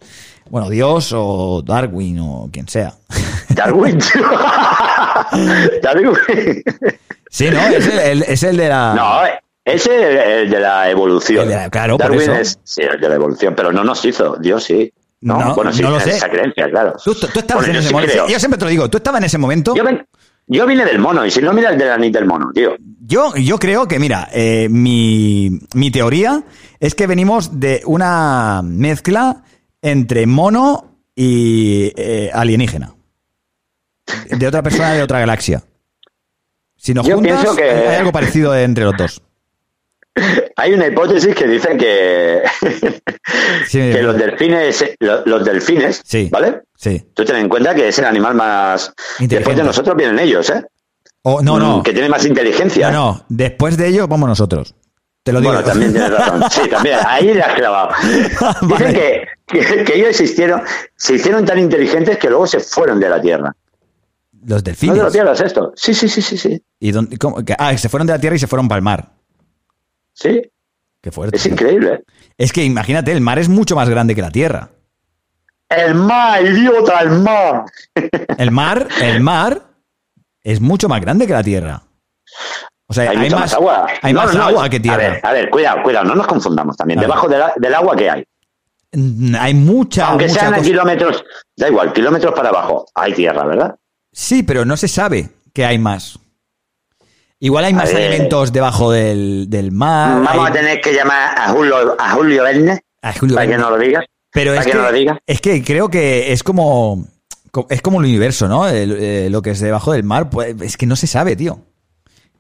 Bueno, Dios o Darwin o quien sea. [laughs] Darwin. [laughs] Darwin. Sí, ¿no? Es el, el- es el de la... No, ese es el de la evolución. claro, por Darwin eso. es sí, el de la evolución, pero no nos hizo, Dios sí. No, No, bueno, sí, no lo sé. esa creencia, claro. Tú, tú estabas Bueno, en yo ese sí momento. creo. Yo siempre te lo digo, tú estabas en ese momento. Yo, ven- yo vine del mono, y si no, mira el de la del mono, tío. Yo, yo creo que, mira, eh, mi, mi teoría es que venimos de una mezcla entre mono y eh, alienígena. De otra persona de otra galaxia. Si nos Yo juntas, que- hay algo parecido entre los dos. [laughs] Hay una hipótesis que dice que, [laughs] que los delfines, los, los delfines, ¿vale? Sí. Tú ten en cuenta que es el animal más... Después de nosotros vienen ellos, ¿eh? O, no, no. Que tiene más inteligencia. No, no. Después de ello, vamos nosotros. Te lo digo. Bueno, también tienes razón. Sí, también. Ahí le has clavado. [laughs] Dicen que, que, que ellos existieron, se hicieron tan inteligentes que luego se fueron de la Tierra. Los ¿No delfines. te lo pierdas esto? Sí, sí, sí, sí, sí. ¿Y dónde- cómo? Ah, se fueron de la Tierra y se fueron para el mar. Sí. Qué fuerte. Es increíble. Es que imagínate, el mar es mucho más grande que la Tierra. El mar, idiota, el mar. El mar, el mar es mucho más grande que la Tierra. O sea, Hay, más, más agua. hay No, más no, agua que A tierra. ver, a ver, cuidado, cuidado, no nos confundamos también. A. Debajo de la- del agua, ¿qué hay? Mm, Hay mucha, Aunque mucha sean a cosa. kilómetros, da igual, kilómetros para abajo, hay tierra, ¿verdad? Sí, pero no se sabe que hay más. Igual hay más ver. alimentos debajo del, del mar. Vamos hay- a tener que llamar a Julio, a Julio Verne a Julio para que nos lo digas. Pero ¿Para es que que, no lo diga? es que creo que es como, co- es como el universo, ¿no? El- eh, lo que es debajo del mar, pues es que no se sabe, tío.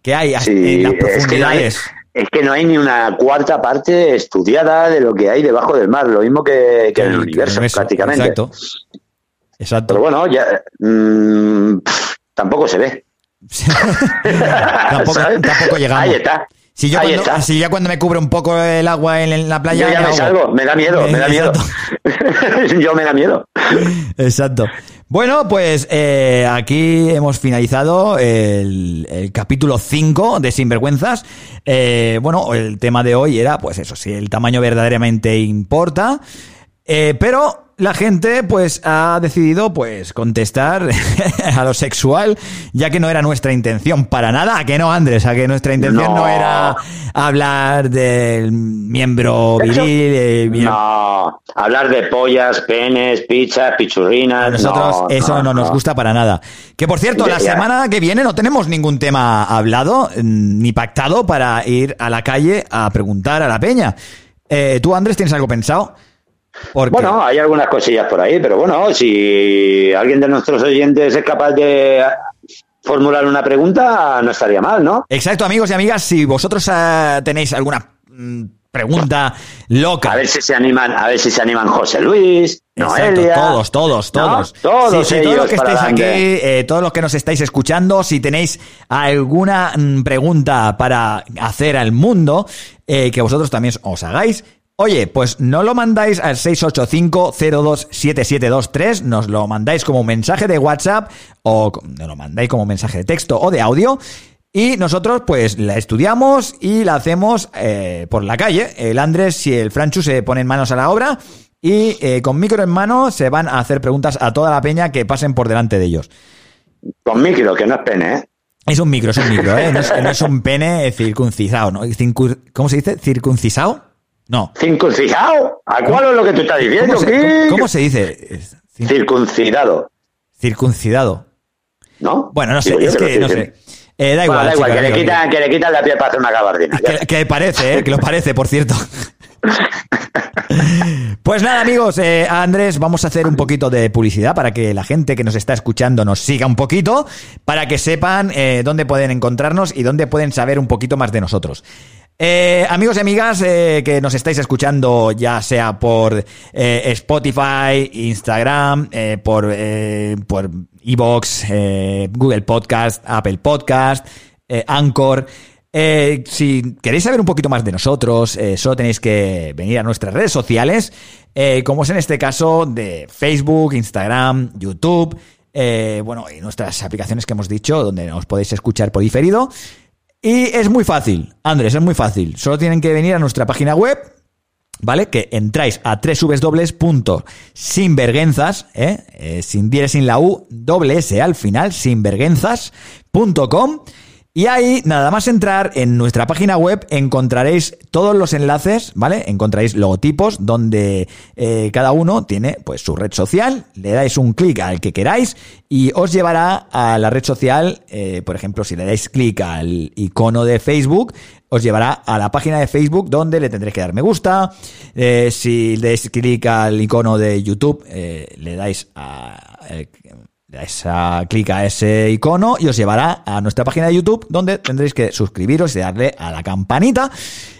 ¿Qué hay hasta- Sí, en las es que, no hay, es que no hay ni una cuarta parte estudiada de lo que hay debajo del mar, lo mismo que, el universo, prácticamente. Exacto. Exacto. Pero bueno, ya mm, tampoco se ve. [laughs] tampoco, llegamos. Ahí está. Si yo, Ahí cuando, está. si ya cuando me cubre un poco el agua en, en la playa. Yo ya me hago. salgo, me da miedo, me da miedo. [laughs] Yo me da miedo. Exacto. Bueno, pues eh, aquí hemos finalizado el, el capítulo 5 de Sinvergüenzas. Eh, bueno, el tema de hoy era, pues eso, si el tamaño verdaderamente importa. Eh, pero la gente, pues, ha decidido, pues, contestar [laughs] a lo sexual, ya que no era nuestra intención para nada. ¿A que no, Andrés? ¿A que nuestra intención no, No. era hablar del miembro viril? eh, No, hablar de pollas, penes, pizzas, pichurrinas. A nosotros no, eso no, nos gusta para nada. Que por cierto, la semana que viene no tenemos ningún tema hablado mm, ni pactado para ir a la calle a preguntar a la peña. Eh, ¿Tú, Andrés, tienes algo pensado? Porque- Bueno, hay algunas cosillas por ahí, pero bueno, si alguien de nuestros oyentes es capaz de formular una pregunta, no estaría mal, ¿no? Exacto, amigos y amigas, si vosotros eh, tenéis alguna mm, pregunta loca. A ver si se animan, a ver si se animan José Luis, Exacto, Noelia. todos, todos, ¿no? todos. Todos Sí, sí, todos los que estáis aquí, eh, todos los que nos estáis escuchando, si tenéis alguna mm, pregunta para hacer al mundo, eh, que vosotros también os hagáis. Oye, pues no lo mandáis al 685-027723, nos lo mandáis como un mensaje de WhatsApp o nos lo mandáis como mensaje de texto o de audio y nosotros pues la estudiamos y la hacemos eh, por la calle. El Andrés y el Franchu se ponen manos a la obra y eh, con micro en mano se van a hacer preguntas a toda la peña que pasen por delante de ellos. Con micro, que no es pene, ¿eh? Es un micro, es un micro, ¿eh? No es, no es un pene circuncisado, ¿no? ¿Cómo se dice? ¿Circuncisado? No. ¿Circuncisado? ¿A cuál es lo que tú estás diciendo? ¿Cómo se, dice? Circuncidado. Circuncidado. ¿No? Bueno, no sé, es que no sé. Eh, da Bueno, igual, da igual, que, le quitan, que le quitan la piel para hacer una gabardina. Que, que parece, ¿eh? que lo parece, por cierto. Pues nada, amigos, eh, Andrés, vamos a hacer un poquito de publicidad para que la gente que nos está escuchando nos siga un poquito, para que sepan eh, dónde pueden encontrarnos y dónde pueden saber un poquito más de nosotros. Eh, amigos y amigas que nos estáis escuchando ya sea por Spotify, Instagram, por por Evox, Google Podcast, Apple Podcast, Anchor. Eh, si queréis saber un poquito más de nosotros, eh, solo tenéis que venir a nuestras redes sociales, eh, como es en este caso de Facebook, Instagram, YouTube, bueno, y nuestras aplicaciones que hemos dicho, donde nos podéis escuchar por diferido. Y es muy fácil, Andrés, es muy fácil. Solo tienen que venir a nuestra página web, ¿vale? Que entráis a www.sinvergüenzas, sin dire sin la U, doble S al final, sinvergüenzas.com. Y ahí, nada más entrar en nuestra página web, encontraréis todos los enlaces, ¿vale? Encontraréis logotipos donde eh, cada uno tiene pues su red social, le dais un clic al que queráis y os llevará a la red social, eh, por ejemplo, si le dais clic al icono de Facebook, os llevará a la página de Facebook donde le tendréis que dar me gusta. Eh, si le dais clic al icono de YouTube, eh, le dais a... le dais a clic a ese icono y os llevará a nuestra página de YouTube donde tendréis que suscribiros y darle a la campanita.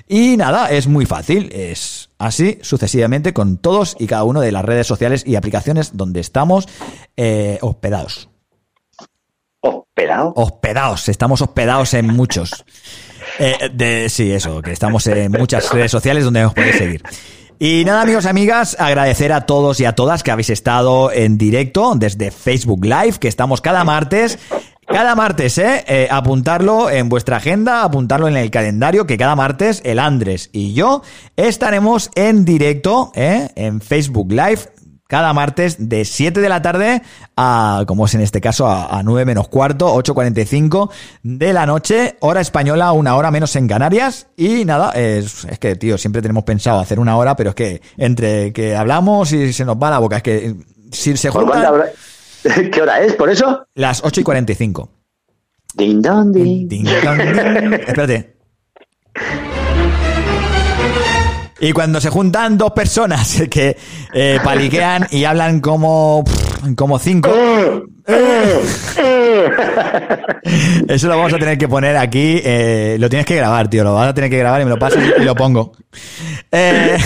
Y nada, es muy fácil, es así sucesivamente con todos y cada uno de las redes sociales y aplicaciones donde estamos eh, hospedados. ¿Hospedados? Hospedados, estamos hospedados en muchos. Eh, de, sí, eso, que estamos en muchas redes sociales donde nos podéis seguir. Y nada, amigos amigas, agradecer a todos y a todas que habéis estado en directo desde Facebook Live, que estamos cada martes. Cada martes, ¿eh? Eh, Apuntarlo en vuestra agenda, apuntarlo en el calendario, que cada martes el Andrés y yo estaremos en directo, ¿eh? En Facebook Live, cada martes de 7 de la tarde a, como es en este caso, a, a 9 menos cuarto, 8.45 de la noche, hora española, una hora menos en Canarias. Y nada, es, es que, tío, siempre tenemos pensado hacer una hora, pero es que entre que hablamos y se nos va la boca, es que si se ¿Por juntan... hora- [laughs] ¿Qué hora es? ¿Por eso? Las 8 y 45. Ding dong ding. Ding, dong, ding. [laughs] Espérate. Y cuando se juntan dos personas [laughs] que eh, paliquean y hablan como, como cinco. Eso lo vamos a tener que poner aquí. eh, lo tienes que grabar, tío. Lo vas a tener que grabar y me lo pasas y lo pongo. Eh,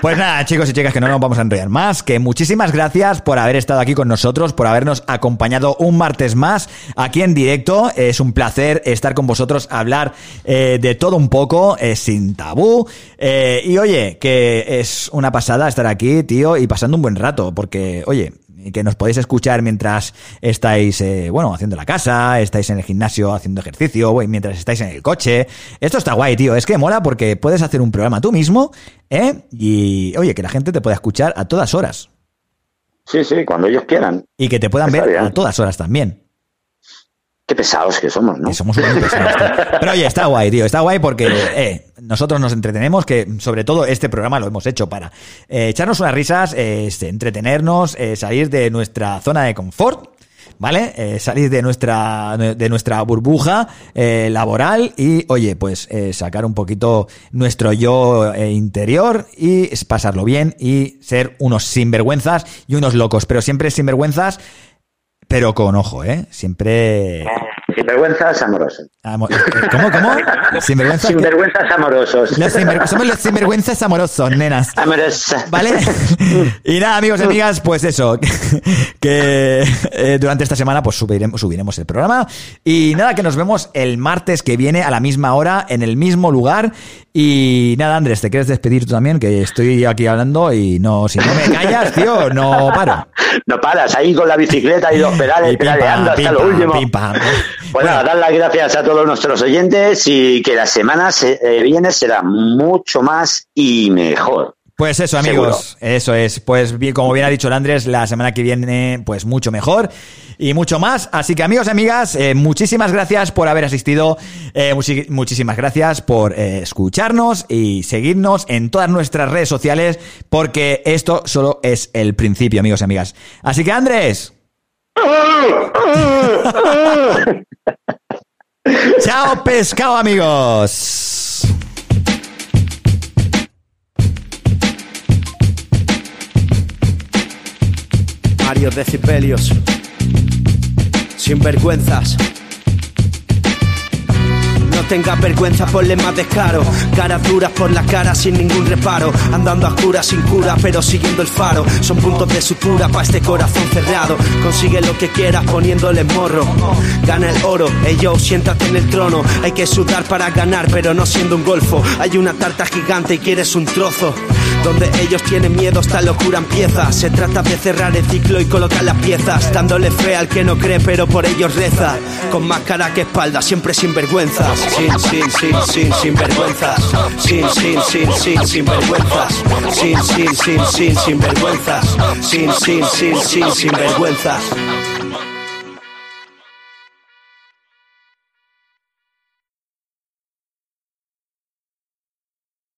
pues nada, chicos y chicas, que no nos vamos a enrollar más. Que muchísimas gracias por haber estado aquí con nosotros, por habernos acompañado un martes más aquí en directo. Es un placer estar con vosotros, hablar eh, de todo un poco, eh, sin tabú. Eh, y oye, que es una pasada estar aquí, tío, y pasando un buen rato, porque, oye, que nos podéis escuchar mientras estáis, eh, bueno, haciendo la casa, estáis en el gimnasio haciendo ejercicio, o mientras estáis en el coche. Esto está guay, tío. Es que mola porque puedes hacer un programa tú mismo, ¿eh? Y, oye, que la gente te pueda escuchar a todas horas. Sí, sí, cuando ellos quieran. Y que te puedan Está ver bien. a todas horas también. Qué pesados que somos, ¿no? Que somos muy pesados, tío. [laughs] Pero oye, está guay, tío. Está guay porque eh, nosotros nos entretenemos, que sobre todo este programa lo hemos hecho para eh, echarnos unas risas, eh, entretenernos, eh, salir de nuestra zona de confort. ¿Vale? Eh, salir de nuestra, de nuestra burbuja laboral y, oye, pues sacar un poquito nuestro yo interior y pasarlo bien y ser unos sinvergüenzas y unos locos, pero siempre sinvergüenzas, pero con ojo, ¿eh? Siempre... Sinvergüenzas amorosos. Amo- eh, ¿Cómo, cómo? [laughs] Sinvergüenzas. que- Sinvergüenzas amorosos. Los sinver- somos los sinvergüenzas amorosos, nenas. Amorosos. ¿Vale? [laughs] Y nada, amigos y amigas, pues eso, [laughs] que eh, durante esta semana pues subiremos, subiremos el programa. Y nada, que nos vemos el martes que viene a la misma hora, en el mismo lugar. Y nada, Andrés, ¿te quieres despedir tú también? Que estoy aquí hablando y no, si no me callas, tío, no paro. No paras ahí con la bicicleta y los pim, pedaleando hasta pim, lo último. Pues [laughs] nada, dar las gracias a todos nuestros oyentes y que la semana se- eh, viene será mucho más y mejor. Pues eso, amigos, eso es. Pues bien, como bien ha dicho el Andrés, la semana que viene, pues mucho mejor y mucho más. Así que, amigos y amigas, eh, muchísimas gracias por haber asistido. eh, muchísimas gracias por eh, escucharnos y seguirnos en todas nuestras redes sociales, porque esto solo es el principio, amigos y amigas. Así que, Andrés. [laughs] Chao, pescado, amigos. Varios decibelios. Sin vergüenzas. No tengas vergüenza, ponle más descaro. Caras duras por la cara sin ningún reparo. Andando a oscuras sin cura, pero siguiendo el faro. Son puntos de sutura para este corazón cerrado. Consigue lo que quieras poniéndole morro. Gana el oro, ey yo, siéntate en el trono. Hay que sudar para ganar, pero no siendo un golfo. Hay una tarta gigante y quieres un trozo. Donde ellos tienen miedo, esta locura empieza. Se trata de cerrar el ciclo y colocar las piezas. Dándole fe al que no cree, pero por ellos reza. Con más cara que espalda, siempre sin vergüenzas. Sin, sin, sin, sin, sin vergüenzas. Sin, sin, sin, sin, sin vergüenzas. Sin, sin, sin, sin, sin vergüenzas. Sin, sin, sin, sin, sin vergüenzas.